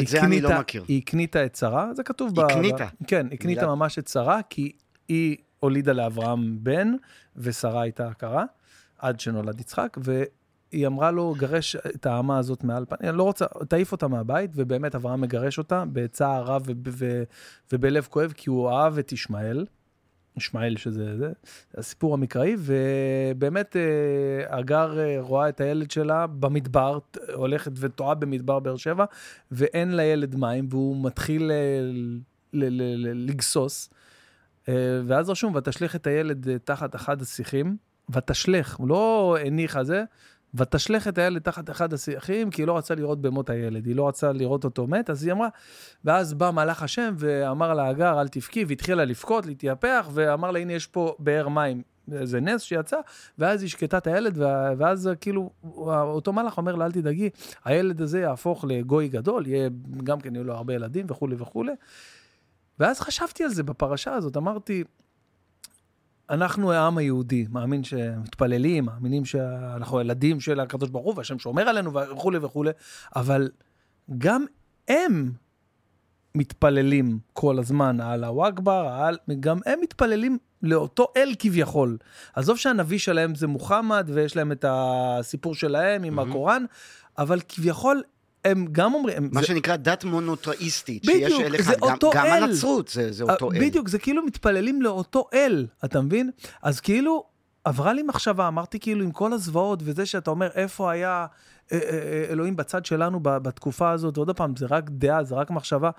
את זה אני לא מכיר. היא הקניתה את שרה, זה כתוב ב... הקניתה. כן, הקניתה. ממש את שרה, כי היא הולידה לאברהם בן, ושרה הייתה עקרה, עד שנולד יצחק, והיא אמרה לו, גרש את האמה הזאת מעל פנים, אני לא רוצה, תעיף אותה מהבית, ובאמת אברהם מגרש אותה בצער רב ובלב כואב, כי הוא אהב את ישמעאל. ישמעאל שזה זה, הסיפור המקראי, ובאמת אה, הגר אה, רואה את הילד שלה במדבר, הולכת וטועה במדבר באר שבע, ואין לילד מים, והוא מתחיל אה, לגסוס, ואז רשום, ותשליך את הילד תחת אחד השיחים, ותשלך, הוא לא הניחה זה, ותשלך את הילד תחת אחד השיחים, כי היא לא רצה לראות במות הילד, היא לא רצה לראות אותו מת, אז היא אמרה, ואז בא מלאך השם ואמר לה, הגר, אל תבכי, והתחילה לבכות, להתייפח, ואמר לה, הנה, יש פה באר מים. זה נס שיצא, ואז היא שקטה את הילד, ואז כאילו, אותו מלאך אומר לה, אל תדאגי, הילד הזה יהפוך לגוי גדול, יהיה, גם כן יהיו לו הרבה ילדים וכולי וכולי. ואז חשבתי על זה בפרשה הזאת, אמרתי, אנחנו העם היהודי, מאמין שמתפללים, מאמינים שאנחנו ילדים של הקדוש ברוך הוא, והשם שומר עלינו וכולי וכולי, אבל גם הם מתפללים כל הזמן, אללהו אכבר, גם הם מתפללים לאותו אל כביכול. עזוב שהנביא שלהם זה מוחמד, ויש להם את הסיפור שלהם עם הקוראן, אבל כביכול הם גם אומרים... מה זה, שנקרא דת מונותראיסטית, בדיוק, שיש אל אחד, זה גם, אותו גם אל. הנצרות זה, זה אותו אה, אל. בדיוק, זה כאילו מתפללים לאותו אל, אתה מבין? אז כאילו, עברה לי מחשבה, אמרתי כאילו עם כל הזוועות וזה שאתה אומר, איפה היה אה, אה, אה, אלוהים בצד שלנו בתקופה הזאת, ועוד פעם, זה רק דעה, זה רק מחשבה.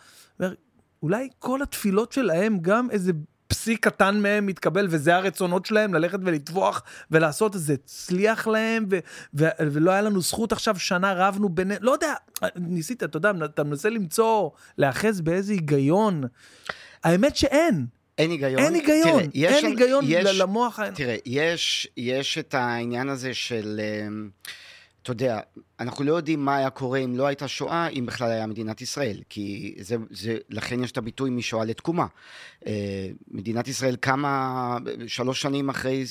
אולי כל התפילות שלהם, גם איזה פסיק קטן מהם מתקבל, וזה הרצונות שלהם, ללכת ולטבוח ולעשות, אז זה הצליח להם, ו- ו- ולא היה לנו זכות עכשיו, שנה רבנו בינינו, לא יודע, ניסית, אתה יודע, אתה מנסה למצוא, להאחז באיזה היגיון. האמת שאין, אין היגיון. אין היגיון, תראה, יש, אין היגיון יש, למוח. תראה, יש, יש את העניין הזה של, אמ, אתה יודע, אנחנו לא יודעים מה היה קורה אם לא הייתה שואה, אם בכלל היה מדינת ישראל, כי זה, זה, לכן יש את הביטוי משואה לתקומה. אה, מדינת ישראל קמה שלוש שנים אחרי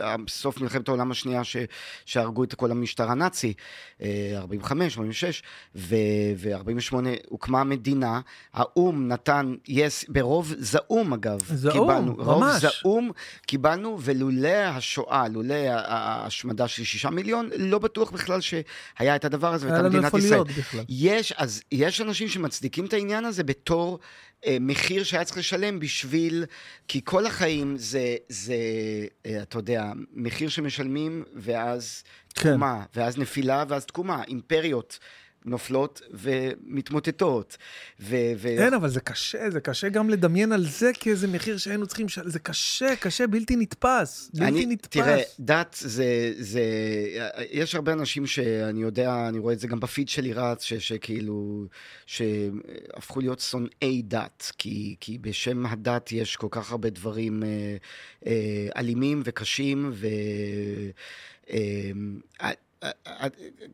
אה, סוף מלחמת העולם השנייה ש, שהרגו את כל המשטר הנאצי, אה, 45, 46, ו-48 הוקמה המדינה, האו"ם נתן, yes, ברוב זעום אגב, זעום, קיבלנו, רוב ממש. זעום קיבלנו, ולולא השואה, לולא ההשמדה של שישה מיליון, לא בטוח בכלל שהיה את הדבר הזה היה והייתה לנו מדינת איפה ישראל. להיות בכלל. יש, אז יש אנשים שמצדיקים את העניין הזה בתור אה, מחיר שהיה צריך לשלם בשביל, כי כל החיים זה, זה אה, אתה יודע, מחיר שמשלמים ואז כן. תקומה, ואז נפילה ואז תקומה, אימפריות. נופלות ומתמוטטות. ו- ו- אין, אבל זה קשה, זה קשה גם לדמיין על זה כאיזה מחיר שהיינו צריכים, לשלם. זה קשה, קשה, בלתי נתפס. בלתי אני, נתפס. תראה, דת זה, זה, יש הרבה אנשים שאני יודע, אני רואה את זה גם בפיד שלי רץ, ש, שכאילו, שהפכו להיות שונאי דת, כי, כי בשם הדת יש כל כך הרבה דברים אה, אה, אלימים וקשים, ו... אה,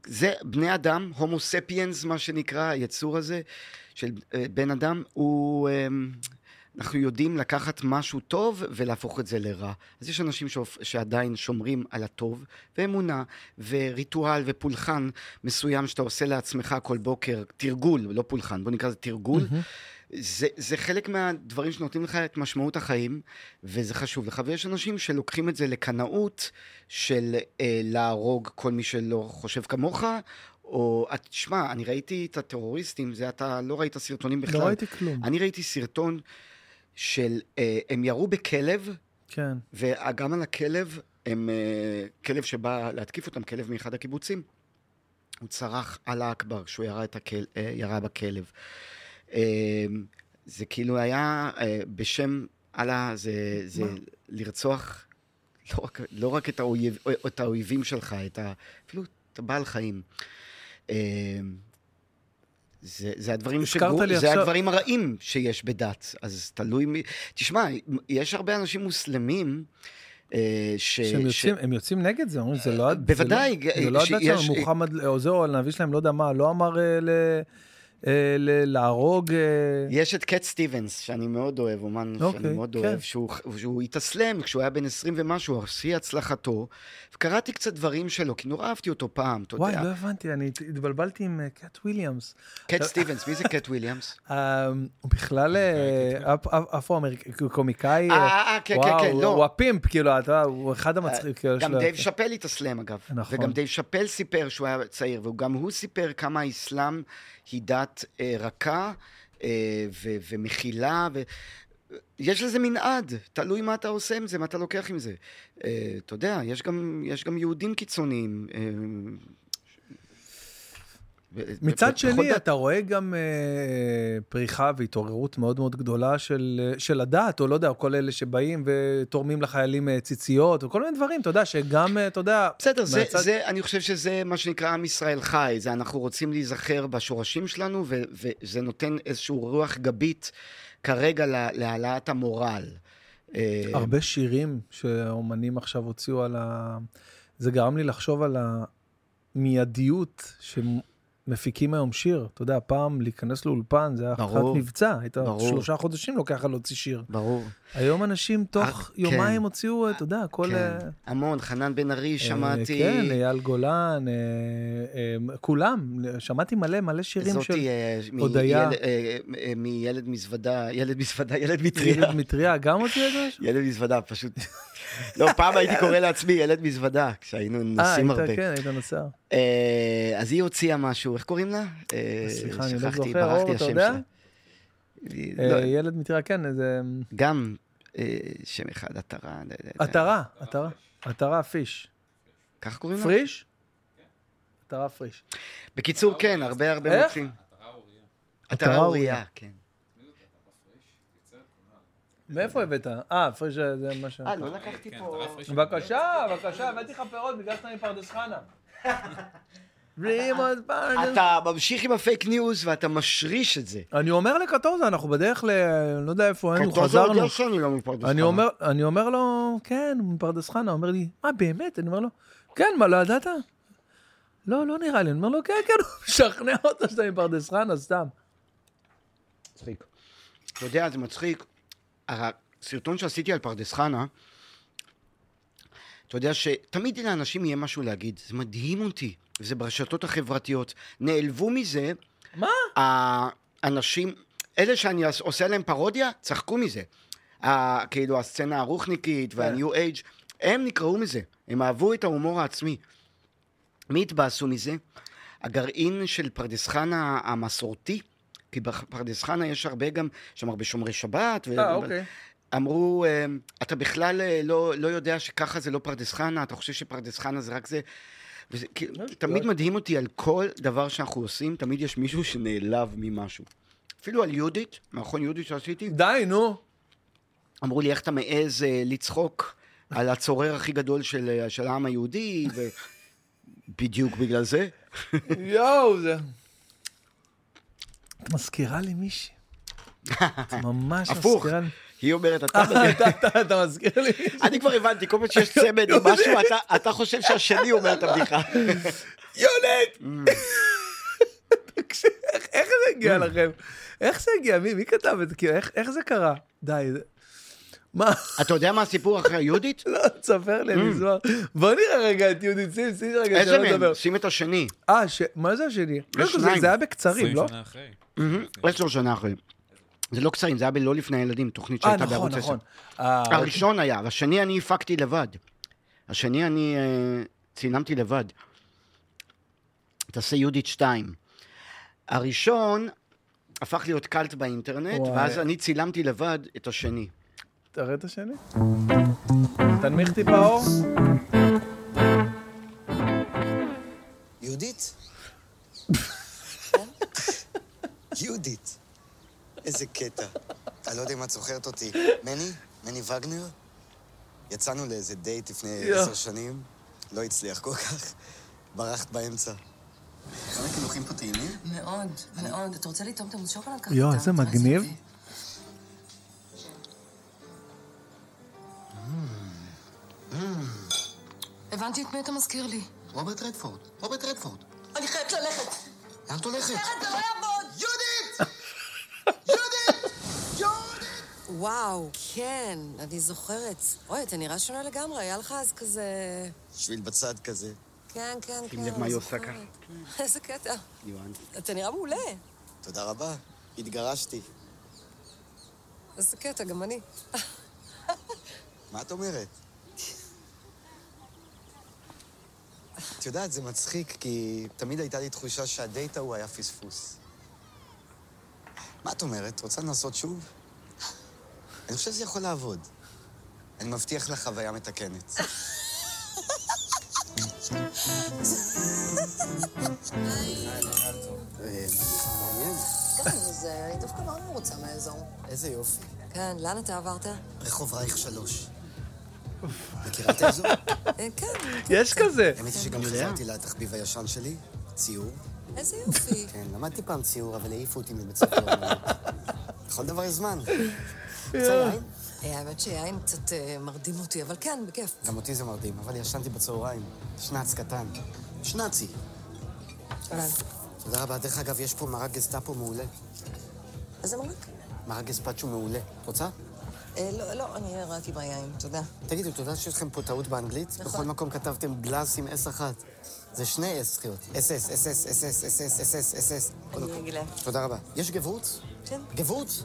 זה בני אדם, הומו ספיאנס, מה שנקרא, היצור הזה של אה, בן אדם, הוא... אה, אנחנו יודעים לקחת משהו טוב ולהפוך את זה לרע. אז יש אנשים שאופ... שעדיין שומרים על הטוב, ואמונה, וריטואל ופולחן מסוים שאתה עושה לעצמך כל בוקר, תרגול, לא פולחן, בוא נקרא לזה תרגול. זה, זה חלק מהדברים שנותנים לך את משמעות החיים, וזה חשוב לך. ויש אנשים שלוקחים את זה לקנאות של אה, להרוג כל מי שלא חושב כמוך, או, תשמע, אני ראיתי את הטרוריסטים, זה אתה לא ראית סרטונים בכלל. לא ראיתי כלום. אני ראיתי סרטון של, אה, הם ירו בכלב, כן. וגם על הכלב, הם, אה, כלב שבא להתקיף אותם, כלב מאחד הקיבוצים, הוא צרח אללה אכבר כשהוא ירה, הכל, אה, ירה בכלב. אה, זה כאילו היה אה, בשם אללה, זה, זה לרצוח לא רק, לא רק את, האויב, את האויבים שלך, את ה, אפילו את הבעל חיים. אה, זה, זה הדברים לי זה עכשיו- הדברים הרעים שיש בדת, אז תלוי מי... תשמע, יש הרבה אנשים מוסלמים אה, ש... שהם ש- יוצאים, הם יוצאים נגד זה, אומרים, זה לא... זה בוודאי, לא- זה לא ש- הדת שלנו, מוחמד, או זה, או הנביא שלהם, לא יודע מה, לא אמר אה, ל- להרוג... אה, יש את קט סטיבנס, שאני מאוד אוהב, אומן שאני אוקיי, מאוד כן. אוהב, שהוא, שהוא התאסלם כשהוא היה בן 20 ומשהו, שיא הצלחתו, וקראתי קצת דברים שלו, כי נורא אהבתי אותו פעם, אתה וואי, יודע. לא הבנתי, אני התבלבלתי עם אה, קאט וויליאמס. קט סטיבנס, מי זה קט וויליאמס? אה, הוא בכלל אה, אפ- אפרו-אמריקאי, קומיקאי. אה, אה, כן, כן, כן, לא. הוא ה pimp, כאילו, אתה הוא אחד המצחיק. כאילו, גם. דייב שאפל התאסלם אגב. נכון. וגם דייב שאפל סיפר שהוא היה צעיר, וגם הוא סיפר כמה האסלאם היא דת אה, רכה אה, ו- ומכילה, ו... יש לזה מנעד, תלוי מה אתה עושה עם זה, מה אתה לוקח עם זה. אה, אתה יודע, יש גם, יש גם יהודים קיצוניים. ו- מצד שני, דת- אתה רואה גם אה, פריחה והתעוררות מאוד מאוד גדולה של, אה, של הדת, או לא יודע, כל אלה שבאים ותורמים לחיילים אה, ציציות, וכל מיני דברים, אתה יודע, שגם, אה, אתה יודע... בסדר, זה, מהצד- זה, אני חושב שזה מה שנקרא עם ישראל חי, זה אנחנו רוצים להיזכר בשורשים שלנו, ו, וזה נותן איזושהי רוח גבית כרגע לה- להעלאת המורל. אה, הרבה שירים שהאומנים עכשיו הוציאו על ה... זה גרם לי לחשוב על המיידיות מפיקים היום שיר. אתה יודע, פעם להיכנס לאולפן זה היה. חתיכת מבצע. היית ברור. שלושה חודשים לוקח להוציא שיר. ברור. היום אנשים תוך אה, יומיים כן. הוציאו, אתה יודע, כל... כן. אה, המון, חנן בן ארי, אה, שמעתי. כן, אייל גולן, אה, אה, כולם. שמעתי מלא, מלא שירים של זאתי, אה, הודיה. ילד- אה, אה, מילד מזוודה, ילד מזוודה, ילד מטריה. ילד מטריה. גם הוציא את זה? ילד מזוודה, פשוט. לא, פעם הייתי קורא לעצמי ילד מזוודה, כשהיינו אה, נוסעים היית, הרבה. כן, היית נוסע. אה, אז היא הוציאה משהו, איך קוראים לה? אה, סליחה, אני לא זוכר, אור, אתה יודע? אה, לא, ילד מטריה, כן, זה... גם אה, שם אחד, עטרה. עטרה, עטרה. עטרה פיש. ככה קוראים לה? פריש? עטרה פריש. בקיצור, כן, הרבה הרבה? מוצאים. עטרה עטרה אוריה. אוריה, כן. מאיפה הבאת? אה, פריש זה מה ש... אה, לא לקחתי כן, פה... בבקשה, בבקשה, הבאתי לך פירות, ביקשת מפרדס חנה. אתה ממשיך עם הפייק ניוז ואתה משריש את זה. אני אומר לקטורזה, אנחנו בדרך ל... לא יודע איפה היינו, חזרנו. יודע שאני לא מפרדס אני חנה. אומר, אני אומר לו, כן, הוא מפרדס חנה, הוא אומר לי, מה, באמת? אני אומר לו, כן, מה, לא ידעת? לא, לא נראה לי. אני אומר לו, כן, כן, הוא משכנע אותו שאתה מפרדס חנה, סתם. מצחיק. אתה יודע, זה מצחיק. הסרטון שעשיתי על פרדס חנה, אתה יודע שתמיד לאנשים יהיה משהו להגיד. זה מדהים אותי. וזה ברשתות החברתיות. נעלבו מזה. מה? האנשים, אלה שאני עושה להם פרודיה, צחקו מזה. ה- כאילו הסצנה הרוחניקית והניו אייג', הם נקרעו מזה. הם אהבו את ההומור העצמי. מי התבאסו מזה? הגרעין של פרדס חנה המסורתי, כי בפרדס חנה יש הרבה גם, שם הרבה שומרי שבת. ו- אה, אוקיי. אמרו, אה, אתה בכלל אה, לא, לא יודע שככה זה לא פרדס חנה, אתה חושב שפרדס חנה זה רק זה. וזה, כאילו, לא, תמיד. מדהים אותי על כל דבר שאנחנו עושים, תמיד יש מישהו שנעלב ממשהו. אפילו על יהודית, מערכון יהודית שעשיתי, די, נו. אמרו לי, איך אתה מעז אה, לצחוק על הצורר הכי גדול של, אה, של העם היהודי, ובדיוק בגלל זה. יואו, זה... את מזכירה לי מישהי. את ממש הפוך. מזכירה לי. היא אומרת, אתה... אתה מזכיר לי. אני כבר הבנתי, כל פעם שיש צמד עם משהו, אתה, חושב שהשני אומר את הבדיחה. יונית! תקשיב, איך- זה הגיע לכם? איך זה הגיע? מי כתב את זה? כאילו, איך זה קרה? די. מה? אתה יודע מה הסיפור אחרי היהודית? לא, תספר לי, אני אשמח. בוא נראה רגע את יהודית, שים, שים רגע, איזה מהם? שים את השני. אה, ש- מה זה השני? לא, זה- היה בקצרים, 20 לא? שנה אחרי. עשר שנה אחרי. זה לא קצרים, זה היה בלא לפני הילדים, תוכנית אה, שהייתה נכון, בערוץ 10. נכון. אה, הראשון היה, והשני אני הפקתי לבד. השני אני אה, צילמתי לבד. תעשה יהודית 2. הראשון הפך להיות קאלט באינטרנט. ואז אני צילמתי לבד את השני. תראה את השני. תנמיך טיפה אור. יהודית? יהודית. איזה קטע. אני לא יודע אם את זוכרת אותי. מני? מני וגנר? יצאנו לאיזה דייט לפני. עשר שנים, לא הצליח כל כך. ברחת באמצע. כמה קינוחים פה טעימים? מאוד, מאוד. אתה רוצה לטעום את המוס שוקולד ככה? יואו, איזה מגניב. הבנתי את מי אתה מזכיר לי. רוברט רדפורד. רוברט רדפורד. אני חייבת ללכת. לאן את הולכת? אחרת זה לא יעבוד. יהודית! יהודית! יהודית! וואו, כן, אני זוכרת. אוי, אתה נראה שונה לגמרי, היה לך אז כזה... שביל בצד כזה. כן, כן, כן, שים לב מה היא עושה. ככה. איזה קטע. יואן. אתה נראה מעולה. תודה רבה. התגרשתי. איזה קטע, גם אני. מה את אומרת? את יודעת, זה מצחיק, כי תמיד הייתה לי תחושה שהדייט ההוא היה פספוס. מה את אומרת? רוצה לנסות שוב? אני חושב שזה יכול לעבוד. אני מבטיח לך חוויה מתקנת. אני דווקא מאוד מרוצה מהאזור. איזה יופי. כן, לאן אתה עברת? רחוב רייך שלוש. מכירה את האזור? כן. יש כזה. האמת היא שגם חזרתי לתחביב הישן שלי, ציור. איזה יופי. כן, למדתי פעם ציור, אבל העיפו אותי מבית ספר. לכל דבר יש זמן. יין? אה, האמת שיין קצת אה, מרדים אותי, אבל כן, בכיף. גם אותי זה מרדים, אבל ישנתי בצהריים. שנץ קטן. שנצי. תודה רבה. דרך אגב, יש פה מרק גסטאפו מעולה. איזה מרק? מרק גספצ'ו מעולה. רוצה? אה, לא, לא, אני עם היין, תודה. תגידו, יודע שיש לכם פה טעות באנגלית? נכון. בכל מקום כתבתם גלאס עם אס אחת. זה שני אס זכיות. אס אס, אס אס, אס אס, אס אס, אס אס, אני. רגילה. תודה רבה. יש גבורץ? כן. גבורץ?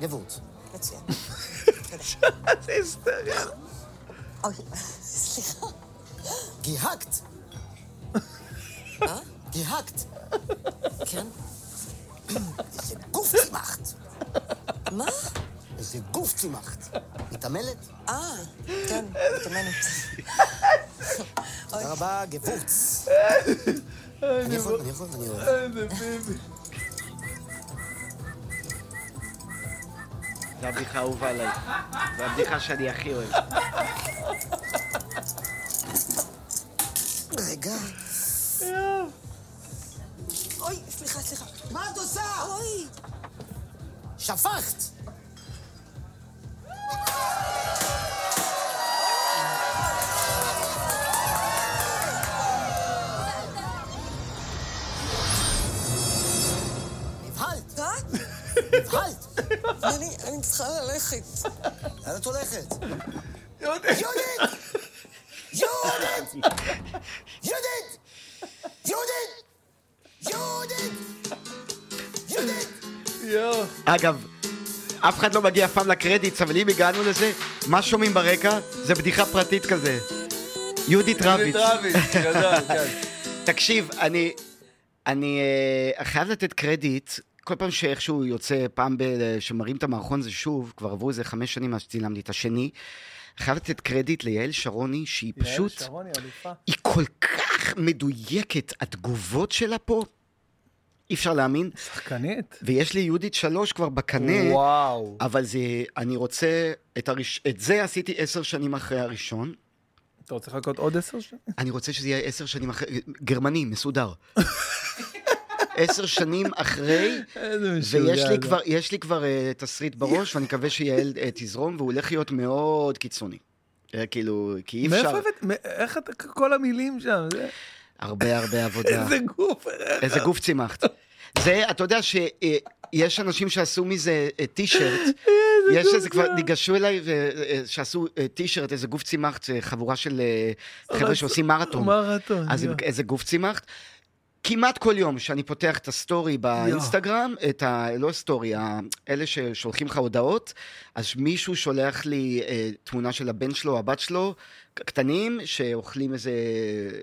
גבורץ. מצוין. זה היסטריה. סליחה. גיהקת! אה? גיהקת! כן? גוף צימחת! מה? איזה גוף צימחת! מתעמלת? אה, כן, מתאמנת. תודה רבה, גבורץ. אני יכול, אני יכול, אני אוהב. איזה ביבי. זו הבדיחה האהובה עליי. זו הבדיחה שאני הכי אוהב. רגע. אוי, סליחה, סליחה. מה את עושה? אוי! שפכת! אני אני צריכה ללכת. לאן את הולכת? יהודית. יהודית! יהודית! יהודית! יהודית! יהודית! יהודית! יואו. אגב, אף אחד לא מגיע אף פעם לקרדיטס, אבל אם הגענו לזה, מה שומעים ברקע? זה בדיחה פרטית כזה. יהודית רביץ. רביץ, גדול, כן. תקשיב, אני, אני אה, חייב לתת קרדיט, כל פעם שאיכשהו יוצא, פעם ב- שמראים את המערכון הזה שוב, כבר עברו איזה חמש שנים מאז שצילמתי את השני, חייב לתת קרדיט ליעל שרוני, שהיא פשוט, יעל שרוני, אלופה. היא כל כך מדויקת, התגובות שלה פה, אי אפשר להאמין. שחקנית. ויש לי יהודית שלוש כבר בקנה, וואו. אבל זה, אני רוצה, את, הראש, את זה עשיתי עשר שנים אחרי הראשון. אתה רוצה לחכות עוד עשר שנים? אני רוצה שזה יהיה עשר שנים אחרי, גרמני, מסודר. עשר שנים אחרי. ויש לי. כבר, יש לי כבר uh, תסריט בראש, ואני מקווה שיעל uh, תזרום, והוא הולך להיות מאוד קיצוני. Uh, כאילו, כי אי אפשר, מאיפה איך אתה, כל המילים שם? זה- הרבה הרבה עבודה. איזה גוף. איזה גוף צימחת. זה, אתה יודע שיש אנשים שעשו מזה אה, טישרט, יש איזה כבר, ניגשו אליי אה, שעשו אה, טישרט, איזה גוף צימחת, אה, חבורה של אה, חבר'ה שעושים מרתון. מרתון. אז. איזה גוף צימחת. כמעט כל יום שאני פותח את הסטורי באינסטגרם, את ה... לא סטורי, אלה ששולחים לך הודעות, אז מישהו שולח לי אה, תמונה של הבן שלו הבת שלו, קטנים, שאוכלים איזה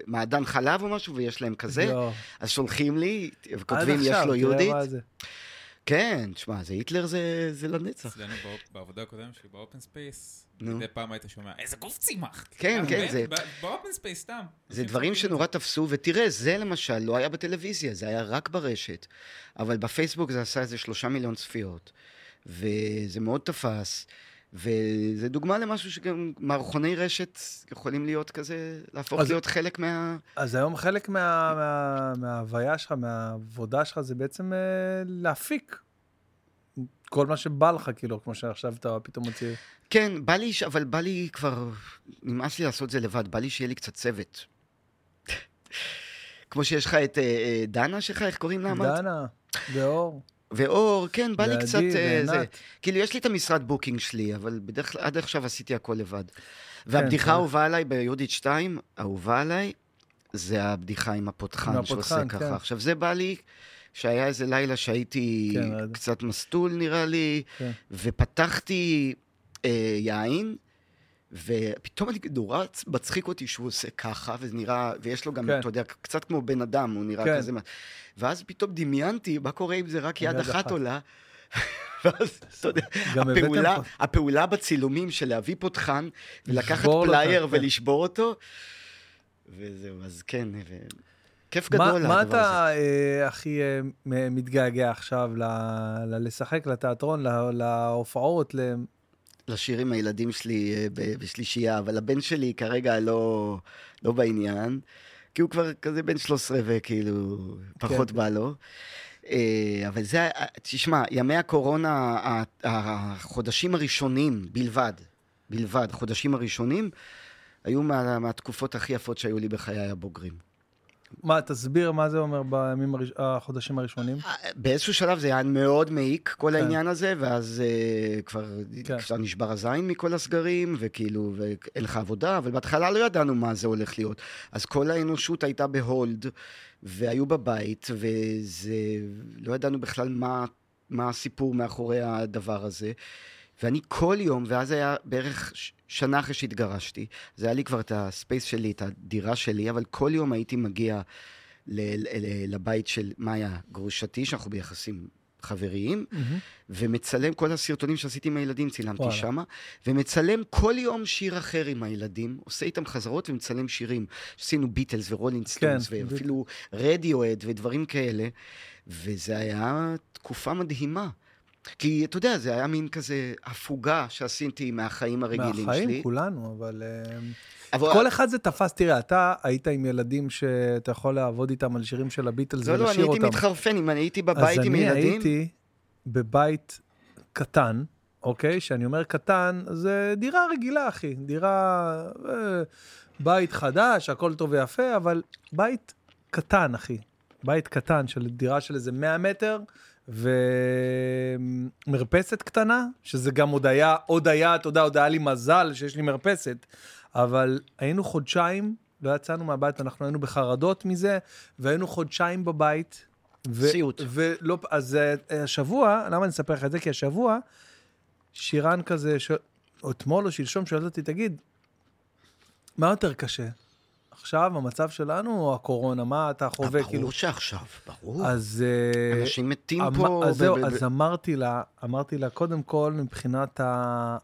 מעדן חלב או משהו, ויש להם כזה. יואו. אז שולחים לי, וכותבים, יש לו יהודית. כן, תשמע, זה היטלר זה, זה לנצח. אצלנו בעבודה הקודמת שלי באופן ספייס. מדי פעם היית שומע, איזה גוף צימחת. כן, כן, זה- ב open space סתם. זה דברים שנורא. תפסו, ותראה, זה למשל לא היה בטלוויזיה, זה היה רק ברשת. אבל בפייסבוק זה עשה איזה שלושה מיליון צפיות, וזה מאוד תפס, וזה דוגמה למשהו שגם מערכוני רשת יכולים להיות כזה, להפוך אז- להיות חלק מה... אז היום חלק מה- מה- מההוויה שלך, מהעבודה שלך, זה בעצם אה, להפיק. כל מה שבא לך, כאילו, כמו שעכשיו אתה פתאום מוציא... כן, בא לי, אבל בא לי כבר, נמאס לי לעשות את זה לבד, בא לי שיהיה לי קצת צוות. כמו שיש לך את אה, אה, דנה שלך, איך קוראים לה? דנה, ואור. ואור, כן, בא לי קצת... אה, זה. כאילו, יש לי את המשרד booking שלי, אבל בדרך כלל, עד עכשיו עשיתי הכל לבד. והבדיחה צריך. האהובה עליי ביהודית 2, האהובה עליי, זה הבדיחה עם הפותחן שעושה ככה. כן. עכשיו, זה בא לי, שהיה איזה לילה שהייתי כן. קצת מסטול, נראה לי, כן. ופתחתי אה, יין, ופתאום אני נורא מצחיק אותי שהוא עושה ככה, וזה נראה, ויש לו גם, כן. אתה יודע, קצת כמו בן אדם, הוא נראה כן. כזה... ואז פתאום דמיינתי, מה קורה אם זה רק יד יד אחת אחת. עולה? ואז, אתה יודע, הפעולה, הפעולה בצילומים של להביא פותחן, ולקחת פלייר כן. ולשבור אותו, וזהו, אז כן, ו... כיף מה, גדול מה הדבר הזה. אתה אה, הכי אה, מתגעגע עכשיו לשחק, לתיאטרון, ל- להופעות? לשיר עם הילדים שלי אה, בשלישייה, אבל הבן שלי כרגע לא, לא בעניין, כי הוא כבר כזה בן 13 וכאילו פחות כן. בא לו. אה, אבל זה, ה- תשמע, ימי הקורונה, החודשים הראשונים בלבד, בלבד, החודשים הראשונים, היו מה, מהתקופות הכי יפות שהיו לי בחיי הבוגרים. מה, תסביר מה זה אומר בימים הראש... החודשים הראשונים. באיזשהו שלב זה היה מאוד מעיק, כל כן. העניין הזה, ואז אה, כבר, כן. כבר נשבר הזין מכל הסגרים, וכאילו, ואין לך עבודה, אבל בהתחלה לא ידענו מה זה הולך להיות. אז כל האנושות הייתה בהולד, והיו בבית, וזה, לא ידענו בכלל מה, מה הסיפור מאחורי הדבר הזה. ואני כל יום, ואז היה בערך שנה אחרי שהתגרשתי, זה היה לי כבר את הספייס שלי, את הדירה שלי, אבל כל יום הייתי מגיע לבית של מאיה גרושתי, שאנחנו ביחסים חבריים, ומצלם כל הסרטונים שעשיתי עם הילדים, צילמתי וואלה. שמה, ומצלם כל יום שיר אחר עם הילדים, עושה איתם חזרות ומצלם שירים. עשינו ביטלס ורולינג סטונס, כן, ואפילו רדיואד ודברים כאלה, וזה היה תקופה מדהימה. כי אתה יודע, זה היה מין כזה הפוגה שעשיתי מהחיים הרגילים שלי. מהחיים כולנו, אבל... אה, אבל- כל אחד זה תפס, תראה, אתה היית עם ילדים שאתה יכול לעבוד איתם על שירים של הביטלס לא, ולשיר לא, אותם. אני הייתי מתחרפן, אם אני הייתי בבית עם אז ילדים... אני הייתי בבית קטן, אוקיי? כשאני אומר קטן, זה דירה רגילה, אחי. דירה... אה, בית חדש, הכל טוב ויפה, אבל בית קטן, אחי. בית קטן של דירה של איזה 100 מטר, ומרפסת קטנה, שזה גם עוד היה, עוד היה, אתה יודע, עוד היה לי מזל שיש לי מרפסת, אבל היינו חודשיים, לא יצאנו מהבית, אנחנו היינו בחרדות מזה, והיינו חודשיים בבית. ו- סיוט. ולא, אז אה, השבוע, למה אני אספר לך את זה? כי השבוע, שירן כזה, ש... או אתמול או שלשום, שואלת אותי, תגיד, מה יותר קשה? עכשיו, המצב שלנו או הקורונה? מה אתה חווה? כאילו... ברור שעכשיו, ברור. אז... אה, אנשים מתים אמ- פה... אז זהו, ב- ב- אז אמרתי לה, אמרתי לה, קודם כל, מבחינת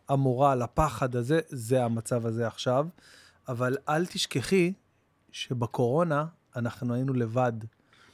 המורל, הפחד הזה, זה המצב הזה עכשיו, אבל אל תשכחי שבקורונה אנחנו היינו לבד.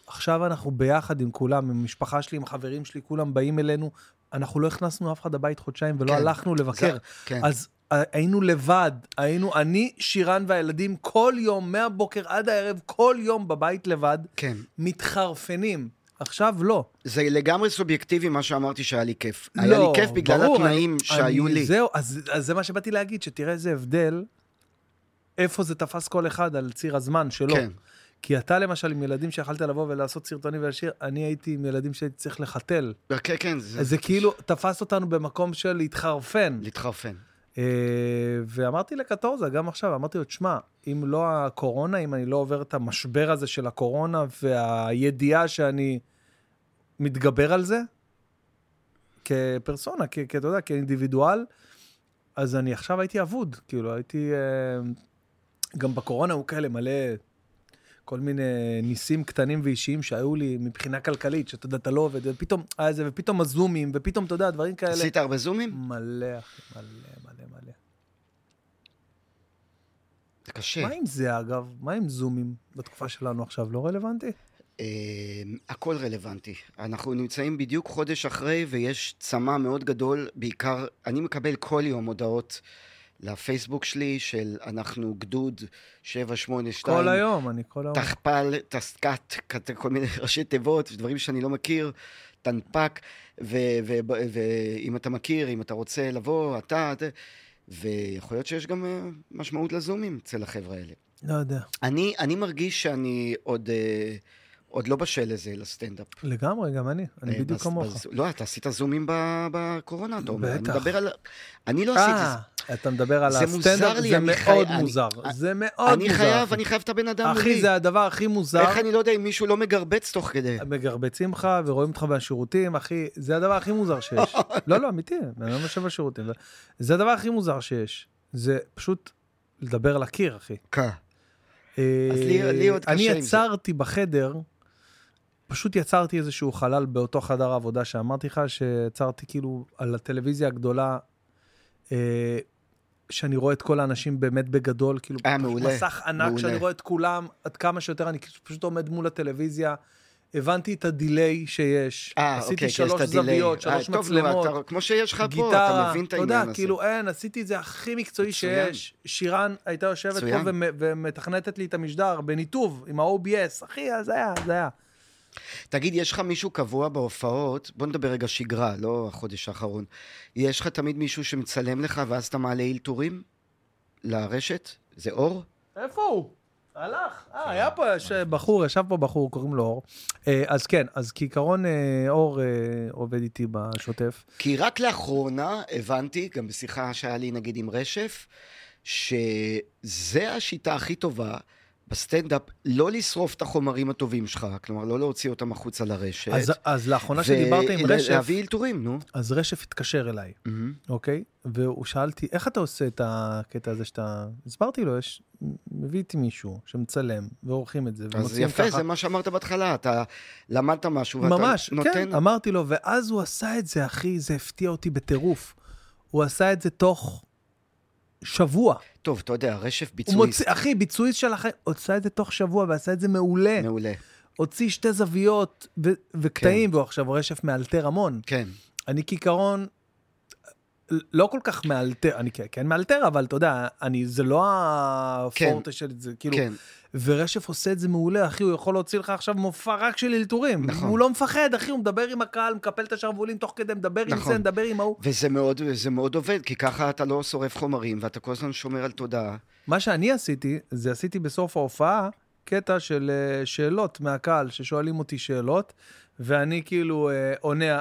עכשיו אנחנו ביחד עם כולם, עם המשפחה שלי, עם חברים שלי, כולם באים אלינו. אנחנו לא הכנסנו אף אחד הבית חודשיים ולא כן, הלכנו לבקר. זה- כן. אז היינו לבד, היינו, אני, שירן והילדים, כל יום, מהבוקר עד הערב, כל יום בבית לבד, כן. מתחרפנים. עכשיו לא. זה לגמרי סובייקטיבי מה שאמרתי שהיה לי כיף. היה לי לא, כיף בגלל ברור, התנאים אני- שהיו אני- לי. זהו, אז, אז זה מה שבאתי להגיד, שתראה איזה הבדל, איפה זה תפס כל אחד על ציר הזמן שלו. כן. כי אתה למשל עם ילדים שיכלת לבוא ולעשות סרטונים ולשיר, אני הייתי עם ילדים שהייתי צריך לחתל. כן, כן, זה... זה כאילו תפס אותנו במקום של להתחרפן. להתחרפן. אה, ואמרתי לקטורזה, גם עכשיו, אמרתי לו, תשמע, אם לא הקורונה, אם אני לא עובר את המשבר הזה של הקורונה והידיעה שאני מתגבר על זה, כפרסונה, כ- כ- אתה יודע, כאינדיבידואל, אז אני עכשיו הייתי אבוד, כאילו, הייתי... אה, גם בקורונה הוא כאלה מלא כל מיני ניסים קטנים ואישיים שהיו לי מבחינה כלכלית, שאתה יודע, אתה לא עובד, ופתאום היה זה, ופתאום הזומים, ופתאום, אתה יודע, דברים כאלה. עשית הרבה זומים? מלא, אחי, מלא. זה קשה. מה עם זה, אגב? מה עם זומים בתקופה שלנו עכשיו? לא רלוונטי? אה, הכל רלוונטי. אנחנו נמצאים בדיוק חודש אחרי, ויש צמא מאוד גדול, בעיקר, אני מקבל כל יום הודעות לפייסבוק שלי של אנחנו גדוד 782. כל היום, אני כל היום. תחפ"ל, תסק"ת, כל מיני ראשי תיבות, דברים שאני לא מכיר, תנפק, ואם אתה מכיר, אם אתה רוצה לבוא, אתה, אתה, ויכול להיות שיש גם אה, משמעות לזומים אצל החבר'ה האלה. לא יודע. אני, אני מרגיש שאני עוד, אה, עוד לא בשל לזה, לסטנדאפ. לגמרי, גם אני. אני אה, בדיוק כמוך. לא, אתה עשית זומים בקורונה, אתה אומר. בטח. אני מדבר על... אני לא עשיתי... אה, אתה מדבר על זה הסטנדאפ, זה אני מאוד אני- מוזר. אני- זה מאוד אני מוזר. חייב, אחי. אני חייב את הבן אדם אחי, מולי. זה הדבר הכי מוזר. איך אני לא יודע אם מישהו לא מגרבץ תוך כדי? מגרבצים לך ורואים אותך בשירותים, אחי, זה הדבר הכי מוזר שיש. לא, לא, אמיתי, אני לא יושב בשירותים. זה הדבר הכי מוזר שיש. זה פשוט לדבר לקיר, אחי. כן. אה, אז לי- עוד אני קשה עם זה. יצרתי בחדר, פשוט יצרתי איזשהו חלל באותו חדר העבודה שאמרתי לך, שיצרתי כאילו על הטלוויזיה הגדולה, אה, שאני רואה את כל האנשים באמת בגדול, כאילו, אה, מעולה, מסך ענק, מעולה. שאני רואה את כולם עד כמה שיותר, אני פשוט עומד מול הטלוויזיה. הבנתי את הדיליי שיש, אה, עשיתי אוקיי, שלוש. זוויות, אה, שלוש טוב, נו, מצלמות, אתה- כמו שיש לך פה, אתה מבין את אתה העניין יודע, הזה. כאילו אין, עשיתי את זה הכי מקצועי מצוין. שיש. שירן הייתה יושבת פה מצוין. ומ- ומתכנתת לי את המשדר בניתוב עם ה-OBS, אחי, אז היה, זה היה. תגיד, יש לך מישהו קבוע בהופעות? בוא נדבר רגע שגרה, לא החודש האחרון. יש לך תמיד מישהו שמצלם לך ואז אתה מעלה אלתורים לרשת? זה אור? איפה הוא? הלך. אה, היה פה יש בחור, ישב פה בחור, קוראים לו אור. אה, אז כן, אז כעיקרון אה, אור אה, עובד איתי בשוטף. כי רק לאחרונה הבנתי, גם בשיחה שהיה לי נגיד עם רשף, שזה השיטה הכי טובה בסטנדאפ, לא לשרוף את החומרים הטובים שלך, כלומר, לא להוציא אותם החוצה לרשת. אז, אז לאחרונה שדיברתי עם רשף, ולהביא אלתורים, נו. אז רשף התקשר אליי, אוקיי? והוא שאל אותי, איך אתה עושה את הקטע הזה שאתה... הסברתי לו, יש... מביא איתי מישהו שמצלם, ועורכים את זה, אז יפה, ככה. זה מה שאמרת בהתחלה, אתה למדת משהו, ואתה ממש, נותן... כן, אמרתי לו, ואז הוא עשה את זה, אחי, זה הפתיע אותי בטירוף. הוא עשה את זה תוך שבוע. טוב, אתה יודע, רשף ביצועיסט. מוציא, אחי, ביצועיסט של החיים, עשה את זה תוך שבוע, ועשה את זה מעולה. מעולה. הוציא שתי זוויות ו- וקטעים, והוא עכשיו רשף מאלתר המון. כן. אני כעיקרון לא כל כך מאלתר, אני כן- כן מאלתר, אבל אתה יודע, אני, זה לא הפורטה של זה, כאילו, כן. ורשף עושה את זה מעולה, אחי, הוא יכול להוציא לך עכשיו מופע רק של אלתורים. נכון. הוא לא מפחד, אחי, הוא מדבר עם הקהל, מקפל את השרוולים תוך כדי, מדבר עם נכון. זה, מדבר עם ההוא. וזה מאוד, מאוד עובד, כי ככה אתה לא שורף חומרים, ואתה כל הזמן שומר על תודעה. מה שאני עשיתי, זה עשיתי בסוף ההופעה קטע של אה, שאלות מהקהל, ששואלים אותי שאלות, ואני כאילו אה, עונה,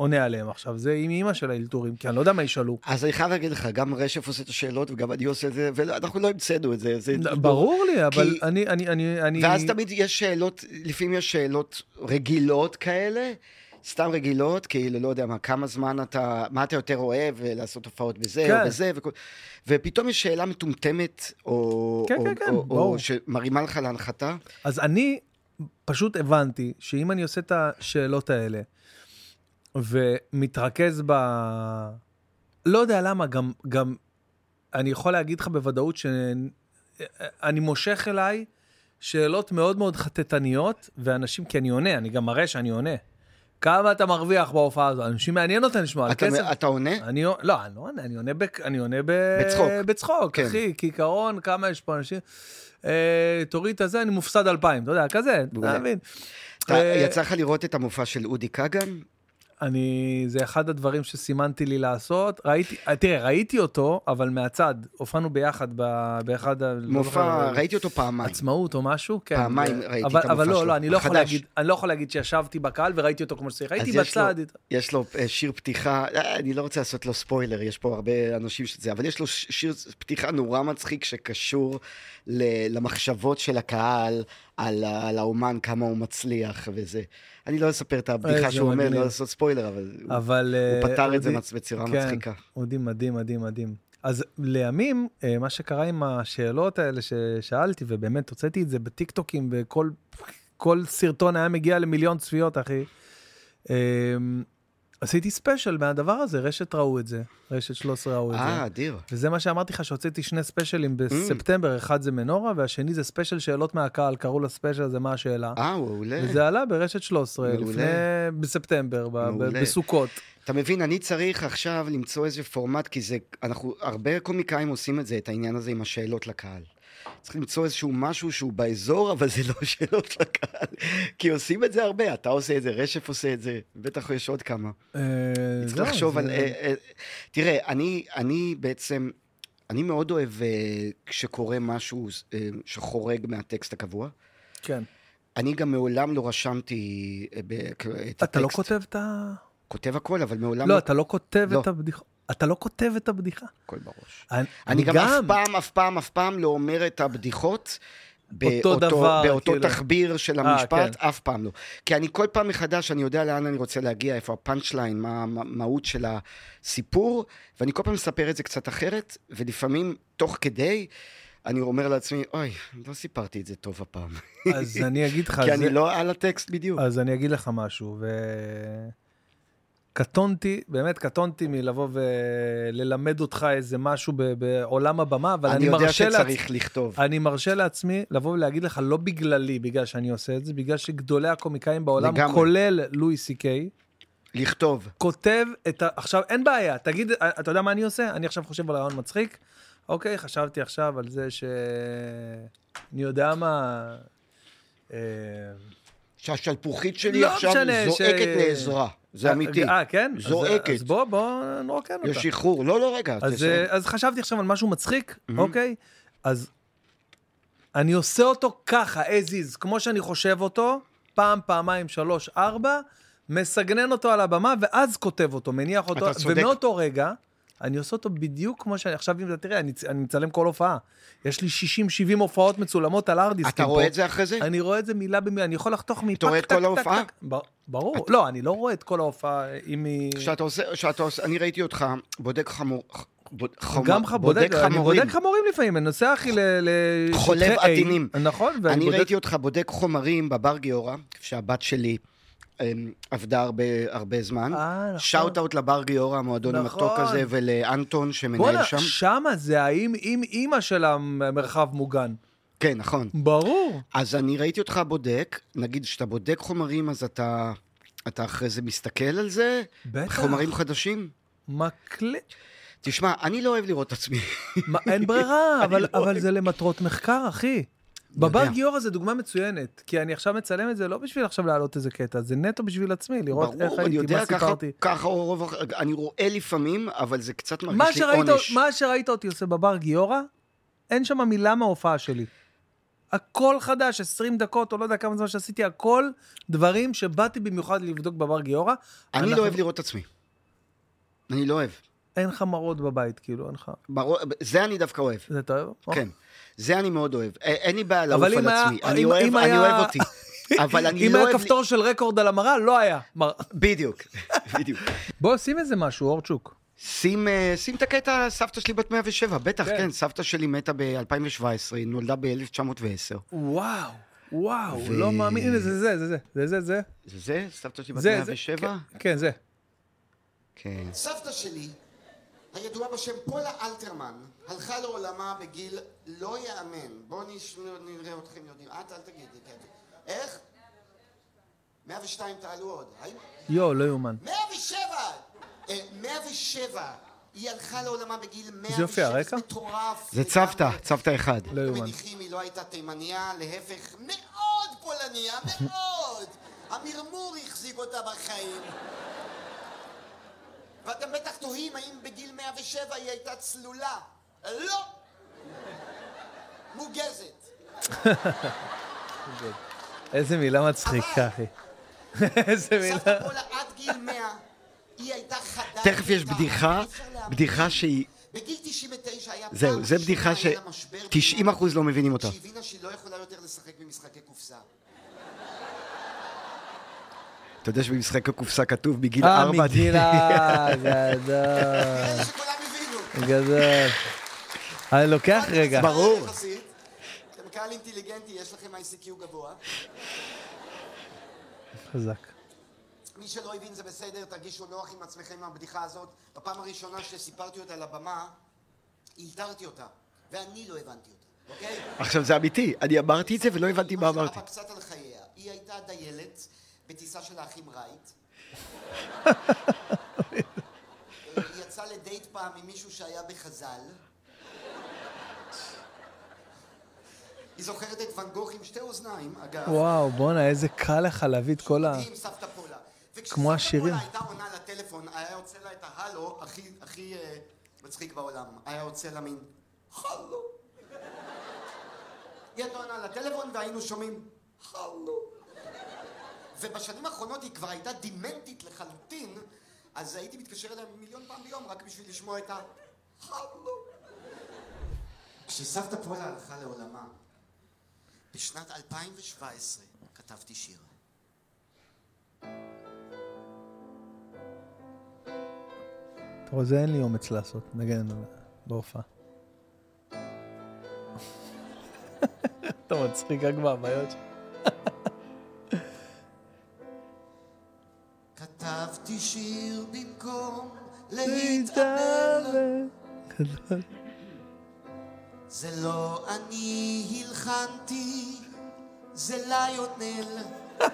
עונה עליהם עכשיו. זה עם אימא של האלתורים, כי אני לא יודע מה ישאלו. אז אני חייב להגיד לך, גם רשף עושה את השאלות, וגם אני עושה את זה, ואנחנו לא המצאנו את זה. זה ברור לי, אבל כי- אני, אני, אני, אני... ואז תמיד יש שאלות, לפעמים יש שאלות רגילות כאלה, סתם רגילות, כאילו, לא יודע מה, כמה זמן אתה, מה אתה יותר אוהב לעשות הופעות בזה כן. או בזה, וכל, ופתאום יש שאלה מטומטמת, או, כן, או, כן, כן, או, ברור. או שמרימה לך להנחתה. אז אני פשוט הבנתי שאם אני עושה את השאלות האלה, ומתרכז ב... לא יודע למה, גם, גם אני יכול להגיד לך בוודאות שאני מושך אליי שאלות מאוד מאוד חטטניות, ואנשים, כי אני עונה, אני גם מראה שאני עונה. כמה אתה מרוויח בהופעה הזאת? אנשים מעניין אותם לשמוע על אתה, כסף. אתה עונה? אני, לא, אני לא עונה, אני עונה, בק, אני עונה ב, בצחוק. בצחוק, כן. אחי, כעיקרון, כמה יש פה אנשים. אה, תוריד את הזה, אני מופסד אלפיים, אתה יודע, כזה. אתה מבין? אה, יצא לך לראות את המופע של אודי כגן? אני, זה אחד הדברים שסימנתי לי לעשות. ראיתי, אה, תראה, ראיתי אותו, אבל מהצד. הופענו ביחד ב, באחד ה... לא מופע, זוכר, ראיתי אותו פעמיים. עצמאות או משהו, כן. פעמיים ראיתי אבל, את המופע אבל לא, שלו, לא, אני לא, יכול. להגיד, אני לא יכול להגיד שישבתי בקהל וראיתי אותו כמו שצריך. ראיתי אז יש לו- בצד. יש לו אה, שיר פתיחה, אה, אני לא רוצה לעשות לו ספוילר, יש פה הרבה אנשים שזה, אבל יש לו שיר פתיחה נורא מצחיק שקשור למחשבות של הקהל על, על האומן, כמה הוא מצליח וזה. אני לא אספר את הבדיחה איזה שהוא אומר. לא לעשות ספוילר, אבל, הוא- אבל... הוא אה, פתר את זה אודי- בצורה כן, מצחיקה. אודי מדהים, מדהים, מדהים. אז לימים, אה, מה שקרה עם השאלות האלה ששאלתי, ובאמת הוצאתי את זה בטיקטוקים, וכל כל סרטון היה מגיע למיליון צפיות, אחי. עשיתי ספיישל מהדבר הזה, רשת ראו את זה, רשת 13 ראו את זה. אה, אדיר. וזה מה שאמרתי לך, שהוצאתי שני ספיישלים בספטמבר, אחד זה מנורה, והשני זה ספיישל שאלות מהקהל, קראו לספיישל הזה מה השאלה. אה, מעולה. וזה עלה ברשת 13, מעולה. לפני, בספטמבר, מעולה. בסוכות. אתה מבין, אני צריך עכשיו למצוא איזה פורמט, כי זה, אנחנו, הרבה קומיקאים עושים את זה, את העניין הזה עם השאלות לקהל. צריך למצוא איזשהו משהו שהוא באזור, אבל זה לא שאלות לקהל. כי עושים את זה הרבה, אתה עושה את זה, רשף עושה את זה, בטח יש עוד כמה. אה, צריך זהו, לחשוב על... אה, אה, תראה, אני, בעצם, אני מאוד אוהב כשקורה משהו שחורג מהטקסט הקבוע. כן. אני גם מעולם לא רשמתי את הטקסט. אתה לא כותב את ה... כותב הכל, אבל מעולם לא, אתה לא כותב לא. את הבדיחה. אתה לא כותב את הבדיחה. הכל בראש. אני, אני גם אף פעם, אף פעם, אף פעם לא אומר את הבדיחות אותו דבר, באותו כאילו. תחביר של אה, המשפט, כן. אף פעם לא. כי אני כל פעם מחדש, אני יודע לאן אני רוצה להגיע, איפה הפאנצ' ליין, מה המהות של הסיפור, ואני כל פעם מספר את זה קצת אחרת, ולפעמים, תוך כדי, אני אומר לעצמי, אוי, לא סיפרתי את זה טוב הפעם. אז אני אגיד לך... כי זה- אני לא על הטקסט בדיוק. אז אני אגיד לך משהו, ו... קטונתי, באמת קטונתי מלבוא וללמד אותך איזה משהו ב- בעולם הבמה, אבל אני אני, יודע מרשה שצריך לעצמי, לכתוב. אני מרשה לעצמי לבוא ולהגיד לך, לא בגללי, בגלל שאני עושה את זה, בגלל שגדולי הקומיקאים בעולם, לגמרי. כולל לואי סי קיי, לכתוב. כותב את ה... עכשיו, אין בעיה, תגיד, אתה יודע מה אני עושה? אני עכשיו חושב על רעיון מצחיק. אוקיי, חשבתי עכשיו על זה ש... אני יודע מה... אה, שהשלפוחית שלי לא עכשיו משנה, זועקת ש- לעזרה. זה אמיתי. אה, כן? אז- זועקת. אז בוא, בוא נרוקן אותה. יש איחור. לא, לא, רגע, אז, תסיים. אה, אז חשבתי עכשיו על משהו מצחיק, אוקיי? אז אני עושה אותו ככה, as is, כמו שאני חושב אותו, פעם, פעמיים, שלוש, ארבע, מסגנן אותו על הבמה, ואז כותב אותו, מניח אותו. ומאותו רגע, אני עושה אותו בדיוק כמו שאני, עכשיו אם אתה תראה, אני, אני מצלם כל הופעה. יש לי 60-70 הופעות מצולמות על ארדיסקים. אתה רואה את זה אחרי זה? אני רואה את זה מילה במילה, אני יכול לחתוך מפק, אתה רואה את כל ההופעה? ברור, לא, אני לא רואה את כל ההופעה, אם היא... כשאתה עושה, כשאתה עושה, אני ראיתי אותך בודק חמור, גם ח- בודק, אני חמורים. בודק חמורים לפעמים, אני נוסע אחי ל... ל- חולב עטינים. נכון, ואני אני בודק... ראיתי אותך בודק חומרים בבר גיורא, כשהבת שלי עבדה הרבה, הרבה זמן. אה, נכון. שאוט אאוט לבר גיורא, המועדון נכון. המתוק הזה, ולאנטון שמנהל בואנה, שם. שמה זה האם עם אימא של המרחב מוגן. כן, נכון. ברור. אז אני ראיתי אותך בודק, נגיד כשאתה בודק חומרים, אז אתה, אתה אחרי זה מסתכל על זה? בטח. חומרים חדשים? מקלה... תשמע, אני לא אוהב לראות את עצמי. מה, אין ברירה, אבל, לא אבל אוהב. זה למטרות מחקר, אחי. בבר. גיורא זה דוגמה מצוינת, כי אני עכשיו מצלם את זה לא בשביל עכשיו להעלות איזה קטע, זה נטו בשביל עצמי, לראות איך ברור, אני הייתי, מה יודע, ככה, סיפרתי. ככה רוב, אני רואה לפעמים, אבל זה קצת מה מרגיש לי שראית, עונש. מה שראית אותי עושה בבר גיורא, אין שם מילה מההופעה שלי. הכל חדש, 20 דקות, או לא יודע כמה זמן שעשיתי, הכל דברים שבאתי במיוחד לבדוק בבר גיורא. אני אנחנו- לא אוהב לראות את עצמי. אני לא אוהב. אין לך מראות בבית, כאילו, אין לך... ברור, זה אני דווקא אוהב. זה אתה אוהב? כן. זה אני מאוד אוהב. אין לי בעיה לעוף אבל על אם היה- עצמי. אני אם- אוהב, אם אני היה- אוהב אותי. אבל אני אם לא היה אוהב... לי- כפתור של רקורד על המראה, לא היה. בדיוק, בדיוק. בוא, שים איזה משהו, אורצ'וק. שים, אה, שים את הקטע, סבתא שלי בת 107, בטח, כן. כן, סבתא שלי מתה ב-2017, היא נולדה ב-1910. וואו, וואו, ו- לא מאמין, הנה, זה זה, זה זה, זה זה, זה. זה זה? סבתא שלי בת זה, זה, 107? כן, כן, זה. כן. סבתא שלי, הידועה בשם פולה אלתרמן, הלכה לעולמה בגיל לא יאמן. בואו נש- נראה אתכם יודעים. את, אל תגידי, כן. איך? 102 תעלו עוד. יואו, לא יאומן. 107! אה, 107. היא הלכה לעולמה בגיל 107. זה יופי, הרקע? מטורף. זה צוותא, צוותא אחד. לא יאומן. מניחים, היא לא הייתה תימניה, להפך, מאוד פולניה, מאוד! המרמור החזיק אותה בחיים. ואתם בטח תוהים האם בגיל 107 היא הייתה צלולה. לא! מוגזת. איזה מילה מצחיקה, אחי. איזה מילה. סבתא פולה עד גיל 100, היא הייתה חדה. תכף יש בדיחה. בדיחה שהיא... בגיל 99 היה זהו, פעם זה ראשונה בדיחה משבר 90 אחוז לא מבינים אותה. שהבינה שהיא לא יכולה יותר לשחק במשחקי קופסה. אתה יודע שבמשחק הקופסה כתוב בגיל אה, 4... מגילה, גדול. נראה לי שכולם הבינו. גדול. אני לוקח רגע. ברור. אתם קהל אינטליגנטי, יש לכם ICQ גבוה. חזק. מי שלא הבין זה בסדר, תרגישו נוח עם עצמכם עם הבדיחה הזאת. בפעם הראשונה שסיפרתי אותה על הבמה, אלתרתי אותה, ואני לא הבנתי אותה, אוקיי? עכשיו זה אמיתי, אני אמרתי את זה ולא הבנתי מה אמרתי. שלה קצת על חייה. היא הייתה דיילת בטיסה של האחים רייט. היא יצאה לדייט פעם עם מישהו שהיה בחז"ל. היא זוכרת את ואן גוך עם שתי אוזניים, אגב. וואו, בואנה, איזה קל לך להביא את כל ה... מדהים, סבתא פולה. כמו השירים. וכשסבתא פולה הייתה עונה לטלפון, היה יוצא לה את ההלו הכי, הכי אה, מצחיק בעולם. היה יוצא לה מין, הלו. היא הייתה עונה לטלפון והיינו שומעים, הלו. ובשנים האחרונות היא כבר הייתה דימנטית לחלוטין, אז הייתי מתקשר אליה מיליון פעם ביום רק בשביל לשמוע את ה-הלו. כשסבתא פולה הלכה לעולמה, בשנת 2017 כתבתי שיר. אתה רואה, זה אין לי אומץ לעשות, נגן בהופעה. אתה מצחיק רק מהבעיות שלך. שיר במקום. גדול. זה לא אני הלחנתי, זה ליונל.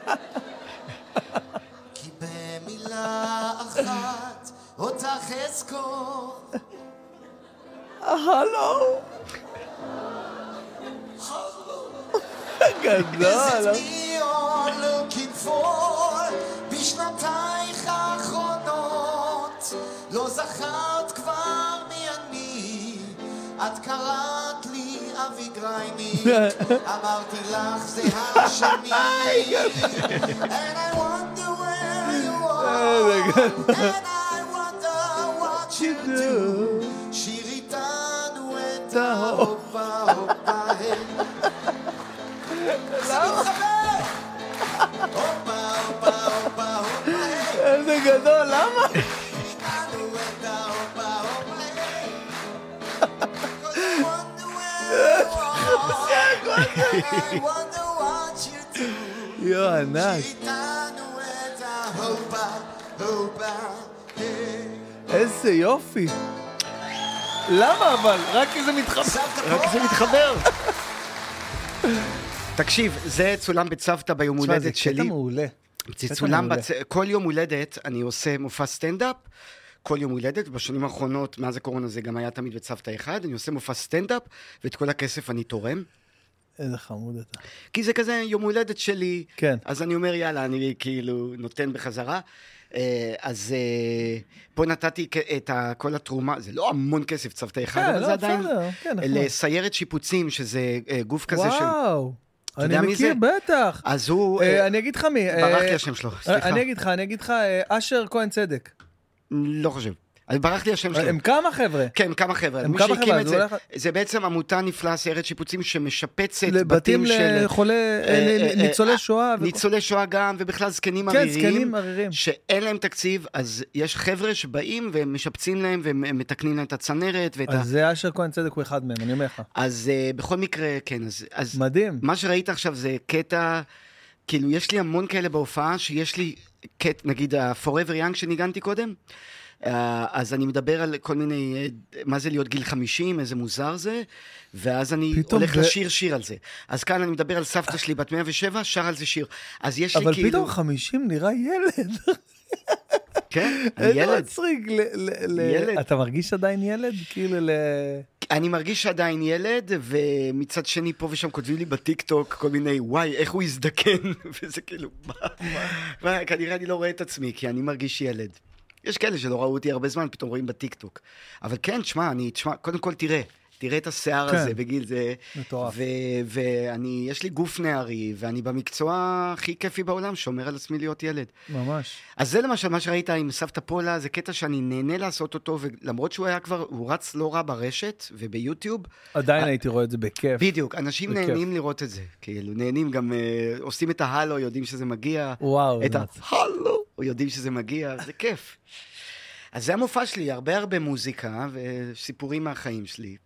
כי במילה אחת אותך אזכור. הלו. גדול. זכרת כבר מי אני את קראת לי אבי גרייני, אמרתי לך זה השני. And I wonder where you are, and I wonder what you do. שיר איתנו את ההופה הופה! הופה הופה הופה. איזה גדול, למה? יואו, ענק. איזה יופי. למה אבל? רק כי זה מתחבר. רק זה מתחבר. תקשיב, זה צולם בצוותא ביום תשמע, זה הולדת שלי. קטע מעולה. זה צולם. בצ... כל יום הולדת אני עושה מופע סטנדאפ, כל יום הולדת, בשנים האחרונות, מאז הקורונה זה גם היה תמיד בצוותא אחד, אני עושה מופע סטנדאפ, ואת כל הכסף אני תורם. איזה חמוד אתה. כי זה כזה יום הולדת שלי, כן. אז אני אומר, יאללה, אני כאילו נותן בחזרה. אה, אז אה, פה נתתי את כל התרומה, זה לא המון כסף, צוותא אחד, כן, אבל לא, זה עדיין בסדר, כן, נחמד. לסיירת שיפוצים, שזה אה, גוף כזה של... וואו. אני מכיר? בטח. אז הוא... אני אגיד לך מי. ברח לי השם שלו, סליחה. אני אגיד לך, אני אגיד לך, אשר כהן צדק. לא חושב. אז ברח לי השם שלו. הם כמה חבר'ה. כן, כמה חבר'ה. הם כמה חבר'ה, את זה, הולך- זה בעצם עמותה נפלאה, סיירת שיפוצים, שמשפצת בתים של... לחולי, אה, אה, אה, ניצולי אה, שואה. ניצולי שואה גם, ובכלל זקנים כן, עריריים. זקנים עריריים. שאין להם תקציב, אז יש חבר'ה שבאים והם משפצים להם והם הם מתקנים להם את הצנרת ואת ה... אז זה אשר כהן צדק הוא אחד מהם, אני אומר לך. אז בכל מקרה, כן, אז... אז מדהים. מה שראית עכשיו זה קטע, כאילו, יש לי המון כאלה בהופעה, שיש לי, קט, נגיד ה-Forever Young שניגנתי קודם, אז אני מדבר על כל מיני, אה, מה זה להיות גיל 50, איזה מוזר זה, ואז אני הולך ב- לשיר שיר על זה. אז כאן אני מדבר על סבתא שלי בת 107, שר על זה שיר. אז יש לי אבל כאילו... פתאום 50 נראה ילד. כן, אני ילד. מצחיק. ל- ל- ל- ילד. אתה מרגיש עדיין ילד? כאילו ל... אני מרגיש עדיין ילד, ומצד שני פה ושם כותבים לי בטיקטוק כל מיני, וואי, איך הוא הזדקן, וזה כאילו, מה? מה? כנראה אני לא רואה את עצמי, כי אני מרגיש ילד. יש כאלה שלא ראו אותי הרבה זמן, פתאום רואים בטיקטוק. אבל כן, תשמע, אני, תשמע, קודם כל תראה, תראה את השיער כן. הזה בגיל זה. מטורף. ואני, יש לי גוף נערי, ואני במקצוע הכי כיפי בעולם, שומר על עצמי להיות ילד. ממש. אז זה למשל מה שראית עם סבתא פולה, זה קטע שאני נהנה לעשות אותו, ולמרות שהוא היה כבר, הוא רץ לא רע ברשת וביוטיוב. עדיין הייתי רואה את זה בכיף. בדיוק, אנשים בכיף. נהנים לראות את זה. כאילו, נהנים גם, אה, עושים את ההלו, יודעים שזה מגיע. וואו, את זה ההלו, יודעים שזה מגיע, זה כיף. אז זה המופע שלי, הרבה הרבה מוזיקה וסיפורים מהחיים שלי.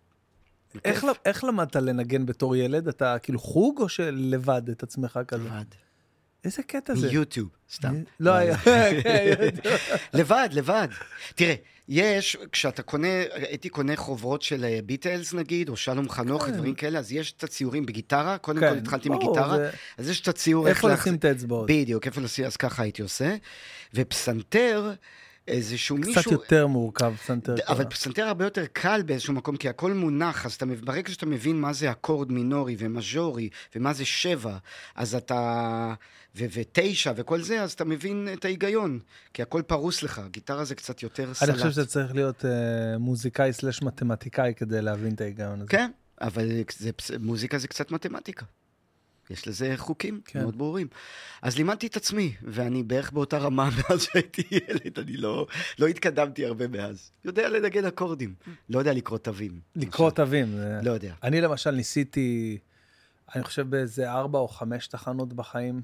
איך. ל- איך למדת לנגן בתור ילד? אתה כאילו חוג או שלבד את עצמך כזה? לבד. איזה קטע זה? מיוטיוב, סתם. לא היה. כן. לבד, לבד. תראה, יש, כשאתה קונה, הייתי קונה חוברות של אה, ביטלס נגיד, או שלום חנוך, כן. דברים כאלה, אז יש את הציורים בגיטרה, קודם כן, כל התחלתי ברור, מגיטרה, זה- אז יש את הציור איפה להחז- לשים את האצבעות? בדיוק, איפה לשים, אז ככה הייתי עושה. ופסנתר, איזשהו מישהו... קצת יותר מורכב, פסנתר. אבל. פסנתר הרבה יותר קל באיזשהו מקום, כי הכל מונח, אז אתה, ברגע שאתה מבין מה זה אקורד מינורי ומז'ורי, ומה זה שבע, אז אתה... ו- ותשע וכל זה, אז אתה מבין את ההיגיון, כי הכל פרוס לך, גיטרה זה קצת יותר סלט. אני חושב שאתה צריך להיות אה, מוזיקאי סלש מתמטיקאי כדי להבין את ההיגיון הזה. כן, אבל זה, מוזיקה זה קצת מתמטיקה. יש לזה חוקים כן. מאוד ברורים. אז לימדתי את עצמי, ואני בערך באותה רמה מאז שהייתי ילד, אני לא, לא התקדמתי הרבה מאז. יודע לנגן אקורדים, לא יודע לקרוא תווים. לקרוא תווים. לא יודע. אני למשל ניסיתי, אני חושב באיזה ארבע או חמש תחנות בחיים,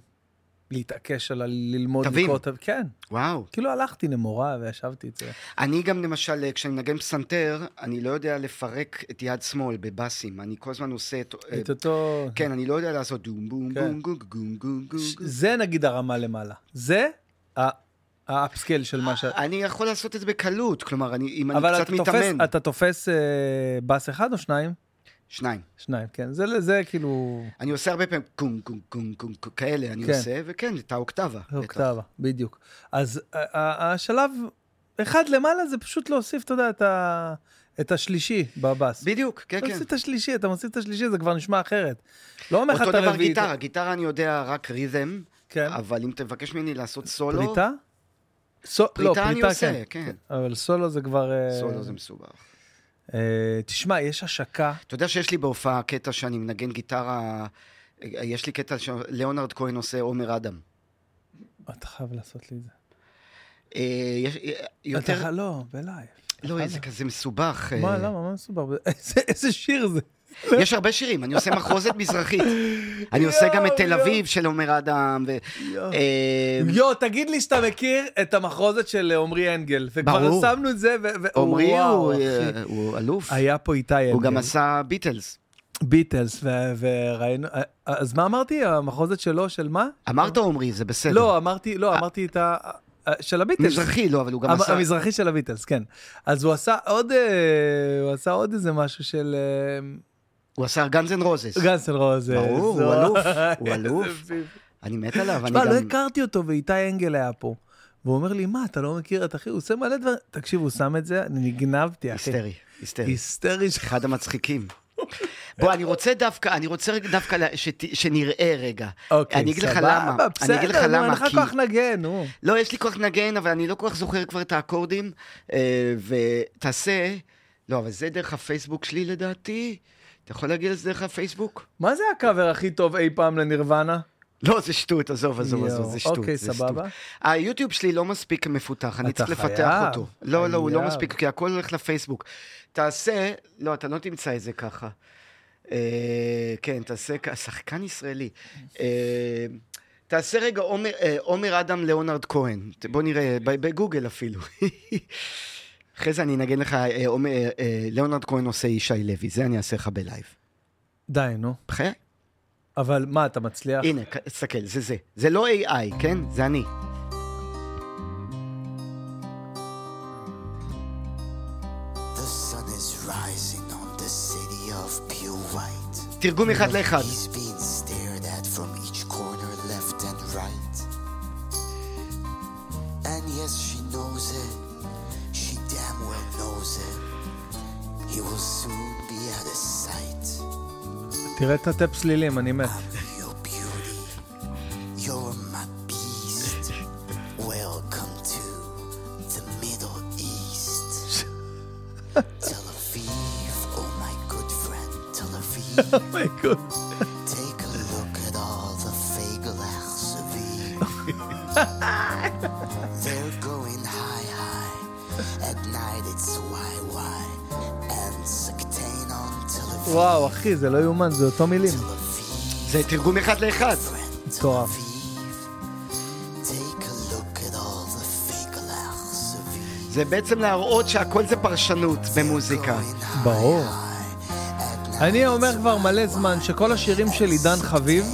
להתעקש על ללמוד תווים? לקרוא תווים. כן. וואו. כאילו הלכתי למורה וישבתי את זה. אני גם למשל, כשאני מנגן פסנתר, אני לא יודע לפרק את יד שמאל בבאסים. אני כל הזמן עושה את... את אותו... כן, אני לא יודע לעשות דום בום כן. בום גום גום גום גום. זה נגיד הרמה למעלה. זה ה upscale של מה ש... אני יכול לעשות את זה בקלות, כלומר, אני, אם אני אבל קצת מתאמן. אתה תופס אה, בס אחד או שניים? שניים. שניים, כן. זה, זה כאילו... אני עושה הרבה פעמים קום קום קום קום קום, כאלה, אני כן. עושה, וכן, את האוקטבה. בטח. אוקטבה, בדיוק. אז ה- ה- השלב אחד למעלה זה פשוט להוסיף, אתה יודע, את, ה... את השלישי בבס. בדיוק, כן, אתה כן. מוסיף את השלישי, אתה מוסיף את השלישי, זה כבר נשמע אחרת. לא אומר לך אותו את דבר הרביעית. גיטרה, גיטרה אני יודע רק רית'ם, כן. אבל אם תבקש ממני לעשות סולו, פריטה? סו... פריטה לא, אני פריטה עושה, כן. כן. אבל סולו זה כבר... אה, סולו זה מסובך. אה, תשמע, יש השקה. אתה יודע שיש לי בהופעה קטע שאני מנגן גיטרה, אה, יש לי קטע שליאונרד כהן עושה עומר אדם. אתה חייב לעשות לי את זה. אה, יש- יותר... אתה, לא, בלייב. לא, זה כזה מסובך. מה, למה, מה מסובך? איזה שיר זה? יש הרבה שירים, אני עושה מחרוזת מזרחית. אני עושה גם את תל אביב של עומר אדם. אה, יו, תגיד לי שאתה מכיר את המחרוזת של עמרי אנגל. וכבר. שמנו את זה, ו... ו- עומרי וואו, הוא, אחי. אה, הוא אלוף. היה פה איתי אנגל. הוא גם עשה ביטלס. ביטלס, וראינו... אז מה אמרתי? המחרוזת שלו, של מה? אמרת עומרי, זה בסדר. לא, אמרתי, לא, אמרתי את ה... של הביטלס. מזרחי, לא, אבל הוא גם המ- עשה... המזרחי של הביטלס, כן. אז הוא עשה עוד, אה, הוא עשה עוד איזה משהו של... הוא עשה גאנז אנד רוזס. גאנז אנ' רוזס. ברור, הוא אלוף, הוא אלוף. אני מת עליו, אני תשמע, לא גם... הכרתי אותו, ואיתי אנגל היה פה. והוא אומר לי, מה, אתה לא מכיר את אחי? הוא עושה מלא דברים. תקשיב, הוא שם את זה, אני נגנבתי, אחי. היסטרי, היסטרי. היסטרי. אחד המצחיקים. בוא, אני רוצה דווקא, אני רוצה דווקא שת- שנראה רגע. אוקיי, אני אגיד לך למה. אני אגיד לך בסדר, נו, אין למה, לך כי... כוח נגן, נו. לא, יש לי כוח לנגן, אבל אני לא כל כך זוכר כבר את האקורדים. אה, ותעשה... לא, אבל זה דרך הפייסבוק שלי לדעתי. אתה יכול להגיד את זה דרך הפייסבוק? מה זה הקאבר הכי טוב אי פעם לנירוונה? לא, זה שטות, עזוב, עזוב, עזוב, זה שטות. אוקיי, סבבה. היוטיוב שלי לא מספיק מפותח, אני צריך לפתח אותו. לא, לא, הוא לא. מספיק, כי הכל הולך לפייסבוק. תעשה, לא, אתה לא תמצא את זה ככה. אה, כן, תעשה, שחקן ישראלי. אה, תעשה רגע עומר, אה, עומר אדם ליאונרד כהן. בוא נראה, בגוגל אפילו. אחרי זה אני אנגן לך, אה, אה, אה, ליאונרד כהן עושה ישי לוי, זה אני אעשה לך בלייב. די, נו. בחיי? אבל מה, אתה מצליח? הנה, תסתכל, זה זה. זה לא AI, כן? זה אני. תרגום אחד לאחד. תראה את הטפ צלילים, אני מת. אחי, זה לא יאומן, זה אותו מילים. זה תרגום אחד לאחד. מטורף. זה בעצם להראות שהכל זה פרשנות במוזיקה. ברור. אני אומר כבר מלא זמן שכל השירים של עידן חביב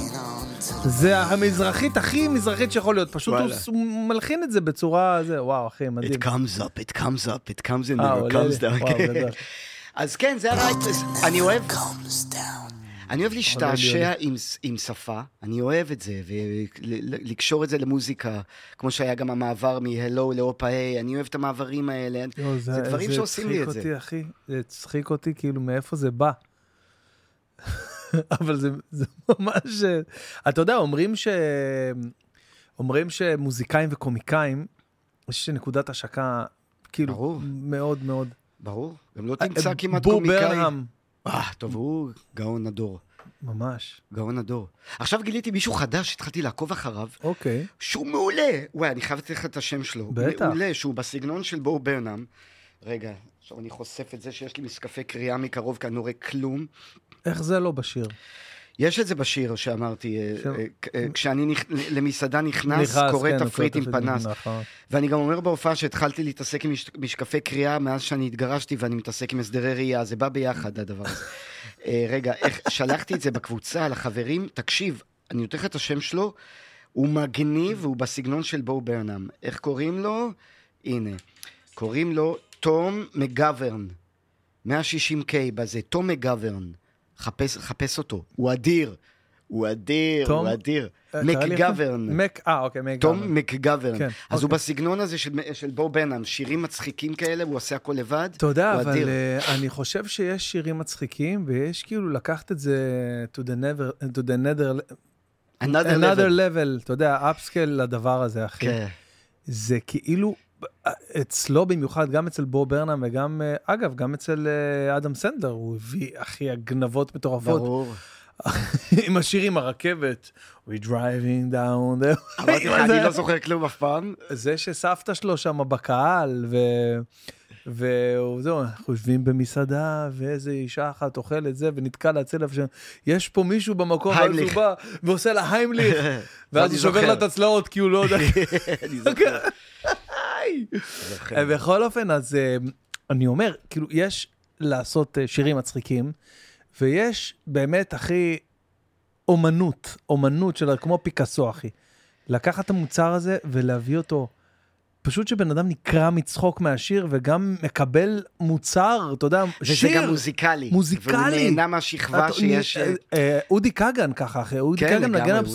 זה המזרחית הכי מזרחית שיכול להיות. פשוט הוא וואלה. הוא מלחין את זה בצורה... זה, וואו, אחי, מדהים. It comes up, it comes up, it comes in, אה, עולה לי. comes down. אז כן, זה הרייט, אני אוהב. אני אוהב להשתעשע. עם, עם שפה, אני אוהב את זה, ולקשור את זה למוזיקה, כמו שהיה גם המעבר מ-Hello לאופה A, אני אוהב את המעברים האלה, יואו, זה דברים שעושים לי את הצחיק זה. אותי, אחי. זה הצחיק אותי, כאילו, מאיפה זה בא. אבל זה, זה ממש... אתה יודע, אומרים ש... אומרים שמוזיקאים וקומיקאים, יש נקודת השקה, כאילו, ברור. מאוד מאוד... ברור, גם לא תמצא כמעט בור קומיקאי. ברנהאם, אה, טוב, הוא גאון הדור, ממש. גאון הדור. עכשיו גיליתי מישהו חדש, התחלתי לעקוב אחריו, אוקיי. שהוא מעולה. וואי, אני חייב לתת לך את השם שלו. בטח. מעולה, שהוא בסגנון של בור ברנאם. רגע, עכשיו אני חושף את זה שיש לי משקפי קריאה מקרוב, כי אני לא רואה כלום. איך זה לא בשיר? יש את זה בשיר שאמרתי, אה, אה, אה, כשאני למסעדה נכנס, קורא כן, תפריט עם פנס. נכון. ואני גם אומר בהופעה שהתחלתי להתעסק עם מש- משקפי קריאה מאז שאני התגרשתי ואני מתעסק עם הסדרי ראייה, זה בא ביחד הדבר הזה. רגע, איך, שלחתי את זה בקבוצה לחברים, תקשיב, אני נותן לך את השם שלו, הוא מגניב והוא בסגנון של בואו ברנאם. איך קוראים לו? הנה, קוראים לו תום מגוורן, 160K בזה, תום מגוורן, חפש, חפש אותו, הוא אדיר, הוא אדיר, תום? הוא אדיר. אה, מקגוורן. מק... אה, אוקיי, מקגוורן. תום מקגוורן. כן, אז הוא אוקיי. בסגנון הזה של, של בו בנאם, שירים מצחיקים כאלה, הוא עושה הכל לבד. אתה יודע, הוא אבל אדיר. uh, אני חושב שיש שירים מצחיקים, ויש כאילו לקחת את זה to the never, to the nether, another another level. level, אתה יודע, אפסקל לדבר הזה, אחי. כן. זה כאילו אצלו במיוחד, גם אצל בו ברנם וגם, אה, אגב, גם אצל אה, אדם סנדלר, הוא הביא, אחי, הגנבות מטורפות. ברור. עם השיר עם הרכבת. We driving down the... אמרתי לך, אני לא זוכר כלום אף פעם. זה שסבתא שלו שם בקהל, ו... וזהו, אנחנו יושבים במסעדה, ואיזה אישה אחת אוכלת זה, ונתקע לה צלף שם, יש פה מישהו במקום, ואז הוא. בא, ועושה לה היימליך, ואז הוא שובר. לה את הצלעות, כי הוא לא יודע. אני זוכר. אה, בכל אופן, אז אה, אני אומר, כאילו, יש לעשות אה, שירים מצחיקים, ויש באמת, אחי, אומנות, אומנות של כמו פיקאסו, אחי. לקחת את המוצר הזה ולהביא אותו, פשוט שבן אדם נקרע מצחוק מהשיר וגם מקבל מוצר, אתה יודע, וזה שיר. גם מוזיקלי. מוזיקלי. והוא נהנה מהשכבה אתה- שיש... אה, אה, אודי כגן ככה, אחי, אודי כן, כגן מנגן על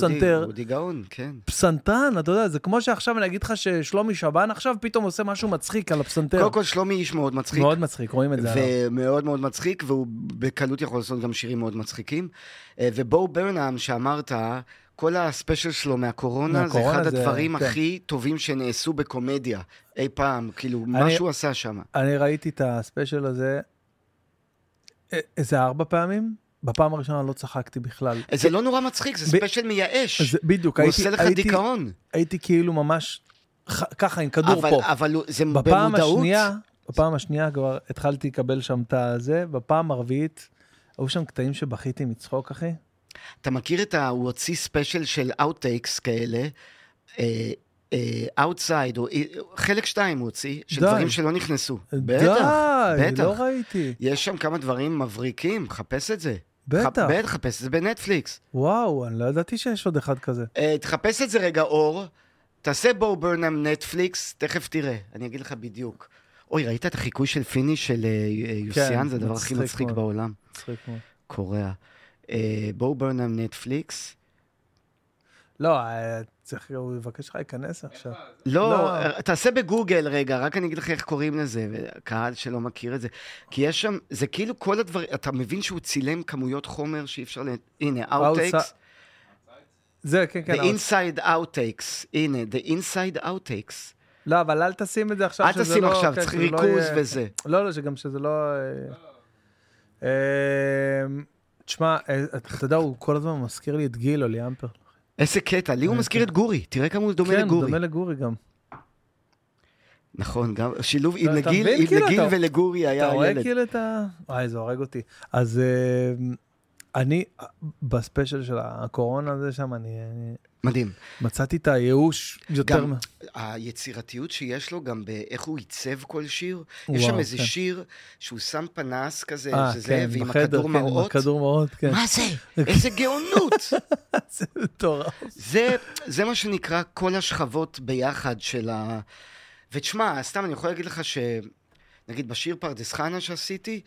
אודי- גאון, כן. פסנתרן, אתה יודע, זה כמו שעכשיו אני אגיד לך ששלומי שבן עכשיו פתאום עושה משהו מצחיק על הפסנתר. קודם כל, שלומי איש מאוד מצחיק. מאוד מצחיק, רואים את זה עליו. ומאוד מאוד מצחיק, והוא בקלות יכול לעשות גם שירים מאוד מצחיקים. אה, ובו ברנהאם, שאמרת, כל הספיישל שלו מהקורונה, זה מהקורונה אחד זה- הדברים כן. הכי טובים שנעשו בקומדיה אי פעם. כאילו, אני- מה שהוא עשה שם. אני ראיתי את הספיישל הזה א- איזה ארבע פעמים, בפעם הראשונה לא צחקתי בכלל. זה לא נורא מצחיק, זה ב- ספיישל מייאש. אז בדיוק, הוא הייתי- עושה לך הייתי- דיכאון. הייתי כאילו ממש ח- ככה עם כדור אבל- פה. אבל הוא- זה בפעם במודעות. השנייה, בפעם השנייה כבר התחלתי לקבל שם את הזה, בפעם הרביעית, היו שם קטעים שבכיתי מצחוק, אחי. אתה מכיר את ה... הוא הוציא ספיישל של outtakes כאלה, outside, או אה, חלק שתיים הוא הוציא, של די. דברים שלא נכנסו. די, בטח, בטח. לא ראיתי. יש שם כמה דברים מבריקים, חפש את זה. בטח. ח- בטח, חפש את זה בנטפליקס. וואו, אני לא ידעתי שיש עוד אחד כזה. אה, תחפש את זה רגע, אור. תעשה בואו ברנם נטפליקס, תכף תראה, אני אגיד לך בדיוק. אוי, ראית את החיקוי של פיני של אה, אה, יוסיאן? זה הדבר הכי מצחיק מצחיק מאוד. בעולם. מצחיק מאוד. קוריאה. אה, בואו ברנם נטפליקס. לא, אה, צריך, הוא יבקש לך להיכנס עכשיו. לא, לא. אה, תעשה בגוגל רגע, רק אני אגיד לך איך קוראים לזה, וקהל שלא מכיר את זה. כי יש שם, זה כאילו כל הדברים, אתה מבין שהוא צילם כמויות חומר שאי אפשר ל... הנה, Outtakes. זה, כן, כן. The inside outtakes. הנה, the inside outtakes. לא, אבל אל תשים את זה עכשיו, אל תשים לא- עכשיו, כן, צריך לא ריכוז יהיה- וזה. לא, לא, שגם שזה לא... אה, תשמע, אה, אתה יודע, הוא כל הזמן מזכיר לי את גיל או ליאמפר. איזה קטע, לי הוא מזכיר את גורי, תראה כמה הוא דומה כן, הוא לגורי. דומה לגורי גם. נכון, גם שילוב עם לגיל? עם כאילו, לגיל ולגורי היה אתה רואה ילד. כאילו את ה... וואי, זה הורג אותי. אז אה, אני, בספיישל של הקורונה הזה שם, אני מדהים. מצאתי את הייאוש יותר... גם מה- היצירתיות שיש לו, גם באיך הוא עיצב כל שיר. יש וואו, שם איזה כן. שיר שהוא שם פנס כזה, אה, שזה, כן, ועם בחדר, הכדור כן, עם מראות. הכדור מראות, כן. מה זה? איזה גאונות. זה מטורף. זה, זה מה שנקרא כל השכבות ביחד של ה... ותשמע, סתם אני יכול להגיד לך ש... נגיד בשיר פרדס חנה שעשיתי,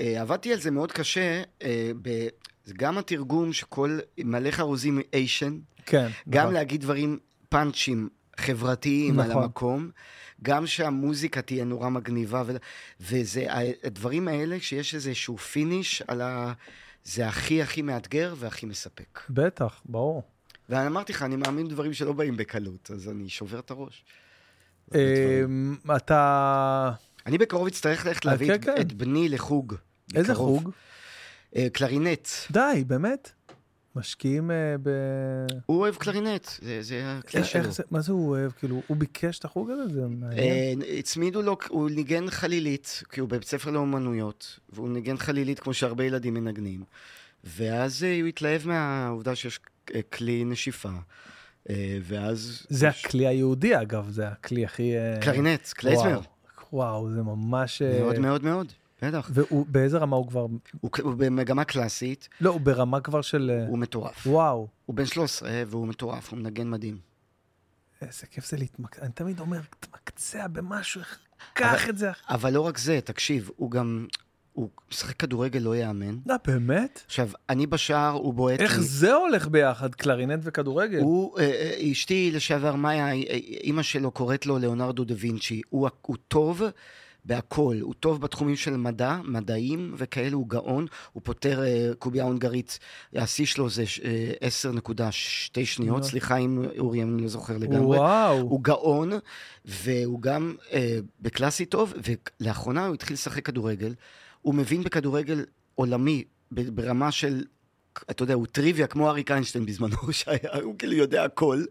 אה, עבדתי על זה מאוד קשה, אה, ב... זה גם התרגום שכל מלא חרוזים ation, כן, גם נכון. להגיד דברים פאנצ'ים חברתיים על נכון. המקום, גם שהמוזיקה תהיה נורא מגניבה, ו... וזה, הדברים האלה, שיש איזשהו finish על ה... זה הכי הכי מאתגר והכי מספק. בטח, ברור. ואני אמרתי לך, אני מאמין דברים שלא באים בקלות, אז אני שובר את הראש. אמ, אתה... אני בקרוב אצטרך ללכת אה, להביא כן, את, כן. את בני לחוג. איזה. חוג? אה, קלרינט. די, באמת? משקיעים אה, ב... הוא אוהב קלרינט, זה, זה הכלי שלו. זה- מה זה הוא אוהב? כאילו, הוא ביקש את החוג הזה? זה מעניין. אה, הצמידו לו, הוא ניגן חלילית, כי הוא בבית ספר לאומנויות, והוא ניגן חלילית כמו שהרבה ילדים מנגנים. ואז אה, הוא התלהב מהעובדה שיש כלי נשיפה, אה, ואז... זה הכלי היהודי, אגב, זה הכלי הכי... אה, קלרינט, קלייזמר. וואו, וואו, זה ממש... מאוד מאוד מאוד, בטח. ובאיזה רמה הוא כבר... הוא, הוא במגמה קלאסית, לא, הוא ברמה כבר של... אה, הוא מטורף. וואו, הוא בן 13 והוא מטורף, הוא מנגן מדהים. איזה כיף זה להתמקצע. אני תמיד אומר, תתמקצע במשהו, קח אבל- את זה. אבל לא רק זה, תקשיב, הוא גם... הוא משחק כדורגל לא ייאמן. לא, באמת? עכשיו, אני בשער, הוא בועט איך לי. זה הולך ביחד, קלרינט וכדורגל? הוא, אה, אה, אשתי לשעבר מאיה, אימא שלו קוראת לו ליאונרדו דה וינצ'י. הוא, הוא טוב בהכל. הוא טוב בתחומים של מדע, מדעים וכאלה, הוא גאון. הוא פותר uh, קובייה הונגרית, השיא שלו זה uh, 10.2 שניות, סליחה אם אורי, אני לא זוכר לגמרי. וואו. הוא גאון, והוא גם uh, בקלאסי טוב, ולאחרונה הוא התחיל לשחק כדורגל. הוא מבין בכדורגל עולמי, ברמה של, אתה יודע, הוא טריוויה כמו אריק איינשטיין בזמנו, שהיה, הוא כאילו יודע הכל.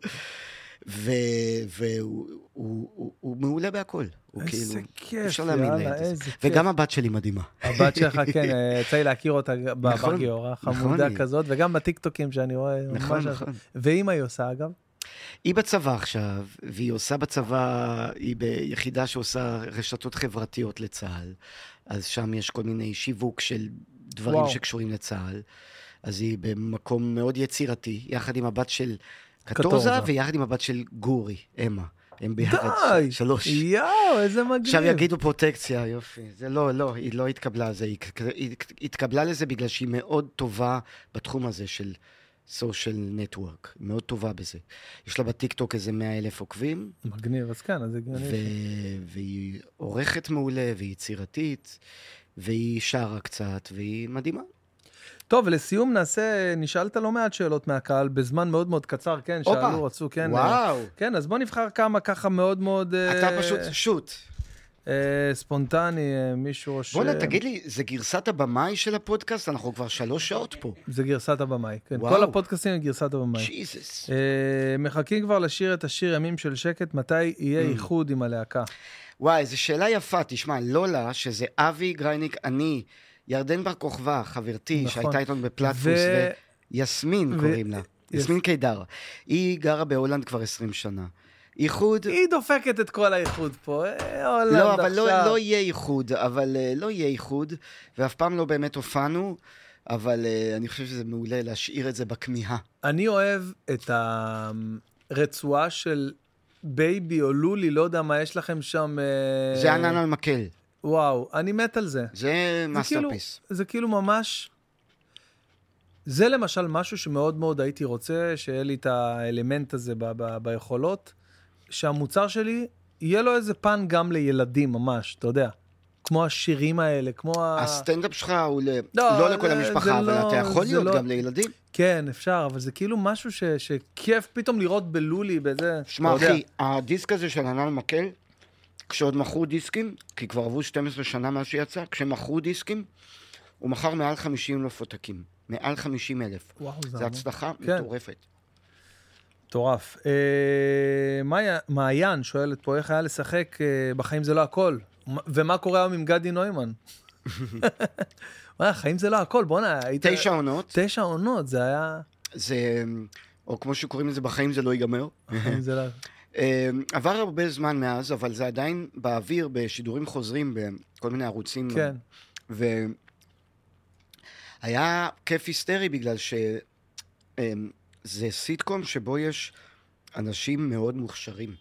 והוא הוא, הוא, הוא מעולה בהכל. הוא איזה כאילו, כיף, אפשר להאמין יאללה, לילד הזה. איזה כיף. וגם הבת שלי מדהימה. הבת שלך, כן, אה, יצא לי להכיר אותה נכון, בגיורא, נכון, חמודה כזאת, וגם בטיקטוקים שאני רואה. נכון, נכון. ואם היא עושה, אגב? היא בצבא עכשיו, והיא עושה בצבא, היא ביחידה שעושה רשתות חברתיות לצה"ל. אז שם יש כל מיני שיווק של דברים וואו. שקשורים לצה"ל. אז היא במקום מאוד יצירתי, יחד עם הבת של קטורזה, קטורזה. ויחד עם הבת של גורי, אמה. הם ביחד די! שלוש. יואו, איזה מגניב. עכשיו יגידו פרוטקציה, יופי. זה לא, לא, היא לא התקבלה לזה. היא, התקבלה לזה בגלל שהיא מאוד טובה בתחום הזה של סושיאל נטוורק. היא מאוד טובה בזה. יש לה בטיקטוק איזה 100 אלף עוקבים, מגניב, אז כן, אז הגיוני. והיא עורכת מעולה, והיא יצירתית, והיא שרה קצת, והיא מדהימה. טוב, ולסיום נעשה, נשאלת לא מעט שאלות מהקהל בזמן מאוד מאוד קצר, כן, הופה. שאלו, רצו, כן. וואו. אה, כן, אז בוא נבחר כמה ככה מאוד מאוד... אתה אה, פשוט שוט. אה, ספונטני, אה, מישהו רושם... בואנה, תגיד לי, זה גרסת הבמאי של הפודקאסט? אנחנו כבר שלוש שעות פה. זה גרסת הבמאי, כן. וואו. כל הפודקאסטים הם גרסת הבמאי. ג'יזוס. אה, מחכים כבר לשיר את השיר ימים של שקט, מתי יהיה ממ. איחוד עם הלהקה? וואי, זו שאלה יפה. תשמע, לולה, שזה אבי גרייניק, אני, ירדן בר כוכבא, חברתי, נכון. שהייתה איתנו בפלטפוס, ו- ויסמין ו- קוראים לה. יס- יסמין קידר. היא גרה בהולנד כבר 20 שנה. איחוד... היא דופקת את כל האיחוד פה, אה, הולנד לא, אבל לא, עכשיו. לא יהיה איחוד, אבל אה, לא יהיה איחוד, ואף פעם לא באמת הופענו, אבל אה, אני חושב שזה מעולה להשאיר את זה בכמיהה. אני אוהב את הרצועה של בייבי או לולי, לא יודע מה יש לכם שם. זה ענן על מקל, וואו, אני מת על זה. זה זה כאילו-. זה כאילו ממש... זה למשל משהו שמאוד מאוד הייתי רוצה, שיהיה לי את האלמנט הזה ב- ב- ביכולות, שהמוצר שלי, יהיה לו איזה פן גם לילדים ממש, אתה יודע. כמו השירים האלה, כמו ה... הסטנדאפ שלך הוא ל... לא, לא לכל זה- המשפחה, זה אבל לא- אתה יכול להיות לא- גם לילדים. כן, אפשר, אבל זה כאילו משהו ש... שכיף פתאום לראות בלולי, בזה, שמע. אחי, הדיסק הזה של ענן מקל, כשעוד מכרו דיסקים, כי כבר עברו 12 שנה מאז שיצא, כשמכרו דיסקים, הוא מכר מעל 50 אלף עותקים. מעל 50 אלף. וואו, זה זו. הצלחה כן. מטורפת. מטורף. אה, מעיין שואלת פה, איך היה לשחק אה, בחיים זה לא הכל? ומה קורה היום עם גדי נוימן? וואי, חיים זה לא הכל, בואנה, היית... תשע עונות, תשע עונות, זה היה... זה, או כמו שקוראים לזה, בחיים זה לא ייגמר. אה, עבר הרבה זמן מאז, אבל זה עדיין באוויר, בשידורים חוזרים, בכל מיני ערוצים. כן. והיה כיף היסטרי בגלל שזה סיטקום שבו יש אנשים מאוד מוכשרים.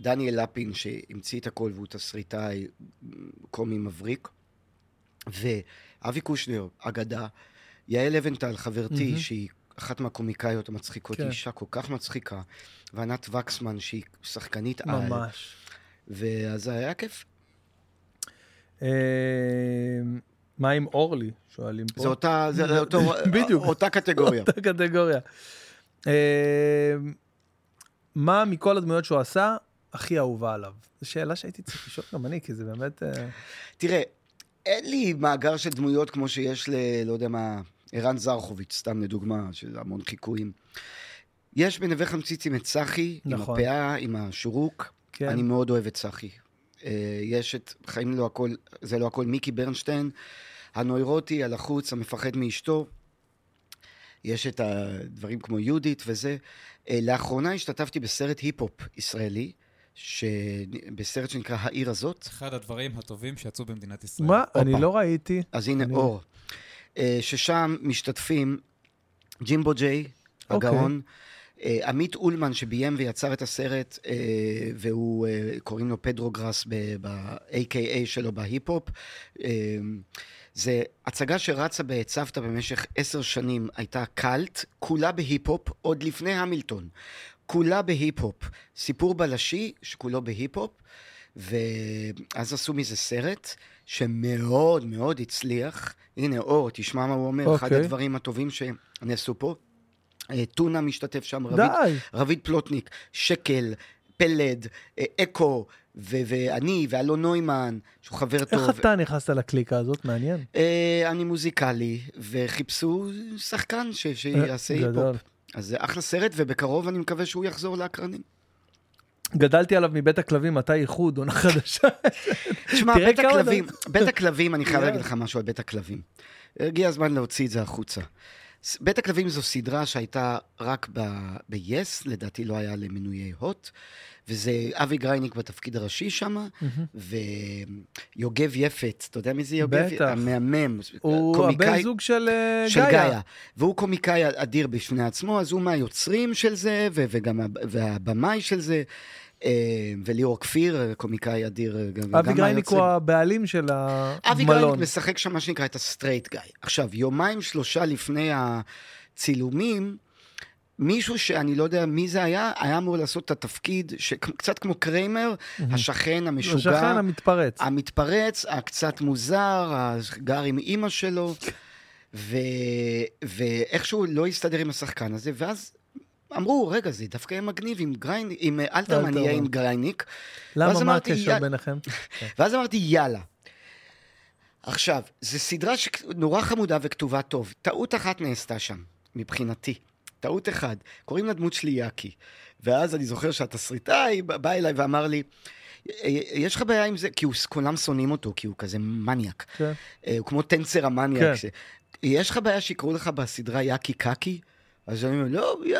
דניאל לפין, שהמציא את הכל והוא תסריטאי קומי מבריק, ואבי קושנר, אגדה, יעל לבנטל, חברתי, מהמם. שהיא אחת מהקומיקאיות המצחיקות, כן. היא אישה כל כך מצחיקה, וענת וקסמן, שהיא שחקנית על. ממש. ואז היה כיף. אה, מה עם אורלי? שואלים פה. זה אותה, זה אותו, בדיוק. אותה קטגוריה. אותה קטגוריה. אה, מה מכל הדמויות שהוא עשה הכי אהובה עליו? זו שאלה שהייתי צריך לשאול גם אני, כי זה באמת... אה, תראה, אין לי מאגר של דמויות כמו שיש ל... לא יודע מה, ערן זרחוביץ', סתם לדוגמה, שזה המון חיקויים. יש בנווה חמציצים את צחי, נכון. עם הפאה, עם השורוק. כן. אני מאוד אוהב את צחי. אה, יש את חיים לא הכל, זה לא הכל, מיקי ברנשטיין, הנוירוטי, הלחוץ, המפחד מאשתו. יש את הדברים כמו יהודית וזה. אה, לאחרונה השתתפתי בסרט היפ-הופ ישראלי, ש... בסרט שנקרא העיר הזאת. אחד הדברים הטובים שיצאו במדינת ישראל. מה? הופה. אני לא ראיתי. אז הנה אני- אור. אה, ששם משתתפים ג'ימבו ג'יי, אוקיי. הגאון, אה, עמית אולמן שביים ויצר את הסרט, אה, והוא, קוראים לו פדרו גראס ב-AKA שלו בהיפ-הופ. זה הצגה שרצה בצוותא במשך עשר שנים, הייתה קאלט, כולה בהיפ-הופ, עוד לפני המילטון. כולה בהיפ-הופ. סיפור בלשי שכולו בהיפ-הופ, ואז עשו מזה סרט שמאוד מאוד הצליח. הנה, אור, תשמע מה הוא אומר, okay. אחד אוקיי. הדברים הטובים שנעשו פה. אה, טונה משתתף שם. רביד, רביד פלוטניק, שקל, פלד, אה, אקו, ו- ואני, ואלון נוימן, שהוא חבר טוב. איך אתה נכנסת לקליקה הזאת? מעניין. אה, אני מוזיקלי, וחיפשו שחקן ש- שיעשה אה. היפ-הופ. אז זה אחלה סרט, ובקרוב אני מקווה שהוא יחזור לאקרנים. גדלתי עליו מבית הכלבים, מתי איחוד, עונה חדשה. תשמע, בית הכלבים, בית הכלבים, אני חייב. להגיד לך משהו על בית הכלבים. הגיע הזמן להוציא את זה החוצה. בית הכלבים זו סדרה שהייתה רק ב-yes, לדעתי לא היה למנויי הוט, וזה אבי גרייניק בתפקיד הראשי שם, ויוגב יפת, אתה יודע מי זה יוגב? בטח. המהמם. הוא קומיקאי- הבן זוג של אה, של גאיה. והוא קומיקאי אדיר בפני עצמו, אז הוא מהיוצרים של זה, ו- וגם הב- והבמאי של זה. אה, וליאור כפיר, קומיקאי אדיר. אה, גם- אבי גם גרייניק הוא. הבעלים של אבי גרייניק המלון. משחק שם מה שנקרא את ה straight guy. עכשיו, יומיים שלושה לפני הצילומים, מישהו שאני לא יודע מי זה היה, היה אמור לעשות את התפקיד, שקצת כמו קריימר, השכן המשוגע. השכן המתפרץ. המתפרץ, הקצת מוזר, הגר עם אימא שלו, ו... ואיכשהו לא הסתדר עם השחקן הזה, ואז אמרו, רגע, זה דווקא יהיה מגניב עם גרייניק, עם אה, אלתרמן. יהיה עם גרייניק. למה, מה הקשר. ביניכם? ואז אמרתי, יאללה. עכשיו, זו סדרה שנורא חמודה וכתובה טוב. טעות אחת נעשתה שם, מבחינתי. טעות אחת. קוראים לדמות שלי יאקי. ואז אני זוכר שהתסריטאי בא אליי ואמר לי, יש לך בעיה עם זה? כי הוא, כולם שונאים אותו, כי הוא כזה מניאק. כן. אה, הוא כמו טנצר המניאק. כן. ש... יש לך בעיה שיקראו לך בסדרה יאקי קקי? אז אני אומר, לא, יא...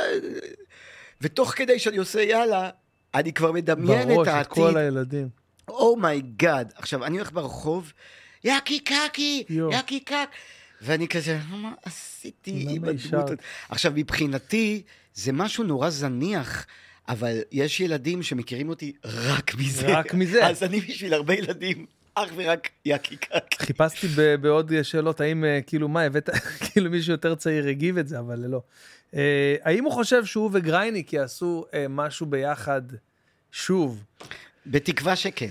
ותוך כדי שאני עושה יאללה, אני כבר מדמיין בראש, את את העתיד. כל הילדים. Oh my god. Oh עכשיו, אני הולך ברחוב, יאקי קקי. יאקי קק. ואני כזה, מה עשיתי עם הדמות? הזאת? עכשיו, מבחינתי, זה משהו נורא זניח, אבל יש ילדים שמכירים אותי רק מזה. רק מזה. אז אני בשביל הרבה ילדים, אך ורק יאקי קק. חיפשתי ב- בעוד שאלות, האם אה, כאילו מה הבאת, כאילו מישהו יותר צעיר הגיב את זה, אבל לא. אה, האם הוא חושב שהוא וגרייניק יעשו אה, משהו ביחד שוב? בתקווה שכן.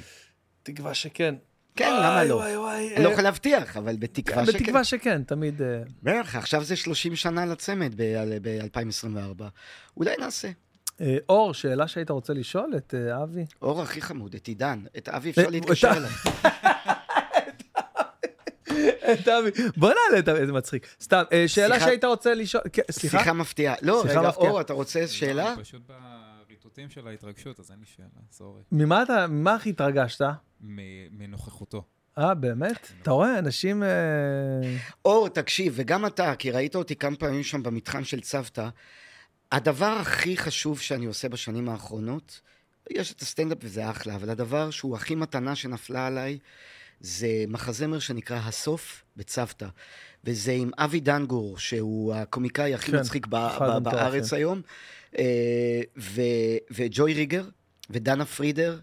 תקווה שכן. כן, וואי, למה לא? וואי, וואי, אני לא יכול להבטיח, אבל בתקווה שכן. בתקווה שכן, תמיד... בערך, עכשיו זה 30 שנה לצמד ב-2024. אולי נעשה. אה, אור, שאלה שהיית רוצה לשאול את אה, אבי? אור הכי חמוד, את עידן. את אבי אפשר אה, להתקשר אליו. את אבי. בוא נעלה את אבי, איזה מצחיק. סתם, שאלה שהיית רוצה לשאול... סליחה? שיחה מפתיעה. לא, רגע. אור, אתה רוצה שאלה? אני פשוט בריטוטים של ההתרגשות, אז אין לי שאלה, סורי. ממה אתה, ממה הכי התרגשת? מנוכחותו. אה, באמת? אתה רואה, אנשים... אור, תקשיב, וגם אתה, כי ראית אותי כמה פעמים שם במתחם של צוותא, הדבר הכי חשוב שאני עושה בשנים האחרונות, יש את הסטנדאפ וזה אחלה, אבל הדבר שהוא הכי מתנה שנפלה עליי, זה מחזמר שנקרא הסוף בצוותא. וזה עם אבי דנגור, שהוא הקומיקאי הכי כן, מצחיק ב- ב-. בארץ היום, אה, ו- וג'וי ריגר, ודנה פרידר,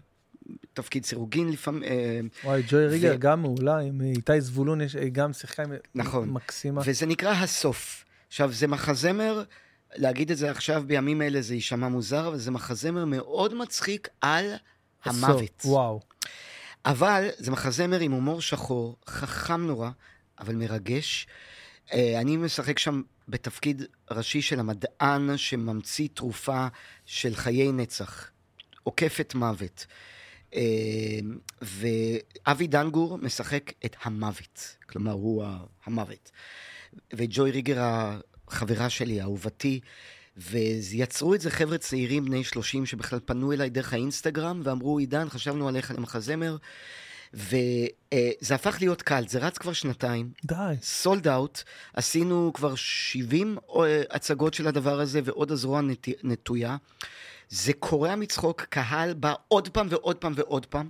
תפקיד סירוגין לפעמים. אה, וואי, ג'וי ריגר ו- גם מעולה, עם איתי זבולון, יש, היא גם שיחקה עם... נכון. מקסימה. וזה נקרא הסוף. עכשיו, זה מחזמר, להגיד את זה עכשיו בימים אלה זה יישמע מוזר, אבל זה מחזמר מאוד מצחיק על המוות. וואו. אבל זה מחזמר עם הומור שחור, חכם נורא, אבל מרגש. אה, אני משחק שם בתפקיד ראשי של המדען שממציא תרופה של חיי נצח, עוקפת מוות. אה, ואבי דנגור משחק את המוות, כלומר הוא המוות. וג'וי ריגר החברה שלי, אהובתי, ויצרו את זה חבר'ה צעירים בני 30 שבכלל פנו אליי דרך האינסטגרם ואמרו, עידן, חשבנו עליך למחזמר, וזה הפך להיות קל, זה רץ כבר שנתיים. די. סולד אאוט, עשינו כבר 70 אה, הצגות של הדבר הזה ועוד הזרוע נת... נטויה. זה קורע מצחוק, קהל בא עוד פעם ועוד פעם ועוד פעם.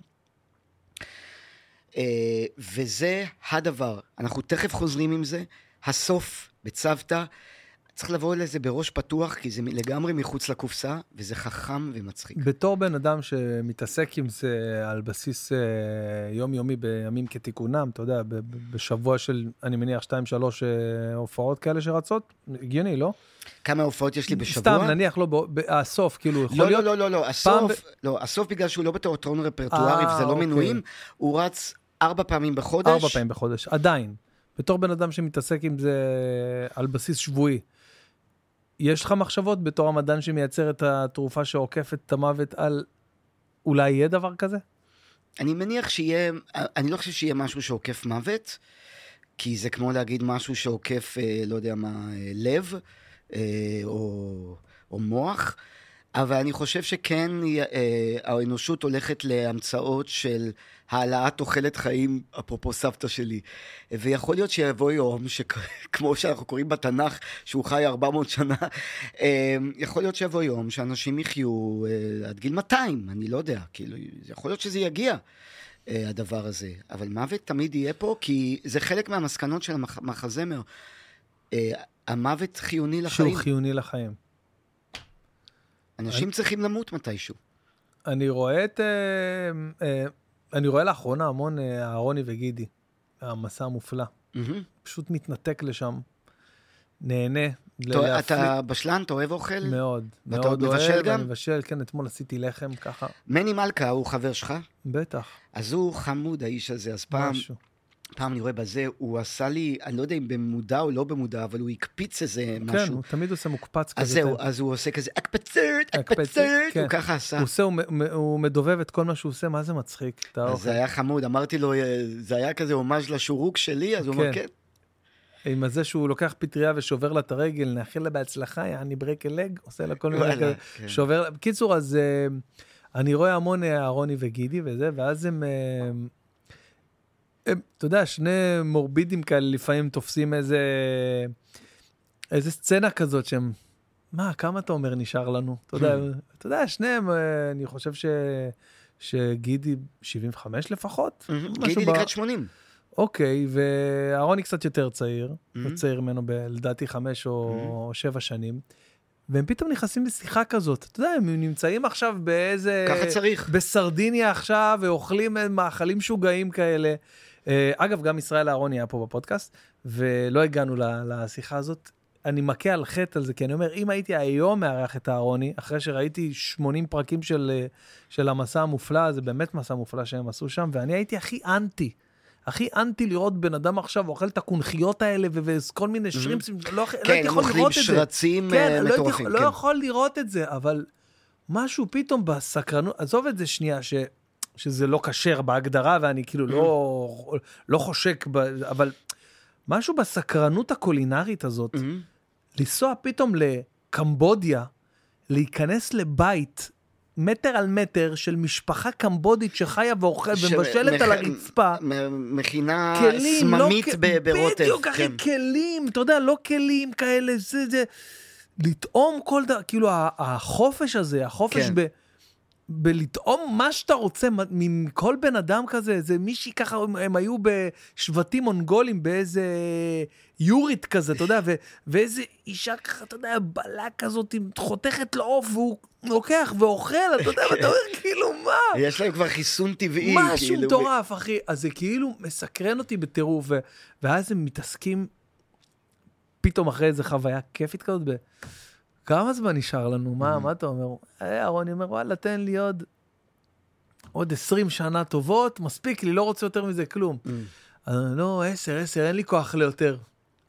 אה, וזה הדבר. אנחנו תכף חוזרים עם זה. הסוף בצוותא. צריך לבוא לזה בראש פתוח, כי זה לגמרי מחוץ לקופסה, וזה חכם ומצחיק. בתור בן אדם שמתעסק עם זה על בסיס אה, יומיומי בימים כתיקונם, אתה יודע, ב- ב- בשבוע של, אני מניח, 2-3 אה, הופעות כאלה שרצות, הגיוני, לא? כמה הופעות יש לי בשבוע? סתם, נניח, לא, ב- ב- הסוף, כאילו, יכול לא, להיות... לא, לא, לא, לא, הסוף, לא, הסוף בגלל שהוא לא בתיאטרון רפרטוארי אה, וזה לא אוקיי. מנויים, הוא רץ ארבע פעמים בחודש. ארבע פעמים בחודש, עדיין. בתור בן אדם שמתעסק עם זה על בסיס שבועי, יש לך מחשבות בתור המדען שמייצר את התרופה שעוקפת את המוות על אולי יהיה דבר כזה? אני מניח שיהיה, אני לא חושב שיהיה משהו שעוקף מוות, כי זה כמו להגיד משהו שעוקף, אה, לא יודע מה, אה, לב, אה, או, או מוח, אבל אני חושב שכן אה, האנושות הולכת להמצאות של העלאת תוחלת חיים, אפרופו סבתא שלי. ויכול להיות שיבוא יום, שכמו שאנחנו קוראים בתנ"ך, שהוא חי 400 שנה, אה, יכול להיות שיבוא יום שאנשים יחיו אה, עד גיל 200, אני לא יודע, כאילו, יכול להיות שזה יגיע. אה, הדבר הזה. אבל מוות תמיד יהיה פה, כי זה חלק מהמסקנות של המח- המחזמר. אה, המוות חיוני לחיים. שהוא חיוני לחיים. אנשים צריכים למות מתישהו. אני רואה את... אה, אה, אני רואה לאחרונה המון אה, אהרוני וגידי, המסע המופלא. מהמם. פשוט מתנתק לשם, נהנה. אתה- אתה בשלן, אתה אוהב אוכל? מאוד, ואתה מאוד עוד מבשל גם? אני מבשל, כן, אתמול עשיתי לחם ככה, מני מלכה הוא חבר שלך? בטח, אז הוא חמוד, האיש הזה. אז פעם, משהו. פעם אני רואה בזה, הוא עשה לי, אני לא יודע אם במודע או לא במודע, אבל הוא הקפיץ איזה כן, משהו. הוא תמיד עושה מוקפץ כזה. אז זהו, כן. אז הוא עושה כזה הקפצת, כן. הוא ככה עשה. הוא עושה, הוא הוא מדובב את כל מה שהוא עושה, מה זה מצחיק. זה היה חמוד, אמרתי לו, "אה, זה היה כזה הומאז' לשורוק שלי, אז הוא אומר, כן. כן. עם הזה שהוא לוקח פטריה ושובר לה את הרגל, נאחל לה בהצלחה, יעני ברק אלג, עושה לה כל מיני כזה, כן. שובר, בקיצור, אז אה, אני רואה המון אה, אהרוני וגידי וזה, ואז הם, אתה יודע, שני מורבידים כאלה לפעמים תופסים איזה, איזה סצנה כזאת שהם, מה, כמה אתה אומר נשאר לנו? אתה יודע, אתה יודע, שניהם, אה, אני חושב ש... שגידי 75 לפחות? משהו גידי לקראת 80. אוקיי, ואהרוני קצת יותר צעיר, Mhm. הוא צעיר ממנו לדעתי חמש Mhm. או שבע שנים, והם פתאום נכנסים לשיחה כזאת. אתה יודע, הם נמצאים עכשיו באיזה... ככה צריך. בסרדיניה עכשיו, ואוכלים מאכלים משוגעים כאלה. אה, אגב, גם ישראל אהרוני היה פה בפודקאסט, ולא הגענו לשיחה הזאת. אני מכה על חטא על זה, כי אני אומר, אם הייתי היום מארח את אהרוני, אחרי שראיתי 80 פרקים של, אה, של המסע המופלא, זה באמת מסע מופלא שהם עשו שם, ואני הייתי הכי אנטי. הכי אנטי לראות בן אדם עכשיו אוכל את הקונכיות האלה וכל מיני שרימפסים, לא, לא כן, הייתי הם יכול אוכלים לראות את זה. שרצים כן, אה, לא הייתי מטורפים. לא כן. יכול לראות את זה, אבל משהו פתאום בסקרנות, עזוב את זה שנייה, ש, שזה לא כשר בהגדרה, ואני כאילו לא, לא חושק, ב, אבל משהו בסקרנות הקולינרית הזאת, לנסוע פתאום לקמבודיה, להיכנס לבית מטר על מטר של משפחה קמבודית שחיה ואוכלת ומבשלת על שמכ- הרצפה. מכינה כלים, לא סממית כ- ב- ברוטב. בדיוק, אחי, כן. כלים, אתה יודע, לא כלים כאלה, זה, זה, לטעום כל דבר, כאילו החופש הזה, החופש כן. ב... בלטעום מה שאתה רוצה מכל בן אדם כזה, זה מישהי ככה, הם, הם היו בשבטים מונגולים באיזה יורית כזה, אתה יודע, ו, ואיזה אישה ככה, אתה יודע, בלה כזאת, עם- חותכת לו עוף, והוא לוקח ואוכל, אתה יודע, ואתה אומר, כאילו, מה? יש להם כבר חיסון טבעי. משהו כאילו, מטורף, אחי. אז זה כאילו מסקרן אותי בטירוף, ואז הם מתעסקים פתאום אחרי איזה חוויה כיפית כזאת, ב... כמה זמן נשאר לנו? מה, מה אתה אומר? אה, אהרוני אומר, וואלה, תן לי עוד, עוד 20 שנה טובות, מספיק לי, לא רוצה יותר מזה כלום. אז אני, לא, 10, 10, אין לי כוח ליותר.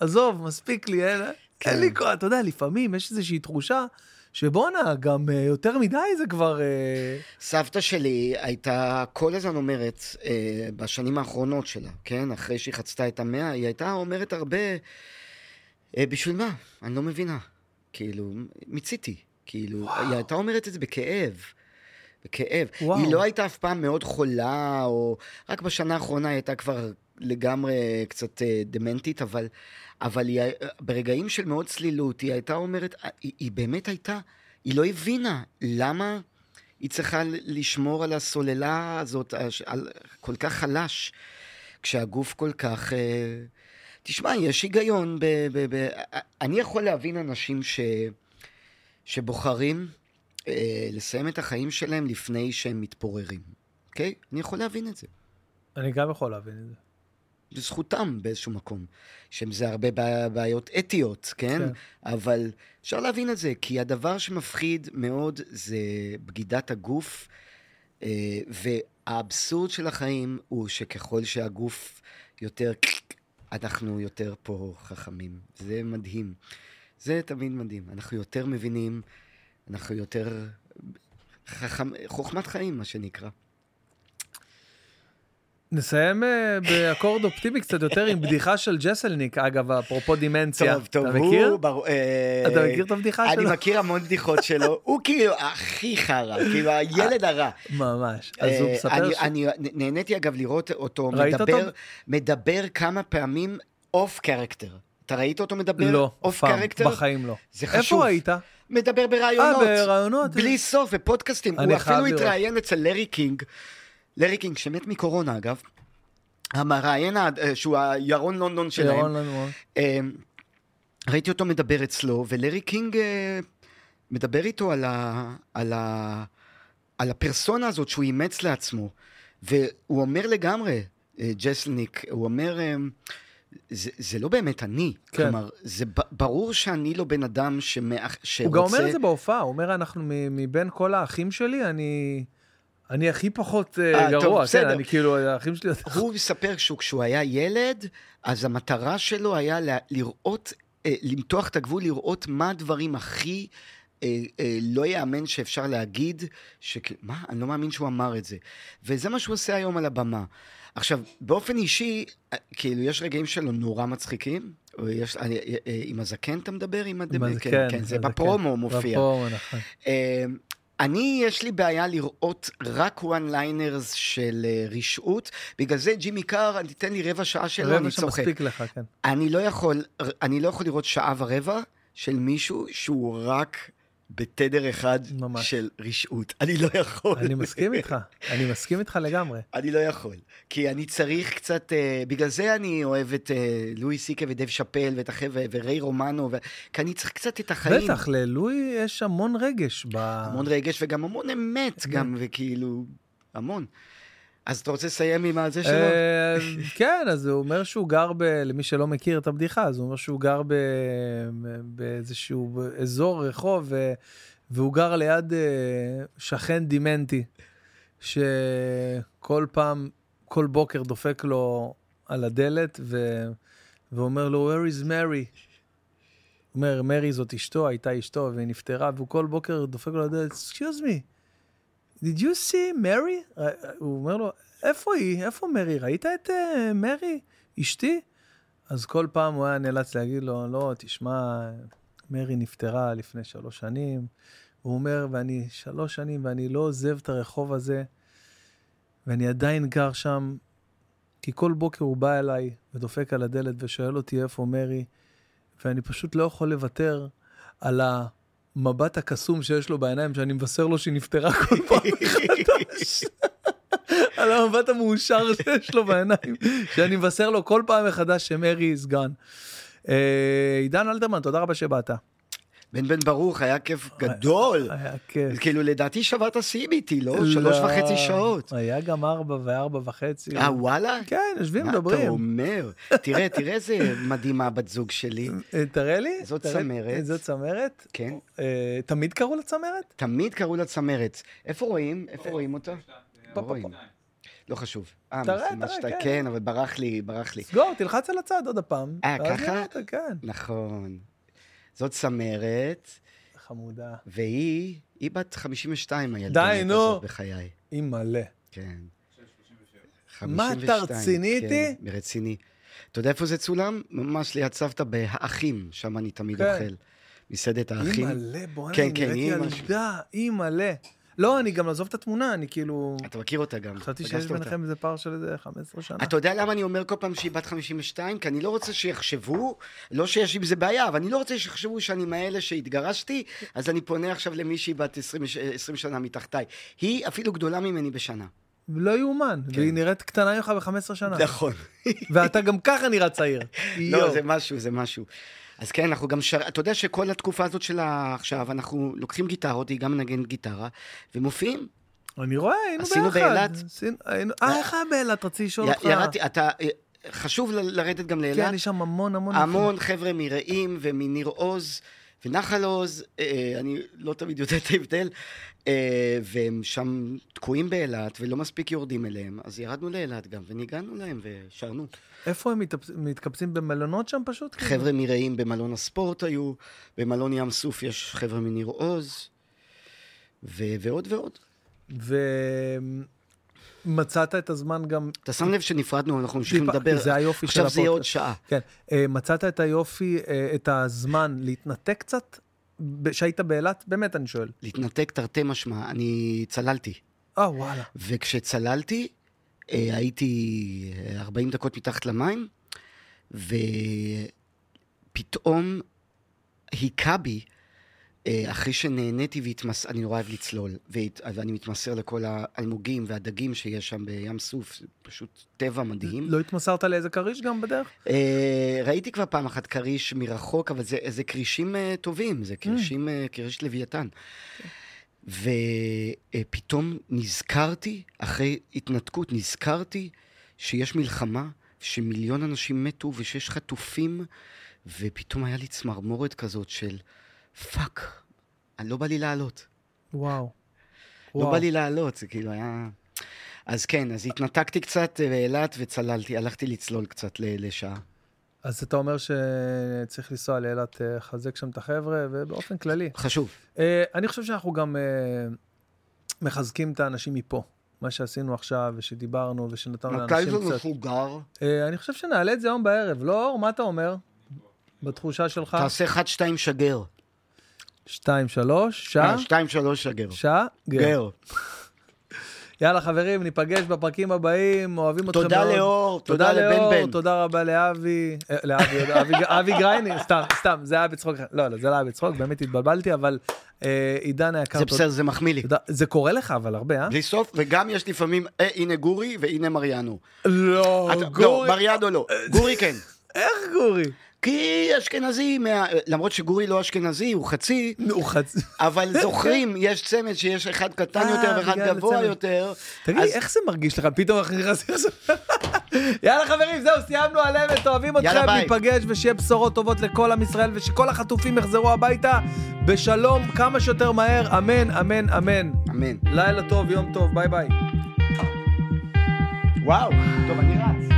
עזוב, מספיק לי, אין, אין לי כוח. אתה יודע, לפעמים יש איזושהי תחושה שבואנה, גם אה, יותר מדי זה כבר... אה, סבתא שלי הייתה כל הזמן אומרת, בשנים האחרונות שלה, כן? אחרי שהיא חצתה את המאה, היא הייתה אומרת הרבה, בשביל מה? אני לא מבינה. כאילו, מיציתי. כאילו, היא הייתה אומרת את זה בכאב. בכאב. וואו. היא לא הייתה אף פעם מאוד חולה, או... רק בשנה האחרונה היא הייתה כבר לגמרי קצת אה, דמנטית, אבל, אבל היא, ברגעים של מאוד צלילות, היא הייתה אומרת, אה, היא, היא באמת הייתה, היא לא הבינה למה היא צריכה לשמור על הסוללה הזאת, הש- על, כל כך חלש, כשהגוף כל כך... אה, תשמע, יש היגיון ב... ב, ב אני יכול להבין אנשים ש, שבוחרים אה, לסיים את החיים שלהם לפני שהם מתפוררים, אוקיי? אני יכול להבין את זה. אני גם יכול להבין את זה. זה זכותם באיזשהו מקום. שהם זה הרבה בעיות אתיות, כן? כן? אבל אפשר להבין את זה, כי הדבר שמפחיד מאוד זה בגידת הגוף, אה, והאבסורד של החיים הוא שככל שהגוף יותר... אנחנו יותר פה חכמים. זה מדהים. זה תמיד מדהים. אנחנו יותר מבינים, אנחנו יותר חכם, חוכמת חיים, מה שנקרא. נסיים אה, באקורד אופטימי קצת יותר עם בדיחה של ג'סלניק, אגב, אפרופו דימנציה. טוב, טוב, אתה מכיר? הוא... בר... אה, אתה מכיר את הבדיחה שלו? אני מכיר המון בדיחות שלו, הוא כאילו הכי חרא, כאילו הילד הרע. ממש, אז הוא אה, מספר ש... אני נהניתי אגב לראות אותו מדבר, מדבר כמה פעמים off character. אתה ראית אותו מדבר? לא, אף פעם, בחיים לא. זה חשוב. איפה ראית? מדבר בראיונות. אה, בראיונות. בלי סוף, ופודקאסטים. הוא אפילו התראיין אצל לארי קינג. לארי קינג, שמת מקורונה אגב, המראיין אה, שהוא הירון לונדון שלהם. ירון לונדון. אה, ראיתי אותו מדבר אצלו, ולארי קינג אה, מדבר איתו על, ה, על, ה, על הפרסונה הזאת שהוא אימץ לעצמו. והוא אומר לגמרי, ג'סלניק, הוא אומר, זה, זה לא באמת אני. כן. כלומר, זה ברור שאני לא בן אדם שמח, שרוצה... הוא גם אומר את זה בהופעה, הוא אומר, אנחנו מבין כל האחים שלי, אני... אני הכי פחות uh, גרוע, טוב, כן. אני כאילו, האחים שלי... הוא מספר שכשהוא היה ילד, אז המטרה שלו היה לראות, uh, למתוח את הגבול, לראות מה הדברים הכי... לא יאמן שאפשר להגיד, שכ... מה? אני לא מאמין שהוא אמר את זה. וזה מה שהוא עושה היום על הבמה. עכשיו, באופן אישי, כאילו, יש רגעים שלו נורא מצחיקים. יש, אני, עם הזקן אתה מדבר? עם? כן, כן, כן, זה בפרומו מופיע. בפרומו, נכון. אני, יש לי בעיה לראות רק one liners של אה, רשעות, בגלל זה ג'ימי קאר, תן לי רבע שעה שלו, אני צוחק. רבע שמספיק לך, כן. אני לא יכול, אני לא יכול לראות שעה ורבע של מישהו שהוא רק בתדר אחד ממש. של רשעות. אני לא יכול. אני מסכים איתך, אני מסכים איתך לגמרי. אני לא יכול, כי אני צריך קצת, uh, בגלל זה אני אוהב את uh, לואי סיקה ודב שאפל ואת החבר'ה, וריי רומנו, ו... כי אני צריך קצת את החיים. בטח, ללואי יש המון רגש. ב... המון רגש וגם המון אמת, גם, וכאילו, המון. אז אתה רוצה לסיים עם הזה שלו? אה, כן, אז הוא אומר שהוא גר ב... למי שלא מכיר את הבדיחה, אז הוא אומר שהוא גר ב... באיזשהו אזור רחוב, והוא גר ליד אה, שכן דימנטי, שכל פעם, כל בוקר דופק לו על הדלת, ו... ואומר לו, where is Mary? אומר, מרי זאת אשתו, הייתה אשתו, והיא נפטרה, והוא כל בוקר דופק לו על הדלת, excuse me. Did you see Mary? הוא אומר לו, איפה היא? איפה מרי? ראית את uh, מרי, אשתי? אז כל פעם הוא היה נאלץ להגיד לו, לא, תשמע, מרי נפטרה לפני שלוש שנים. הוא אומר, ואני שלוש שנים ואני לא עוזב את הרחוב הזה, ואני עדיין גר שם, כי כל בוקר הוא בא אליי ודופק על הדלת ושואל אותי איפה מרי, ואני פשוט לא יכול לוותר על ה... המבט הקסום שיש לו בעיניים, שאני מבשר לו שהיא נפטרה כל פעם מחדש. על המבט המאושר שיש לו בעיניים, שאני מבשר לו כל פעם מחדש שמרי סגן. אה, עידן אלתרמן, תודה רבה שבאת. בן בן ברוך, היה כיף גדול. היה כיף. כאילו, לדעתי שברת שיאים איתי, לא? לא? שלוש וחצי שעות. היה גם ארבע וארבע וחצי. אה, וואלה? כן, יושבים, מדברים. מה אתה אומר? תראה, תראה איזה מדהימה בת זוג שלי. אה, תראה לי. זאת צמרת. זאת צמרת? כן. אה, תמיד קראו לה צמרת? תמיד קראו לה צמרת. איפה רואים? איפה רואים אותה? לא רואים. לא חשוב. אה, תראה, תראה, כן. כן, אבל ברח לי, ברח לי. סגור, תלחץ על הצד עוד הפעם. אה, ככה? כן. נכון. זאת צמרת. חמודה. והיא, היא בת 52, הילדה די, נו. בחיי. היא מלא. כן. מה, אתה רציני איתי? כן, רציני. אתה יודע איפה זה צולם? ממש ליד סבתא בהאחים, שם אני תמיד כן. אוכל. מסעדת האחים. היא מלא, בוא'נה, כן, כן, היא ילדה, היא מלא. לא, אני גם לעזוב את התמונה, אני כאילו... אתה מכיר אותה גם. חשבתי שיש ביניכם איזה פער של איזה 15 שנה. אתה יודע למה אני אומר כל פעם שהיא בת 52? כי אני לא רוצה שיחשבו, לא שיש עם זה בעיה, אבל אני לא רוצה שיחשבו שאני מאלה שהתגרשתי, אז אני פונה עכשיו למישהי בת 20, 20 שנה מתחתיי. היא אפילו גדולה ממני בשנה. לא יאומן, והיא נראית קטנה ממך ב-15 שנה. נכון. ואתה גם ככה נראה צעיר. לא. זה משהו, זה משהו. אז כן, אנחנו גם שר... אתה יודע שכל התקופה הזאת של עכשיו, אנחנו לוקחים גיטרות, היא גם מנגנת גיטרה, ומופיעים. אני רואה, היינו ביחד. עשינו באילת. עשינו- אה, איך היה באילת? רציתי לשאול אותך. ירדתי, אתה... אה, חשוב לרדת גם לאילת. כן, יש שם המון המון... המון חבר'ה מרעים ומניר עוז ונחל עוז, אה, אני לא תמיד יודע את ההבדל, אה, והם שם תקועים באילת ולא מספיק יורדים אליהם, אז ירדנו לאילת גם וניגענו להם ושרנו. איפה הם מתקבצים במלונות שם פשוט? כאילו? חבר'ה מרעים במלון הספורט היו, במלון ים סוף יש חבר'ה מניר עוז, ו- ועוד ועוד. ומצאת את הזמן גם... אתה שם לב שנפרדנו, אנחנו ממשיכים לדבר, זה היופי של עכשיו זה יהיה עוד הפודקאסט. שעה. כן. אה, מצאת את היופי, אה, את הזמן להתנתק קצת? שהיית באילת? באמת, אני שואל. להתנתק תרתי משמע, אני צללתי. אה, וואלה. וכשצללתי, אה, הייתי אה, 40 דקות מתחת למים, ופתאום היכה בי, אחרי שנהניתי והתמס... אני נורא אוהב לצלול, והת... ואני מתמסר לכל האלמוגים והדגים שיש שם בים סוף, זה פשוט טבע מדהים. לא התמסרת לאיזה כריש גם בדרך? אה, ראיתי כבר פעם אחת כריש מרחוק, אבל זה, זה כרישים אה, טובים, זה כרישים, אה, כריש לוויתן. ופתאום נזכרתי, אחרי התנתקות, נזכרתי שיש מלחמה, שמיליון אנשים מתו ושיש חטופים, ופתאום היה לי צמרמורת כזאת של fuck, אני לא בא לי לעלות. וואו. לא וואו. בא לי לעלות, זה כאילו היה... אז כן, אז התנתקתי קצת אה, באילת וצללתי, הלכתי לצלול קצת לשעה. אז אתה אומר שצריך לנסוע לאילת, אה, לחזק שם את החבר'ה, ובאופן כללי. חשוב. אה, אני חושב שאנחנו גם אה, מחזקים את האנשים מפה. מה שעשינו עכשיו, ושדיברנו, ושנתנו מתי לאנשים זה קצת... מפוגר? אה, אני חושב שנעלה את זה היום בערב. לא, אור, מה אתה אומר? בתחושה שלך? תעשה 1, 2, שגר. שתיים, שלוש, שעה? 2, 3, שגר. שעה? גר. יאללה, חברים, ניפגש בפרקים הבאים, אוהבים אתכם מאוד. תודה לאור, תודה לבן בן. תודה רבה לאבי, אה, לאבי, אבי- אבי גרייני, סתם, סתם, זה היה בצחוק, לא, לא, זה לא היה בצחוק, באמת התבלבלתי, אבל אה, עידן היקר, זה בסדר, זה מחמיא לי. זה קורה לך, אבל הרבה, אה? בלי סוף, וגם יש לפעמים, אה, הנה גורי והנה מריאנו. לא, לא, גורי, מריאנו לא. גורי כן. איך גורי? כי אשכנזי, מה- למרות שגורי לא אשכנזי, הוא חצי, הוא חצי. אבל זוכרים, יש צמד שיש אחד קטן אה, יותר ואחד בגלל גבוה. יותר. תגיד, איך זה מרגיש לך? פתאום אנחנו נכנסים עכשיו... יאללה חברים, זהו, סיימנו על אמת, אוהבים אתכם. ניפגש ושיהיה בשורות טובות לכל עם ישראל ושכל החטופים יחזרו הביתה בשלום כמה שיותר מהר, אמן, אמן, אמן. אמן. לילה טוב, יום טוב, ביי ביי. וואו, טוב, אני רץ.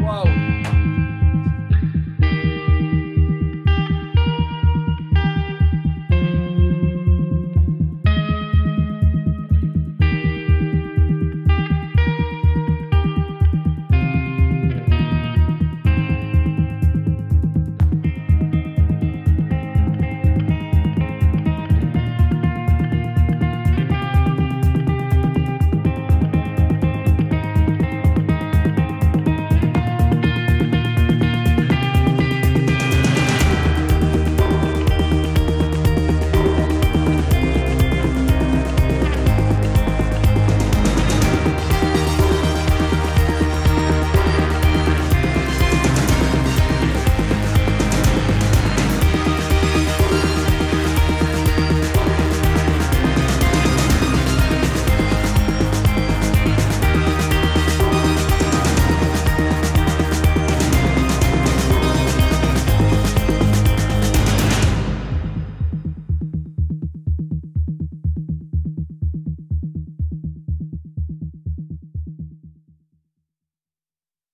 וואו.